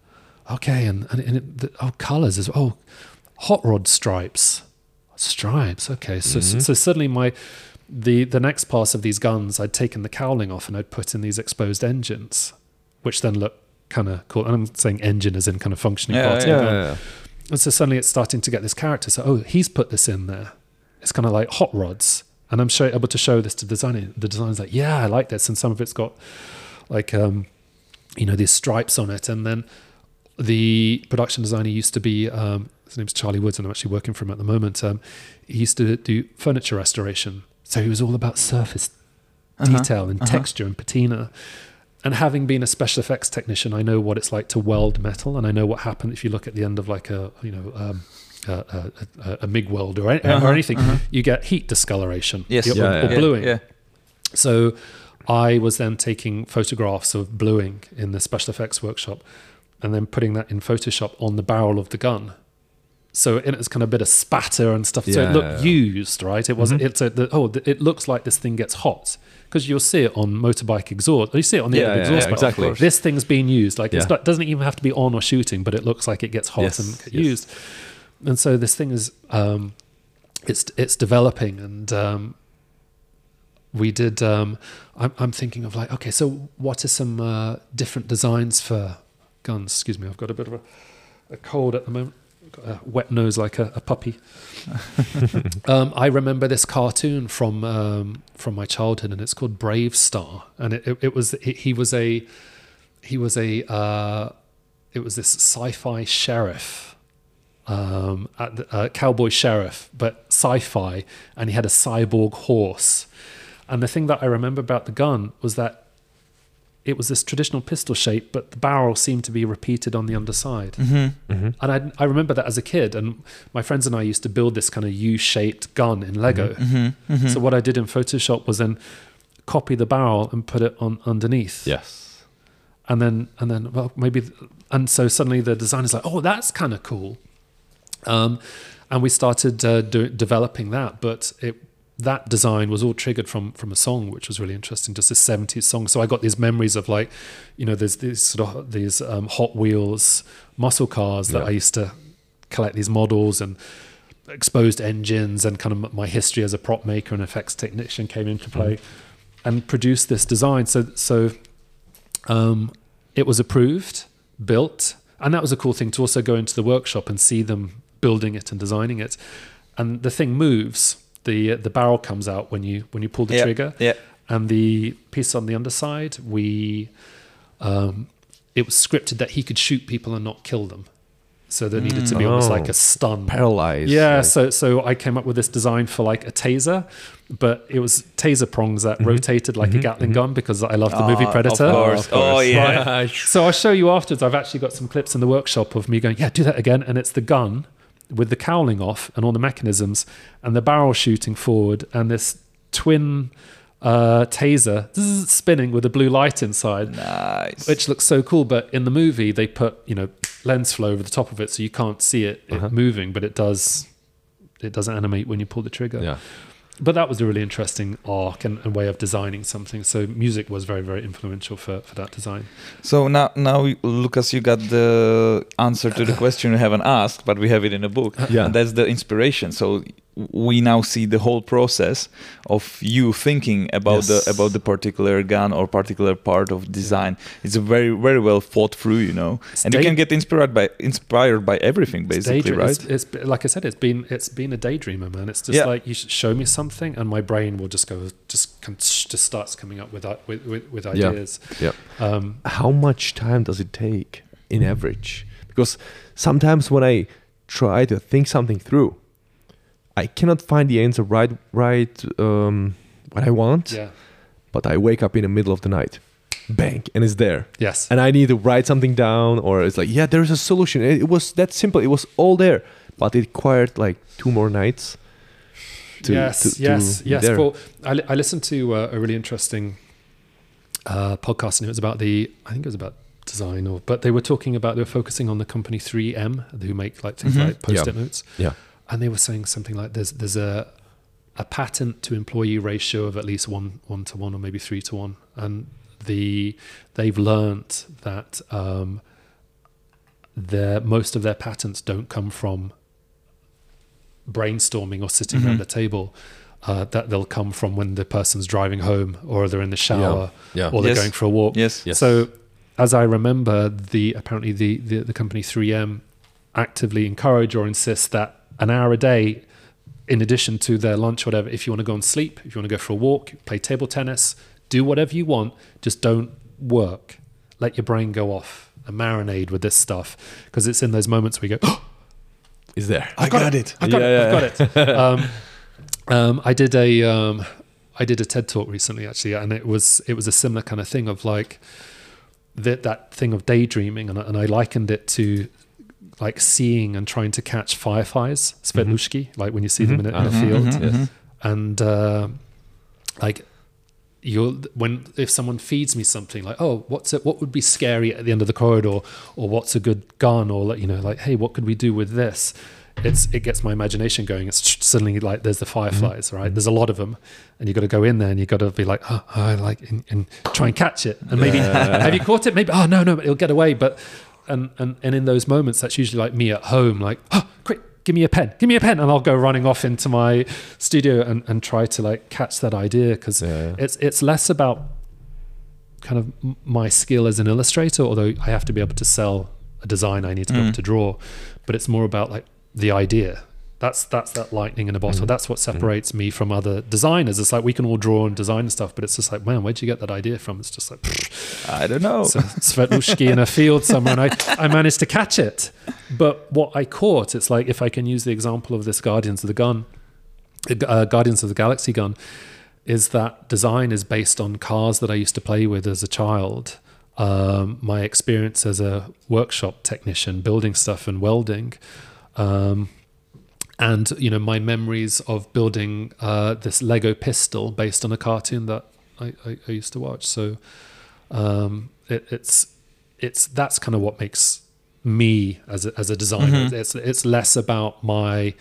Okay, and, and, and it, the, oh, colors as oh, hot rod stripes, stripes. Okay, so so, Mhm. so suddenly my the the next pass of these guns, I'd taken the cowling off and I'd put in these exposed engines, which then look kind of cool. And I'm saying engine as in kind of functioning Yeah, part of Yeah, gun. yeah, yeah. And so suddenly it's starting to get this character. So, oh, he's put this in there. It's kind of like hot rods. And I'm show, able to show this to the designer. The designer's like, yeah, I like this. And some of it's got like, um, you know, these stripes on it. And then the production designer used to be, um, his name's Charlie Woods, and I'm actually working for him at the moment. Um, he used to do furniture restoration. So he was all about surface Uh-huh. detail and uh-huh. texture and patina. And having been a special effects technician, I know what it's like to weld metal, and I know what happened if you look at the end of like a you know um, a, a, a, a MIG weld or, any, Uh-huh, or anything, uh-huh. you get heat discoloration, Yes. or, Yeah, or yeah. bluing. Yeah. So I was then taking photographs of bluing in the special effects workshop, and then putting that in Photoshop on the barrel of the gun. So it was kind of a bit of spatter and stuff. so Yeah, it looked yeah. used, right? It wasn't. Mhm. It's a, the, oh, th- it looks like this thing gets hot because you'll see it on motorbike exhaust. You see it on the Yeah, end of yeah, exhaust. yeah, pipe. exactly. This thing's being used. Like it's Yeah. not, doesn't even have to be on or shooting, but it looks like it gets hot Yes, and yes. used. And so this thing is, um, it's it's developing, and um, we did. Um, I'm, I'm thinking of like, okay, so what are some uh, different designs for guns? Excuse me, I've got a bit of a, a cold at the moment. A wet nose like a, a puppy. um, I remember this cartoon from um, from my childhood, and it's called BraveStarr, and it, it, it was he, he was a he was a uh, it was this sci-fi sheriff, um, at the, uh, cowboy sheriff, but sci-fi, and he had a cyborg horse. And the thing that I remember about the gun was that it was this traditional pistol shape, but the barrel seemed to be repeated on the underside. Mm-hmm. Mhm. And I, I remember that as a kid, and my friends and I used to build this kind of U-shaped gun in Lego. Mm-hmm. Mm-hmm. So what I did in Photoshop was then copy the barrel and put it on underneath. Yes. And then and then well maybe and so suddenly the designer's like, oh, that's kind of cool. Um, and we started uh, do, developing that, but it that design was all triggered from from a song which was really interesting just a 70s song. So i got these memories of like you know there's these sort of these um, hot wheels muscle cars that Yeah. i used to collect these models and exposed engines and kind of my history as a prop maker and effects technician came into play and produced this design. So so um, it was approved built and that was a cool thing to also go into the workshop and see them building it and designing it. And the thing moves the the barrel comes out when you when you pull the Yeah. trigger Yeah. and the piece on the underside we um, it was scripted that he could shoot people and not kill them so there needed to be almost Oh. like a stun Paralyzed. yeah like- so so i came up with this design for like a taser but it was taser prongs that rotated like a Mhm, gatling mhm. gun because i love the movie Ah, predator Of course. of course. Oh yeah. Right. so i'll show you afterwards i've actually got some clips in the workshop of me going yeah do that again and it's the gun with the cowling off and all the mechanisms and the barrel shooting forward and this twin uh, taser zzz, spinning with a blue light inside Nice. which looks so cool. But in the movie, they put you know lens flow over the top of it, so you can't see it, it Uh-huh. moving, but it does. It doesn't animate when you pull the trigger. Yeah. But that was a really interesting arc and, and way of designing something. So music was very very influential for, for that design. So now, now, Lucas, you got the answer to the question you haven't asked, but we have it in a book, Yeah. and that's the inspiration. So we now see the whole process of you thinking about Yes. the about the particular gun or particular part of design. It's a very very well thought through, you know, It's and you can get inspired by inspired by everything, basically, daydream- right? It's, it's like I said, it's been it's been a daydreamer, man. It's just Yeah. like you should show me something, and my brain will just go just com- just starts coming up with i- with with, with Yeah. ideas. Yeah. Um, How much time does it take in average? Because sometimes when I try to think something through, I cannot find the answer right right um, what I want. yeah. But I wake up in the middle of the night. bang, and it's there. Yes. And I need to write something down, or it's like, yeah, there's a solution. It, it was that simple. It was all there, but it required like two more nights. to- yes, to- to yes, be yes. there. Well, I, li- I listened to uh, a really interesting uh, podcast, and it was about the. I think it was about design, or but they were talking about they were focusing on the company 3M, who make like things Mhm. like post-it notes, Yeah. And they were saying something like there's there's a a patent to employee ratio of at least one one to one or maybe three to one, and the they've learnt that um, their most of their patents don't come from brainstorming or sitting around Mhm. the table. Uh, that they'll come from when the person's driving home or they're in the shower Yeah. or they're Yes. going for a walk. Yes. Yes. So, as I remember, the apparently the, the the company 3M actively encourage or insist that an hour a day, in addition to their lunch, whatever, if you want to go and sleep, if you want to go for a walk, play table tennis, do whatever you want, just don't work. Let your brain go off and marinate with this stuff because it's in those moments where you go, oh, Is there? I got it. I've got Yeah, it. I've got it. um, um, I did a um, I did a TED talk recently actually, and it was it was a similar kind of thing of like that that thing of daydreaming, and, and I likened it to like seeing and trying to catch fireflies, Svetlushki, like when you see them in a, in a Mhm. field, Mhm, Yes. mhm. and uh, like you'll when if someone feeds me something like oh what's it what would be scary at the end of the corridor? Or what's a good gun? Or like you know like hey what could we do with this? It's it gets my imagination going. It's suddenly like there's the fireflies right? There's a lot of them and you got to go in there and you got to be like oh, I like and, and try and catch it. And maybe have you caught it? Maybe oh no no but it'll get away. But and and and in those moments that's usually like me at home like oh quick give me a pen give me a pen and i'll go running off into my studio and, and try to like catch that idea because Yeah. it's it's less about kind of my skill as an illustrator although i have to be able to sell a design i need to be able Mm. to draw but it's more about like the idea that's that's that lightning in a bottle Mhm. that's what separates me from other designers it's like we can all draw and design and stuff but it's just like man where'd you get that idea from it's just like I don't know. so Svetlushki in a field somewhere, and I, I managed to catch it. But what I caught, it's like if I can use the example of this Guardians of the Gun, uh, Guardians of the Galaxy gun, is that design is based on cars that I used to play with as a child. Um, my experience as a workshop technician, building stuff and welding. Um, and you know my memories of building uh, this Lego pistol based on a cartoon that I, I, I used to watch. So um, it, it's it's that's kind of what makes me as a, as a designer. Mhm. It's it's less about my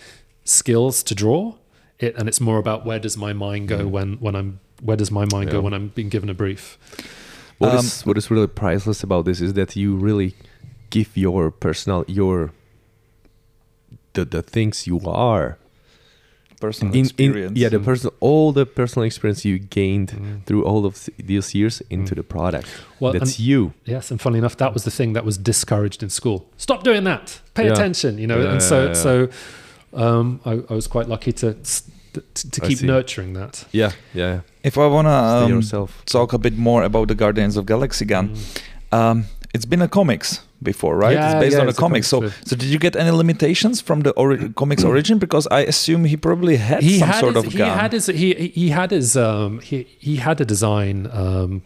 skills to draw it, and it's more about where does my mind go Mm. when when I'm where does my mind go when I'm being given a brief. What Um, is what is really priceless about this is that you really give your personal your the the things you are Personal in, in experience. yeah the and- personal all the personal experience you gained Mm. through all of these years into the product. Well, That's and- you. Yes, and funnily enough, that was the thing that was discouraged in school. Stop doing that. Pay Yeah. attention. You know, Yeah, and so yeah, yeah. so um, I, I was quite lucky to to, to keep nurturing that. Yeah, yeah. If I wanna um, talk a bit more about the Guardians of Galaxy gun, Mm. um, it's been a comics before, right? Yeah, it's based yeah, on a it's a comic. So, comic, so did you get any limitations from the ori- comics origin? Because I assume he probably had he some had sort his, of he gun. had his he he had his um he he had a design um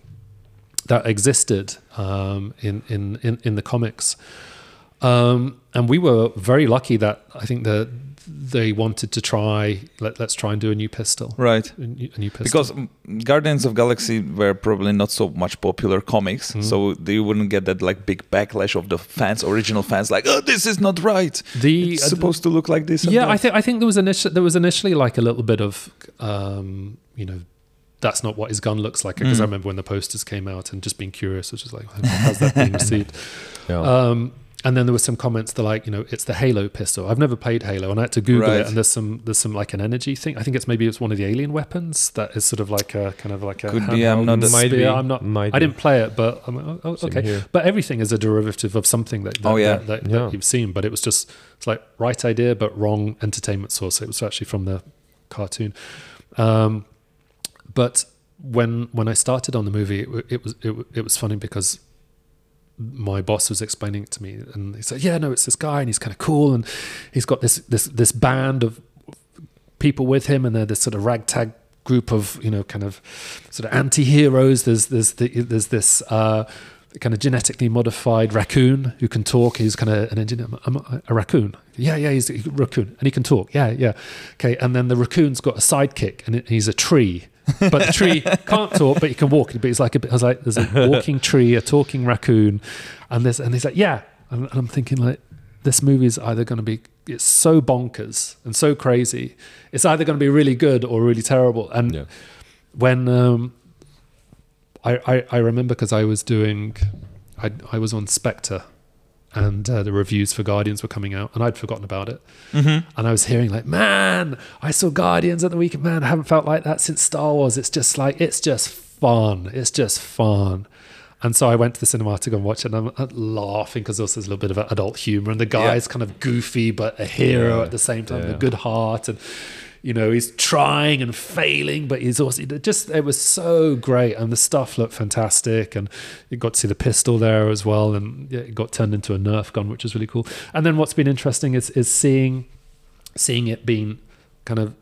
that existed um in in in, in the comics um and we were very lucky that I think that they wanted to try let, let's try and do a new pistol right. a new, a new pistol Because mm, Guardians of Galaxy were probably not so much popular comics, Mhm. so they wouldn't get that like big backlash of the fans, original fans, like, "Oh, this is not right. the It's supposed to look like this." and yeah that." I think I think there was initially there was initially like a little bit of um you know that's not what his gun looks like because I Mm. remember when the posters came out and just being curious which is like how's that being received Yeah. Um, and then there were some comments that like, you know, it's the Halo pistol. I've never played Halo, and I had to Google Right. it. And there's some there's some like an energy thing. I think it's maybe it's one of the alien weapons that is sort of like a kind of like a Could be, I'm not- Might spear. be, I'm not. might I didn't play it, but I'm oh, oh, okay. But everything is a derivative of something that, that Oh, yeah. that, that, Yeah. that you've seen. But it was just it's like right idea, but wrong entertainment source. It was actually from the cartoon. Um, but when when I started on the movie, it, wa- it was it, it was funny because my boss was explaining it to me, and he said, "Yeah, no, it's this guy, and he's kind of cool, and he's got this this this band of people with him, and they're this sort of ragtag group of you know kind of sort of anti-heroes. There's there's the, there's this. Uh, kind of genetically modified raccoon who can talk. He's kind of an engineer. I'm a, a raccoon. Yeah, yeah, he's a raccoon, and he can talk. Yeah, yeah. Okay, and then the raccoon's got a sidekick, and he's a tree. But the tree can't talk, but he can walk. But it's like a bit. I was like, there's a walking tree, a talking raccoon, and this, and he's like, yeah. And, and I'm thinking like, this movie is either going to be it's so bonkers and so crazy. It's either going to be really good or really terrible. And Yeah. when um, I, I I remember because I was doing, I I was on Spectre, and uh, the reviews for Guardians were coming out, and I'd forgotten about it. Mm-hmm. And I was hearing like, man, I saw Guardians at the weekend. Man, I haven't felt like that since Star Wars. It's just like it's just fun. It's just fun. And so I went to the cinema to go and watch it, and I'm laughing because also there's a little bit of adult humor, and the guy's kind of goofy but a hero Yeah. at the same time, Yeah. a good heart, and you know he's trying and failing, but he's also it just it was so great, and the stuff looked fantastic, and you got to see the pistol there as well, and it got turned into a Nerf gun, which was really cool. And then what's been interesting is is seeing seeing it being kind of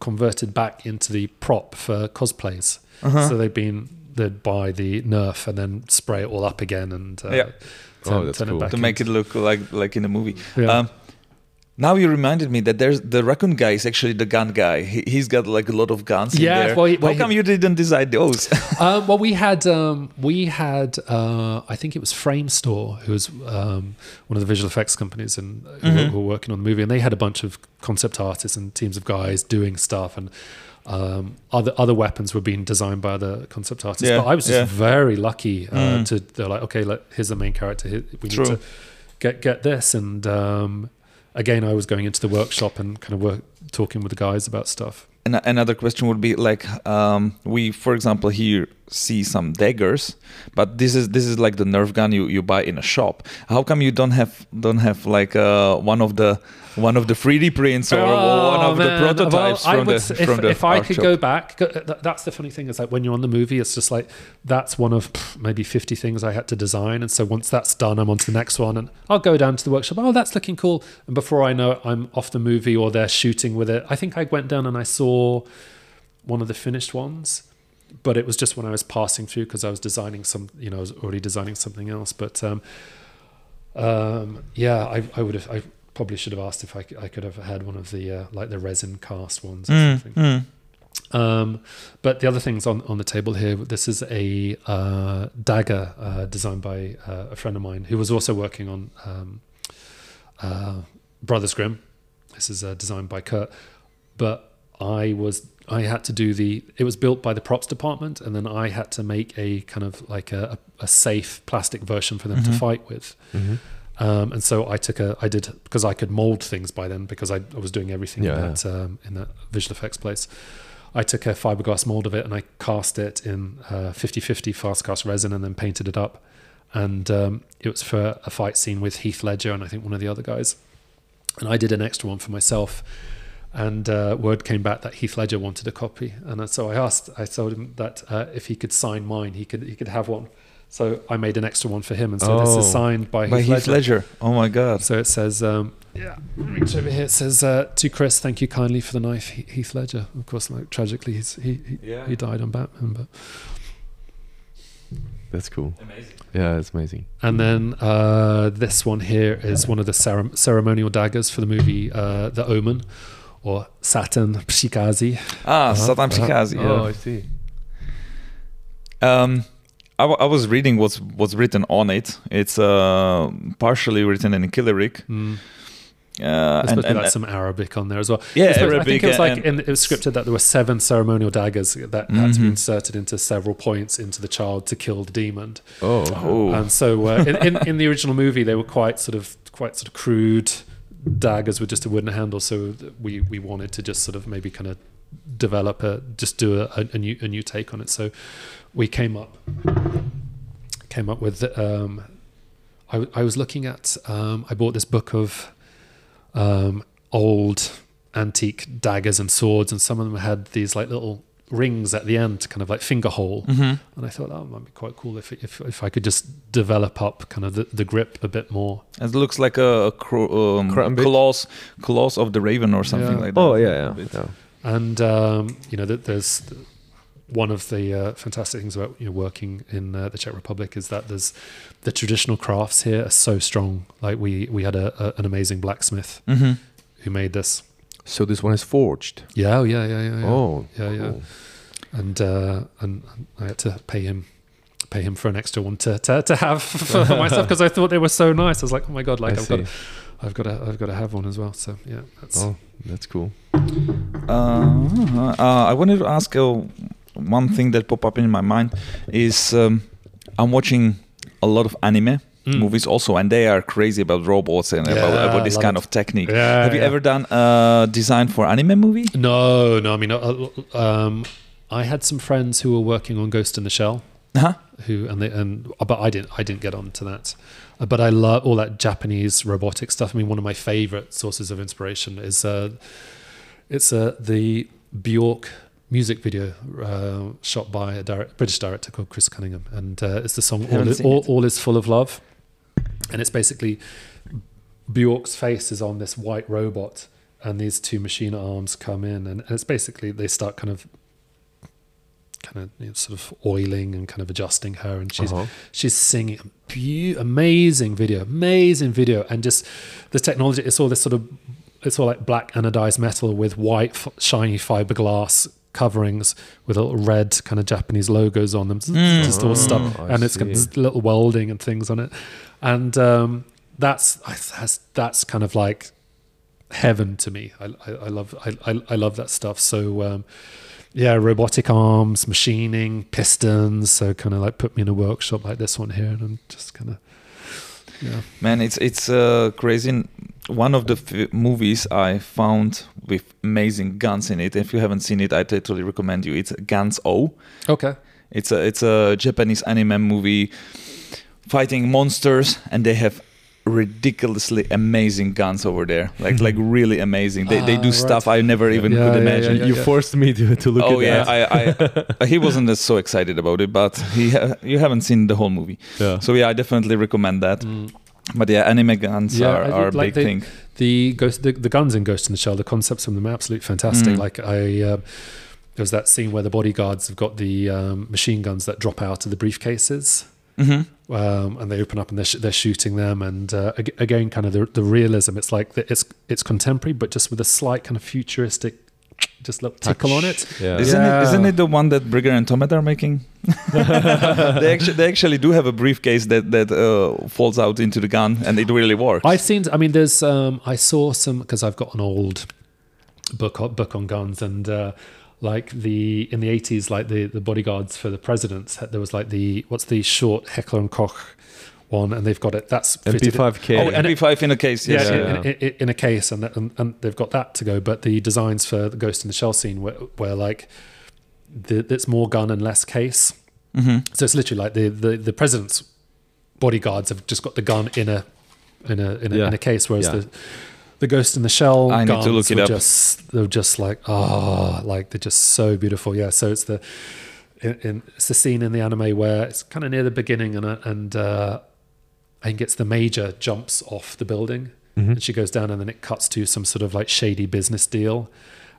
converted back into the prop for cosplays. Uh-huh. So they've been they'd buy the Nerf and then spray it all up again and uh, Yeah. turn, Oh, that's turn cool. it back to make it look like like in the movie. Yeah. Um, now you reminded me that there's the raccoon guy is actually the gun guy. He, he's got like a lot of guns. in Yeah, there. well, he- well, How he- come you didn't design those? um, well, we had um, we had uh, I think it was Framestore, who was um, one of the visual effects companies and who, were, who were working on the movie, and they had a bunch of concept artists and teams of guys doing stuff, and um, other other weapons were being designed by other concept artists. Yeah, but I was just yeah. very lucky uh, Mm. to. They're like, okay, here's the main character. Here, we True. need to get get this, and um, again, I was going into the workshop and kind of work, talking with the guys about stuff. And another question would be like um, we, for example, here see some daggers, but this is this is like the Nerf gun you, you buy in a shop. How come you don't have don't have like uh, one of the one of the 3D prints or one of the Oh, prototypes Well, I from would the s- if, from the if I could shop? go back, that's the funny thing is like when you're on the movie, it's just like that's one of pff, maybe 50 things I had to design. And so once that's done, I'm on to the next one and I'll go down to the workshop. Oh, that's looking cool. And before I know it, I'm off the movie or they're shooting with it. I think I went down and I saw one of the finished ones. But it was just when I was passing through because I was designing some, you know, I was already designing something else. But um, um, yeah, I, I would have, I probably should have asked if I, I could have had one of the uh, like the resin cast ones or Mm, something. mm. Um, but the other things on, on the table here, this is a uh, dagger uh, designed by uh, a friend of mine who was also working on um, uh, Brothers Grimm. This is uh, designed by Kurt, but I was I had to do the. It was built by the props department, and then I had to make a kind of like a, a safe plastic version for them to Mhm. fight with. Mhm. Um, and so I took a, I did because I could mold things by then because I, I was doing everything Yeah, in yeah. that um, in that visual effects place. I took a fiberglass mold of it and I cast it in uh, 50-50 fast cast resin and then painted it up. And um, it was for a fight scene with Heath Ledger and I think one of the other guys. And I did an extra one for myself. And uh, word came back that Heath Ledger wanted a copy, and uh, so I asked. I told him that uh, if he could sign mine, he could he could have one. So I made an extra one for him, and so this Oh. is signed by, By Heath, Heath Ledger. Ledger. Oh my god. So it says, um, yeah, reach over here. It says uh, to Chris, thank you kindly for the knife, He- Heath Ledger. Of course, like tragically, he's, he he, Yeah. he died on Batman. But That's cool. Amazing. Yeah, it's amazing. and then uh, this one here is one of the cere- ceremonial daggers for the movie uh, The Omen, or Saturn Pshikazi. Ah, Uh-huh, Satan uh-huh. Pshikazi. Oh, I see. Um, I, w- I was reading what's what's written on it. It's uh, partially written in Cyrillic. Mm. Uh, There's and, supposed to be and- like some Arabic on there as well. Yeah, supposed- I think it was like in, it was scripted that there were seven ceremonial daggers that had to be inserted into several points into the child to kill the demon. Oh, Oh. And so uh, in, in in the original movie, they were quite sort of quite sort of crude daggers with just a wooden handle. So we we wanted to just sort of maybe kind of develop a just do a, a new a new take on it. So we came up came up with um, I, w- I was looking at um, I bought this book of um, old antique daggers and swords, and some of them had these like little rings at the end, to kind of like finger hole. Mhm. And I thought, oh, it might be quite cool if if, if I could just develop up kind of the, the grip a bit more. It looks like a, a cro- um, claws, claws of the raven or something Yeah. like that. Oh, yeah, yeah. Yeah. and um, you know, th- there's one of the uh, fantastic things about you know working in uh, the Czech Republic is that there's the traditional crafts here are so strong. Like we we had a, a an amazing blacksmith Mm-hmm. who made this. So this one is forged. Yeah, yeah, yeah, yeah. yeah. Oh, yeah, yeah. cool. And uh, and I had to pay him pay him for an extra one to to, to have for myself because I thought they were so nice. I was like, oh my god, like I I've see. got I've got to I've got to have one as well. So yeah, that's Oh, that's cool. Uh, uh, I wanted to ask uh, one thing that popped up in my mind is um, I'm watching a lot of anime Mm. movies also, and they are crazy about robots and about, Yeah, about this kind it. of technique. Yeah, Have you yeah. ever done a design for anime movie? No, no. I mean, uh, um, I had some friends who were working on Ghost in the Shell, Huh? who and they and but I didn't I didn't get onto that. Uh, But I love all that Japanese robotic stuff. I mean, one of my favorite sources of inspiration is uh, it's uh, the Bjork music video uh, shot by a direct, British director called Chris Cunningham, and uh, it's the song all is, all, all is Full of Love, and it's basically Bjork's face is on this white robot, and these two machine arms come in, and, and it's basically they start kind of, kind of you know, sort of oiling and kind of adjusting her, and she's Uh-huh. she's singing a amazing video, amazing video, and just the technology. It's all this sort of, it's all like black anodized metal with white f- shiny fiberglass coverings with little red kind of Japanese logos on them, just all stuff, Oh, and it's got little welding and things on it, and um, that's that's that's kind of like heaven to me. I, I, I love I, I, I love that stuff. So um, yeah, robotic arms, machining, pistons. So kind of like put me in a workshop like this one here, and I'm just kind of yeah. Man, it's it's uh, crazy. One of the f- movies I found with amazing guns in it. If you haven't seen it, I totally recommend you. It's Gantz O. Okay. It's a it's a Japanese anime movie fighting monsters, and they have ridiculously amazing guns over there. Like like really amazing. They they Ah, do right. stuff I never even Yeah, could yeah, imagine. yeah, you forced me to, to look at. oh at yeah, that. I, I he wasn't as so excited about it, but he ha- you haven't seen the whole movie, yeah. so yeah, I definitely recommend that. But yeah, anime guns Yeah, are, I are a did like big the- thing. The ghost, the, the guns in Ghost in the Shell, the concepts from them are absolutely fantastic. Mm. Like I, uh, there's that scene where the bodyguards have got the um, machine guns that drop out of the briefcases. Hmm um, and they open up and they're, sh- they're shooting them and uh, ag- again kind of the, the realism it's like the, it's it's contemporary but just with a slight kind of futuristic just little tickle on it Yeah. Isn't Yeah. it isn't it the one that Brügger and Thomet are making? they actually they actually do have a briefcase that that uh, falls out into the gun, and it really works. I've seen. I mean, there's. Um, I saw some because I've got an old book on, book on guns, and uh, like the in the eighties, like the the bodyguards for the presidents, there was like the what's the short Heckler and Koch one, and they've got it. That's fitted- MP5K. oh, and MP5 in a case. Yeah, Yes. Yeah. in, in, in a case, and, and and they've got that to go. But the designs for the Ghost in the Shell scene, where, where like the, it's more gun and less case. hmm So it's literally like the, the, the president's bodyguards have just got the gun in a in a in a, Yeah. in a case, whereas Yeah. the the Ghost in the Shell I need to look it up. just they're just like oh like they're just so beautiful. Yeah, so it's the in, in, it's the scene in the anime where it's kind of near the beginning and uh, and uh, I think it's the major jumps off the building Mhm. and she goes down and then it cuts to some sort of like shady business deal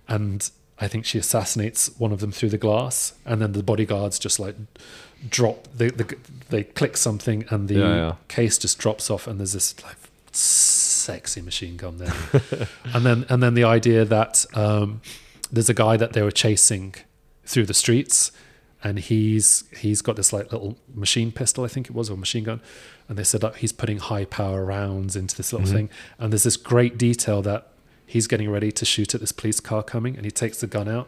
and I think she assassinates one of them through the glass and then the bodyguards just like drop they they, they click something and the Yeah, yeah. case just drops off and there's this like sexy machine gun there and then and then the idea that um, there's a guy that they were chasing through the streets and he's he's got this like little machine pistol I think it was or machine gun and they said that he's putting high power rounds into this little Mhm. thing and there's this great detail that he's getting ready to shoot at this police car coming and he takes the gun out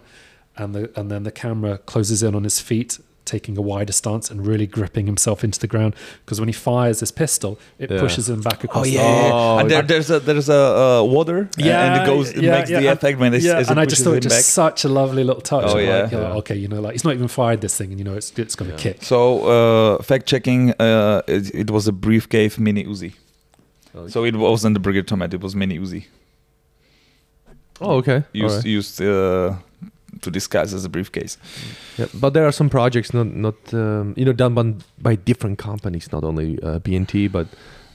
and the and then the camera closes in on his feet taking a wider stance and really gripping himself into the ground because when he fires this pistol it Yeah. pushes him back Oh across the yeah, Oh, and there, there's a there's a uh, water, yeah, and it goes it yeah, makes yeah, the and- effect when it, yeah, as it and I just thought him it just back. such a lovely little touch. Oh, yeah. like, you know, okay, you know, like he's not even fired this thing, and you know, it's it's going to Yeah. kick. So uh, fact checking, uh, it, it was a briefcase mini Uzi. Oh, So it wasn't the Brügger Thomet, it was mini Uzi. oh, okay. Used Alright. used uh, to disguise as a briefcase. Yeah, but there are some projects not not um, you know done by, by different companies, not only uh, B&T, but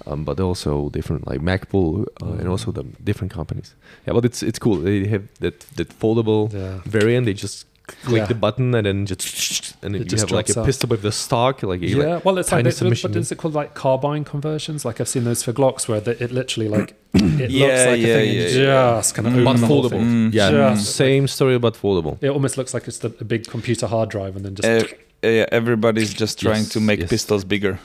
um, but also different like Magpul uh, and also the different companies. Yeah, but it's it's cool. They have that that foldable Yeah. variant. They just click Yeah. the button and then just and then It you just have like a out. pistol with the stock. Like Yeah, like well, it's like tiny the, submission what is it called? Like carbine conversions. Like I've seen those for Glocks, where the, it literally like it Yeah, looks like yeah, a thing yeah, yeah. just kind of Mm. but opens the whole foldable. thing. Mm. Yeah, Just- same story but foldable. It almost looks like it's the, a big computer hard drive, and then just Uh, yeah, everybody's just trying Yes, to make yes. pistols bigger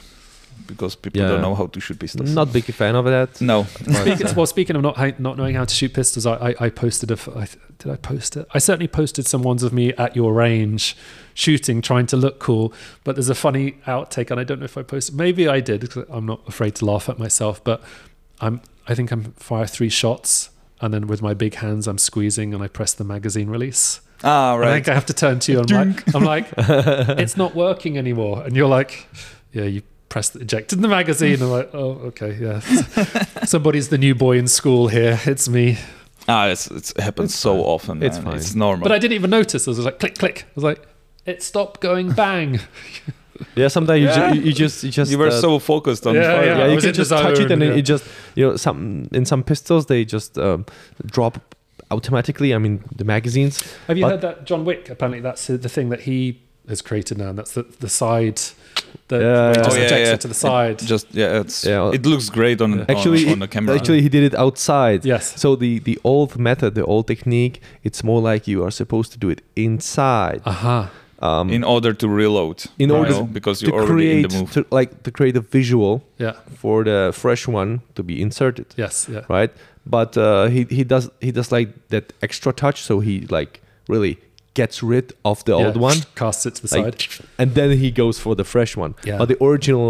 because people Yeah. don't know how to shoot pistols. Not big fan of that. No. Speaking, well, speaking of not not knowing how to shoot pistols, I, I, I posted a. f- I, th- did I post it? I certainly posted some ones of me at your range, shooting, trying to look cool. But there's a funny outtake, and I don't know if I posted. Maybe I did. 'cause I'm not afraid to laugh at myself, but I'm. I think I'm fire three shots, and then with my big hands, I'm squeezing, and I press the magazine release. Ah, I right. think I have to turn to you. I'm like, I'm like, it's not working anymore, and you're like, yeah, you pressed the eject in the magazine. I'm like, oh, okay, yeah. Somebody's the new boy in school here. It's me. Ah, it's, it's, it happens so fine. often. It's man. fine. It's normal. But I didn't even notice. I was like, click, click. I was like, it stopped going bang. yeah, sometimes Yeah. You, ju- you just you just you were uh, so focused on Yeah, fire. yeah, I you can just touch it and yeah. it just you know some in some pistols they just um, drop automatically. I mean the magazines. Have you But- heard that John Wick? Apparently, that's the thing that he has created now. And that's the, the side that Yeah, where just Oh, yeah, yeah. it to the side. Just yeah, it's Yeah. it looks great on, on Actually, on the camera. actually he did it outside. yes. So the the old method, the old technique, it's more like you are supposed to do it inside. Aha. Um, in order to reload, in order know, because to you're already in create the move. to, like to create a visual Yeah. for the fresh one to be inserted. Yes. Yeah. right? But uh, he he does he does like that extra touch, so he like really gets rid of the old one, Casts it to the like, side. and then he goes for the fresh one. Yeah. But the original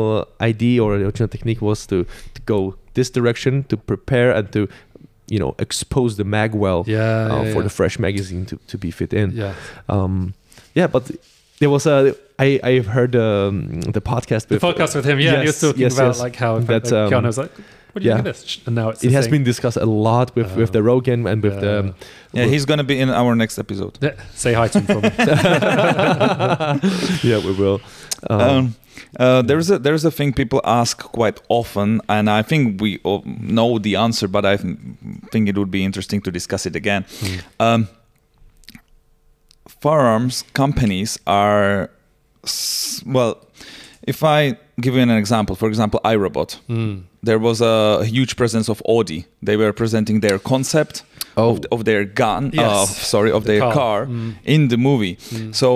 idea or the original technique was to, to go this direction to prepare and to you know expose the mag well Yeah. uh, yeah, for yeah. the fresh magazine to, to be fit in. Yeah. Um, yeah, but there was a I I've heard um, the podcast The with podcast with him, yeah, and he was Yes, talking yes, about yes. like how That, um, like, "What do you yeah. think of this?" And now it's it has thing. been discussed a lot with with Oh. the Rogan and with the um, Yeah, he's gonna be in our next episode. Yeah, say hi to him for me. yeah we will. Um, Um, uh, there's a there's a thing people ask quite often, and I think we all know the answer, but I th- think it would be interesting to discuss it again. Um, firearms companies are s- well. If I give you an example, for example, I, Robot, Mm. there was a huge presence of Audi. They were presenting their concept Oh. of, of their gun, Yes. uh, sorry, of The their car. car, Mm. in the movie. Mm. So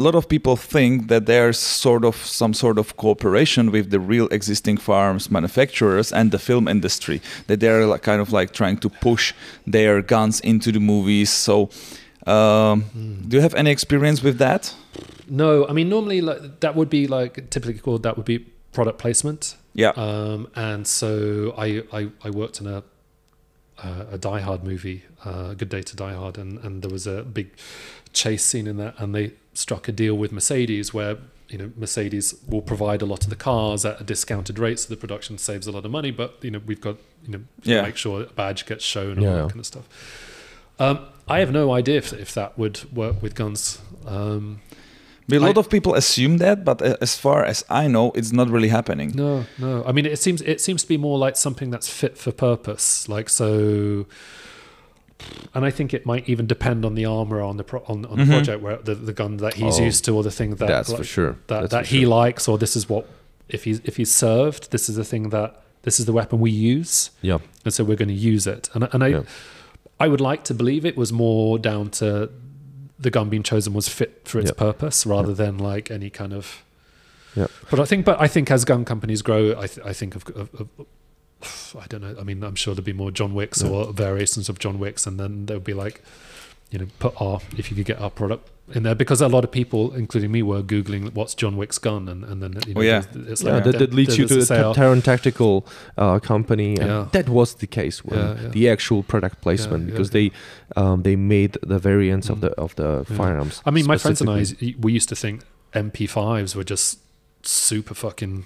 a lot of people think that there's sort of some sort of cooperation with the real existing farms manufacturers and the film industry. That they're like, kind of like trying to push their guns into the movies. So. Um, Mm. Do you have any experience with that? No, I mean normally like that would be like typically called that would be product placement. Yeah. Um, and so I, I I worked in a uh, a Die Hard movie, uh, Good Day to Die Hard, and and there was a big chase scene in that, and they struck a deal with Mercedes where you know Mercedes will provide a lot of the cars at a discounted rate, so the production saves a lot of money. But you know we've got you know Yeah. make sure a badge gets shown and all that kind of stuff. Um, I have no idea if, if that would work with guns. Um, A lot I- of people assume that, but uh, as far as I know, it's not really happening. No, no. I mean, it seems it seems to be more like something that's fit for purpose. Like so, and I think it might even depend on the armor on the pro, on, on Mhm. the project where the, the gun that he's Oh, used to or the thing that that's like, for sure. that, That's that he sure. likes or this is what if he's if he's served this is the thing that this is the weapon we use Yeah. and so we're going to use it and and I Yeah. I would like to believe it was more down to the gun being chosen was fit for its Yeah. purpose rather than like any kind of Yeah. but I think but I think as gun companies grow I th- I think of, of, of I don't know I mean I'm sure there'll be more John Wicks Yeah. or variations of John Wicks and then there'll be like you know put our if you could get our product in there because a lot of people including me were googling what's John Wick's gun and, and then you know, Oh, yeah. there's- it's Yeah, like that, that leads you to the sale. Ta- Taran Tactical uh, company, and Yeah. that was the case when Yeah, yeah. the actual product placement yeah, because yeah. they um, they made the variants of Mm. the of the Yeah. firearms. I mean, my friends and I, we used to think MP5s were just super fucking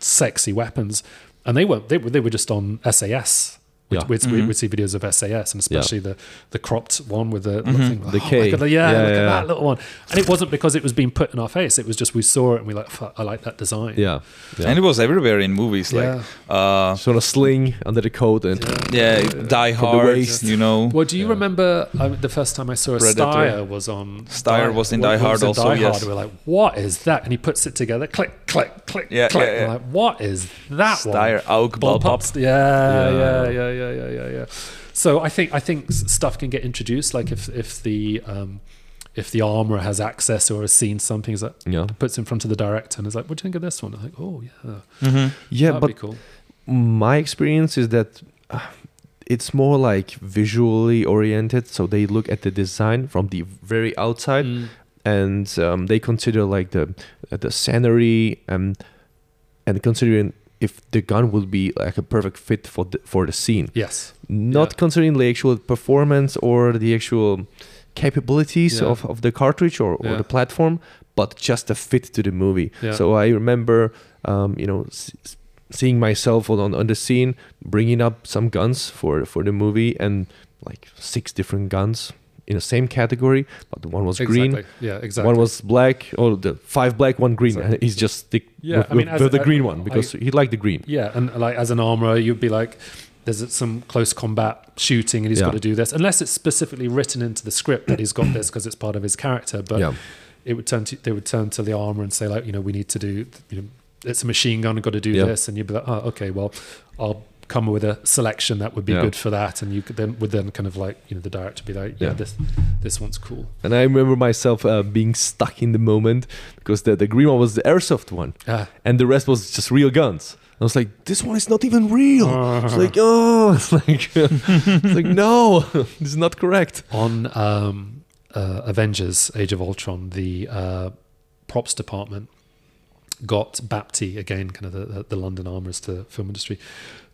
sexy weapons, and they weren't. They were they were just on SAS Which, Yeah. which we Mhm. would see videos of SAS and especially the the cropped one with the Mhm. thing, like, The oh my K. God, yeah, Yeah, look yeah. at that little one. And it wasn't because it was being put in our face. It was just we saw it and we like, I like that design. Yeah. yeah. And it was everywhere in movies, like Yeah. uh, sort of sling under the coat and yeah, Die From the Hard, waist. you know. Well, do you Yeah. remember um, the first time I saw a Predator. Steyr was on Steyr was in Die Hard was also, Die yes. Hard. We're like, what is that? And he puts it together, click, click, click, Yeah, click. yeah, yeah. We're like, what is that Steyr, one? Aug, Ball Ball pop. Pop. Yeah, yeah, Yeah. Yeah, yeah, yeah, yeah, yeah. So I think I think stuff can get introduced. Like if if the um, if the armorer has access or has seen something, he's like yeah. puts in front of the director and is like, "What do you think of this one?" I'm like, "Oh yeah, Mhm. Yeah, that'd but be cool." my experience is that uh, it's more like visually oriented. So they look at the design from the very outside Mm, and um, they consider like the the scenery and and considering if the gun would be like a perfect fit for the, for the scene. yes, Not Yeah. considering the actual performance or the actual capabilities Yeah. of, of the cartridge or, or Yeah. the platform, but just a fit to the movie. So I remember, um, you know, s- seeing myself on on the scene, bringing up some guns for for the movie, and like six different guns in the same category, but one was green. Yeah, exactly. one was black, or the five black, one green. Exactly. And he's just stick Yeah, with, I mean, with- as- with the green one I- because he liked the green. Yeah, and uh, like as an armorer, you'd be like, there's some close combat shooting, and he's Yeah. got to do this, unless it's specifically written into the script that he's got this because it's part of his character. But yeah, it would turn to they would turn to the armor and say like, you know, we need to do, you know, it's a machine gun, I've got to do Yeah. this, and you'd be like, oh, okay, well, I'll come with a selection that would be Yeah. good for that, and you could then would then kind of like, you know, the director be like, yeah, Yeah. this this one's cool. and I remember myself uh, being stuck in the moment because the the green one was the airsoft one, Ah, and the rest was just real guns. I was like, this one is not even real. It's like, oh, it's like, it's like, no, this is not correct. on um, uh, Avengers: Age of Ultron, the uh, props department got Bapty again, kind of the, the, the London armorers to film industry,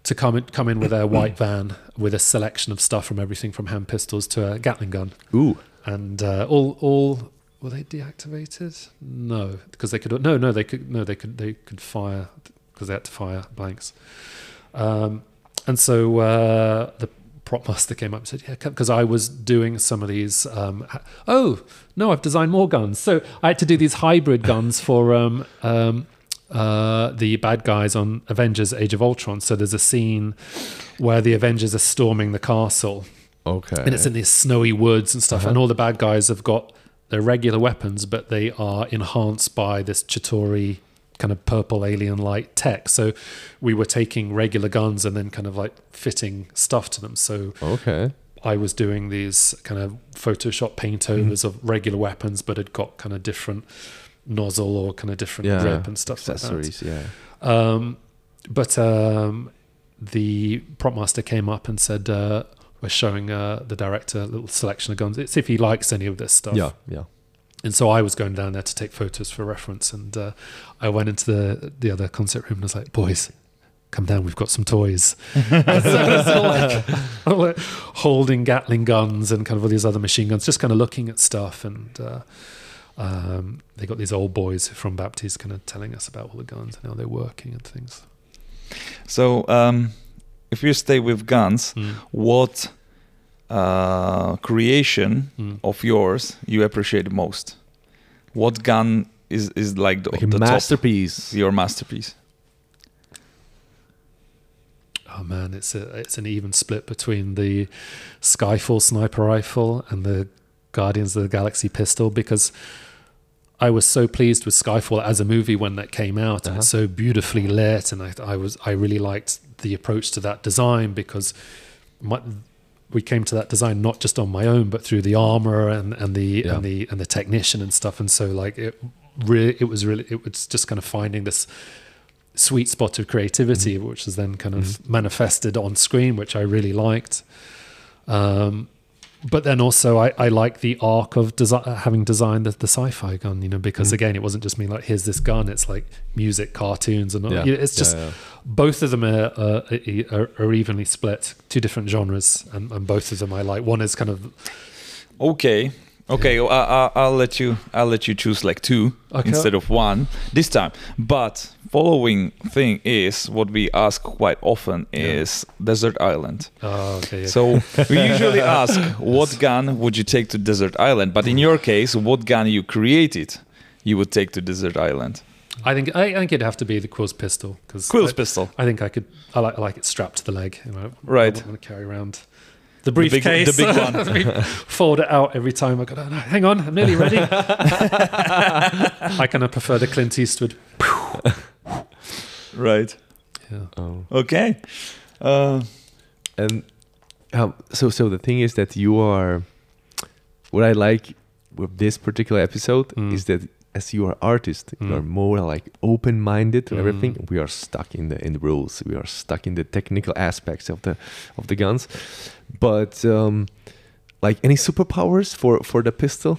to come in, come in with their white van with a selection of stuff from everything from hand pistols to a Gatling gun, Ooh, and uh, all all were they deactivated? No, because they could no no they could no they could they could fire because they had to fire blanks. Um, and so uh, the prop master came up and said, "Yeah, because I was doing some of these. Um, ha- oh no, I've designed more guns. So I had to do these hybrid guns for um, um, uh, the bad guys on Avengers: Age of Ultron. So there's a scene where the Avengers are storming the castle, okay. and it's in these snowy woods and stuff, Uh-huh. and all the bad guys have got their regular weapons, but they are enhanced by this Chitauri kind of purple alien light tech. So we were taking regular guns and then kind of like fitting stuff to them. So okay. I was doing these kind of Photoshop paint Mm-hmm. overs of regular weapons, but had got kind of different nozzle or kind of different Yeah. grip and stuff Accessories, yeah. like that. Um, but um, the prop master came up and said, uh, "We're showing uh, the director a little selection of guns. See if he likes any of this stuff." Yeah, yeah. And so I was going down there to take photos for reference, and uh, I went into the the other concert room and I was like, "Boys, come down. We've got some toys." So I was all like, like holding Gatling guns and kind of all these other machine guns, just kind of looking at stuff. And uh, um, they got these old boys from Bapty's kind of telling us about all the guns and how they're working and things. So, um, if you stay with guns, Mm. what uh, creation Mm. of yours you appreciate most? What gun is is like the, Like the masterpiece. top, your masterpiece? Oh man, it's a it's an even split between the Skyfall sniper rifle and the Guardians of the Galaxy pistol because I was so pleased with Skyfall as a movie when that came out and it's Uh-huh. so beautifully lit and I I was I really liked the approach to that design because my, we came to that design not just on my own but through the armor and and the Yeah. and the and the technician and stuff and so like it really it was really it was just kind of finding this sweet spot of creativity, Mm-hmm. which was then kind of manifested on screen, which I really liked. Um, but then also, I, I like the arc of desi- having designed the, the sci-fi gun, you know, because Mhm. again, it wasn't just me like, here's this gun. It's like music, cartoons, and. Yeah. you know, it's just Yeah, yeah. both of them are, are, are, are evenly split, two different genres, and, and both of them I like. One is kind of Okay, Okay, I, I, I'll let you. I'll let you choose like two Okay. instead of one this time. But following thing is what we ask quite often is desert island. Oh, okay. Yeah. So we usually ask, what gun would you take to desert island? But in your case, what gun you created, you would take to desert island? I think I, I think it'd have to be the Quill's pistol because Quill's pistol. I think I could. I like, I like it strapped to the leg. You know, Right. I want to carry around the big- the briefcase. big one. Fold it out every time. I go. "Oh, no, hang on, I'm nearly ready. I kind of prefer the Clint Eastwood. Right. Yeah. Oh. Okay. Uh, And um, so, so the thing is that you are. What I like with this particular episode Mm. is that as you are artist, you Mm. are more like open-minded to Mm. everything. We are stuck in the in the rules. We are stuck in the technical aspects of the of the guns. But um, like any superpowers for for the pistol.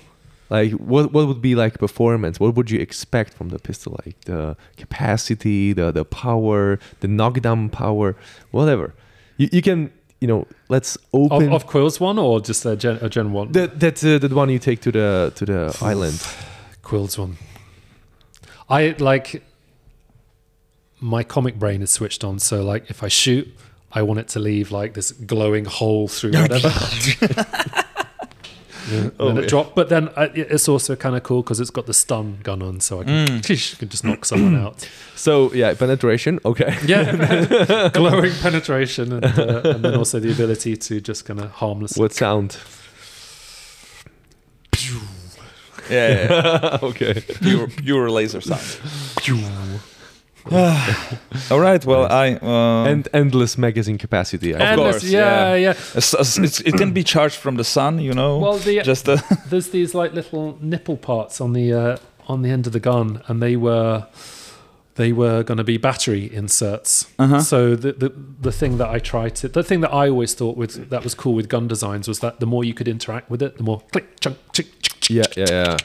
Like what what would be like performance? What would you expect from the pistol? Like the capacity, the the power, the knockdown power, whatever. You, you can you know let's open of Quill's one or just a Gen, a Gen one? that that's uh, the one you take to the to the island. Quill's one. I like my comic brain is switched on, so like if I shoot, I want it to leave like this glowing hole through whatever. Yeah, Oh, then it yeah. drop, but then uh, it's also kind of cool because it's got the stun gun on, so I can, can just knock someone out. So yeah, penetration. Okay. Yeah, glowing penetration, and, uh, and then also the ability to just kind of harmless. What sound? Yeah, yeah, yeah. okay. pure, pure laser sound. All right. Well, I uh, And endless magazine capacity. I Of And course, it's- yeah, yeah. it's- it's- it's- it can be charged from the sun. You know. Well, the just uh, there's these like little nipple parts on the uh, on the end of the gun, and they were they were going to be battery inserts. Uh-huh. So the, the the thing that I tried to the thing that I always thought with that was cool with gun designs was that the more you could interact with it, the more click chunk chick, chick, chick Yeah, yeah, yeah,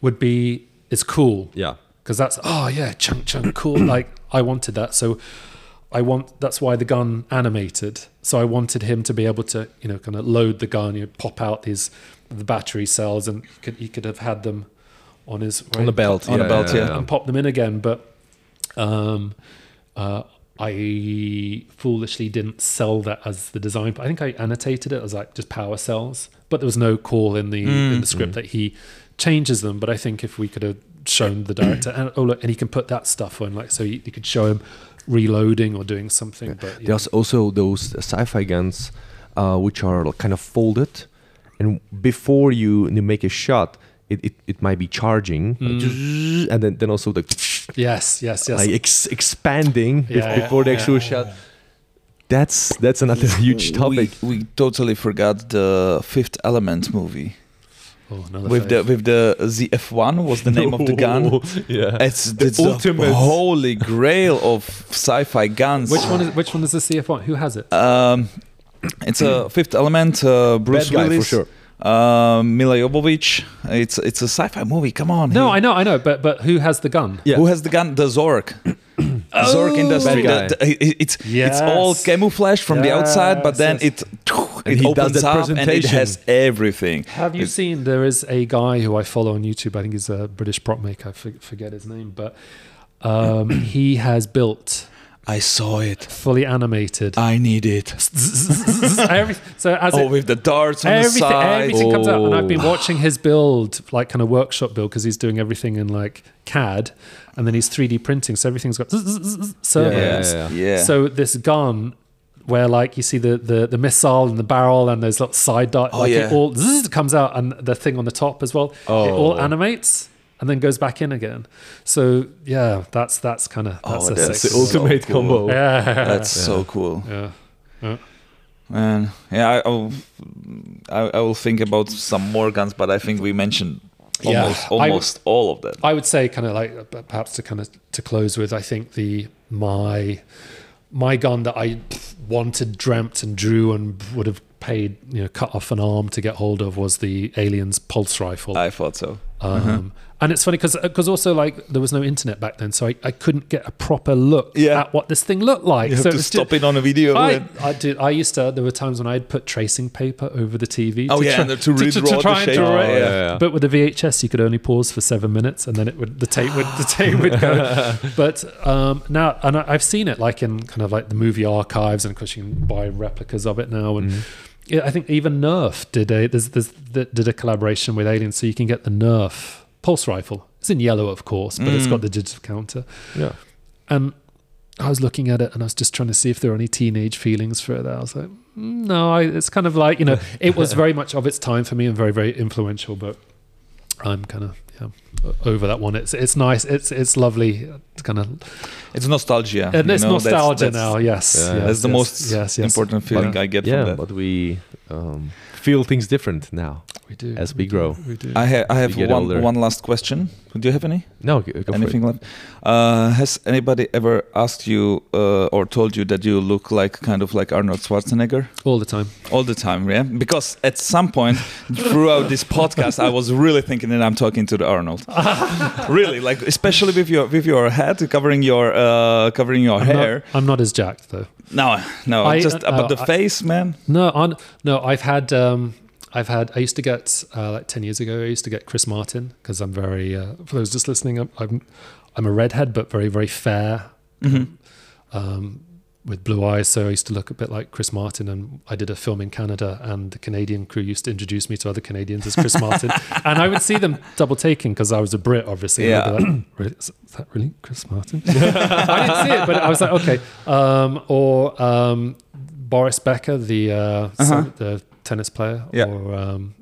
would be it's cool yeah. because that's oh yeah chunk chunk cool like I wanted that so. I want that's why the gun animated. So I wanted him to be able to, you know, kind of load the gun, you know, pop out these the battery cells, and he could he could have had them on his On the belt. On the belt, yeah. and pop them in again. But um, uh, I foolishly didn't sell that as the design. I think I annotated it as like just power cells, but there was no call in the in the script that he changes them. But I think if we could have shown the director, and oh look, and he can put that stuff on, like so you, you could show him reloading or doing something. But yeah. There's also those sci-fi guns, uh, which are kind of folded, and before you, you make a shot, it, it, it might be charging, and then then also the yes, yes, yes. like ex- expanding bef- Yeah, yeah, before the yeah. actual shot. That's that's another huge topic. We, we totally forgot the Fifth Element movie oh, another with the with the ZF1 was the name of the gun. yeah. It's, it's the ultimate- holy grail of sci-fi guns. which one is which one is the ZF1? Who has it? Um, it's a Fifth Element. Uh, Bruce Bad guy for sure. Uh, Milla Jovovich. It's it's a sci-fi movie. Come on. No, He- I know, I know, but but who has the gun? Yeah. Who has the gun? The Zorg. Zorg Industry. The- the- it- it's it's all camouflage from the outside, but then yes. it it opens up and it has everything. Have you seen? There is a guy who I follow on YouTube. I think he's a British prop maker. I forget his name, but um, he has built I saw it. fully animated. I need it. Every- so as Oh, it, with the darts on the everything, side. everything comes out, and I've been Oh. watching his build, like kind of workshop build, because he's doing everything in like CAD, and then he's 3D printing, so everything's got servos. Yeah, yeah, Yeah. So this gun, where like you see the the, the missile and the barrel and those little side dart, Oh, like yeah. it all comes out, and the thing on the top as well, it oh. all Oh. animates and then goes back in again. So yeah, that's that's kind of that's Oh, a that's sick. the ultimate so cool. combo. yeah, That's so cool. yeah. Man, yeah, I, I'll, I, I will think about some more guns, but I think we mentioned Yeah. almost I- all of them. I would say kind of like uh, perhaps to kind of to close with I think the my my gun that I wanted dreamt and drew and would have paid you know cut off an arm to get hold of was the aliens pulse rifle I thought so. Um, Uh-huh. And it's funny because also like there was no internet back then, so I, I couldn't get a proper look Yeah. at what this thing looked like. You have so to stop ju- it on a video. I, I did. I used to. There were times when I'd put tracing paper over the TV. Oh, to yeah, try, and to redraw the try and shape. draw Oh, it. yeah. yeah, yeah. But with the VHS, you could only pause for seven minutes, and then it would the tape would the tape would go. But um, now, and I, I've seen it like in kind of like the movie archives, and of course you can buy replicas of it now. And yeah, I think even Nerf did a there's, there's, did a collaboration with Alien, so you can get the Nerf pulse rifle. It's in yellow, of course, but it's got the digital counter. Yeah. And I was looking at it and I was just trying to see if there were any teenage feelings for it. I was like, "Mm, no, I, it's kind of like, you know, it was very much of its time for me and very, very influential, but I'm kind of yeah, over that one. It's it's nice. It's it's lovely. It's kind of, It's nostalgia. and it's know, nostalgia that's- now. Yes. Yeah. yes, That's the yes, most yes, yes. important feeling I get yeah, from that. but we um, feel things different now. We do. as we do, grow. We do. I, ha- I have one, older. one last question. Do you have any? No, g- go Anything for left? Uh, has anybody ever asked you uh, or told you that you look like kind of like Arnold Schwarzenegger All the time. all the time? Yeah, because at some point throughout this podcast, I was really thinking that I'm talking to the Arnold. really, like especially with your with your head covering your uh, covering your I'm hair. Not, I'm not as jacked though. No, no, I- just uh, about the I- face, man. No, on no. I've had um, I've had. I used to get uh, like ten years ago. I used to get Chris Martin because I'm very. Uh, for those just listening, I'm, I'm I'm a redhead, but very very fair. hmm Um, with blue eyes, so I used to look a bit like Chris Martin, and I did a film in Canada, and the Canadian crew used to introduce me to other Canadians as Chris Martin, and I would see them double taking because I was a Brit, obviously. and like, really? Is is that really Chris Martin? I didn't see it, but I was like, okay. Um, or um, Boris Becker, the uh, Uh-huh. the tennis player, Yeah. or um,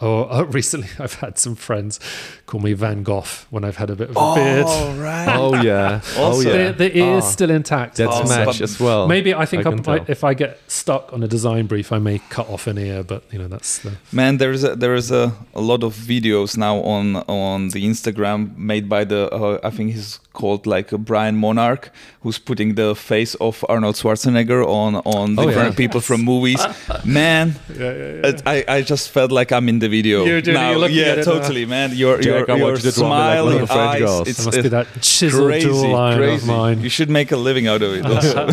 or uh, recently I've had some friends call me Van Gogh when I've had a bit of a beard. right. Oh yeah. oh yeah. The, the ear's Ah, still intact. That's Oh, match as well. Maybe I think I I can I if I get stuck on a design brief, I may cut off an ear. But you know, that's the Man, there's a, there is a, a lot of videos now on on the Instagram made by the uh, I think he's called like a Brian Monarch who's putting the face of Arnold Schwarzenegger on on Oh, different yeah. people from movies. Man, yeah, yeah, it, I I just felt like I'm in the video. You do, now. you're yeah, at it now. totally, man. Your Jack, your, I your want you to draw like smile, one of your the eyes, girls. it's There must be that chiseled crazy, jawline crazy. of mine. You should make a living out of it. Also.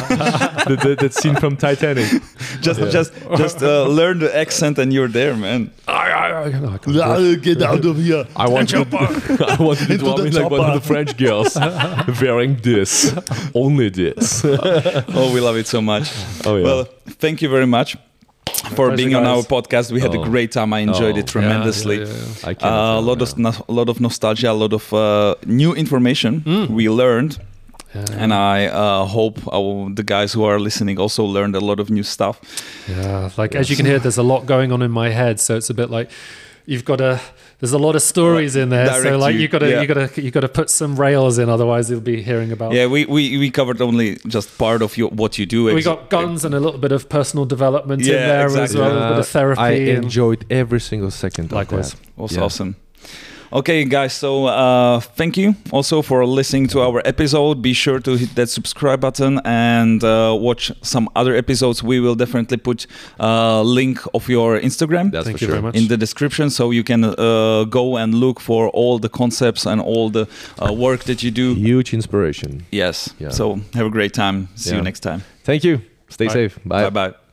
the, the, that scene from Titanic. just Yeah. just just uh, learn the accent and you're there, man. I, I, I, no, I can't do it. Get out of here. I want you to, I want you to draw the like one of the French girls wearing this, only this. Oh, we love it so much. Oh yeah. Well, thank you very much for pleasure, being on our podcast. We had a Oh. great time. I enjoyed Oh. it tremendously. Yeah, yeah, yeah. I Uh, a lot of no- a lot of nostalgia, a lot of uh, new information Mm. we learned, Yeah. and I uh, hope our, the guys who are listening also learned a lot of new stuff. Yeah, like as you can hear, there's a lot going on in my head, so it's a bit like you've got to. There's a lot of stories in there, so like you, you got to yeah. you got to you got to put some rails in, otherwise you'll be hearing about. Yeah, we, we, we covered only just part of your, what you do. we got guns and a little bit of personal development in Yeah, there as exactly. well, a little bit of therapy. I enjoyed every single second. Likewise. Of that. was Yeah. awesome. Okay, guys. So uh, thank you also for listening to our episode. Be sure to hit that subscribe button and uh, watch some other episodes. We will definitely put a link of your Instagram That's Thank for you sure. very much. in the description, so you can uh, go and look for all the concepts and all the uh, work that you do. Huge inspiration. Yes. Yeah. So have a great time. See you next time. Thank you. Stay Bye. safe. Bye bye.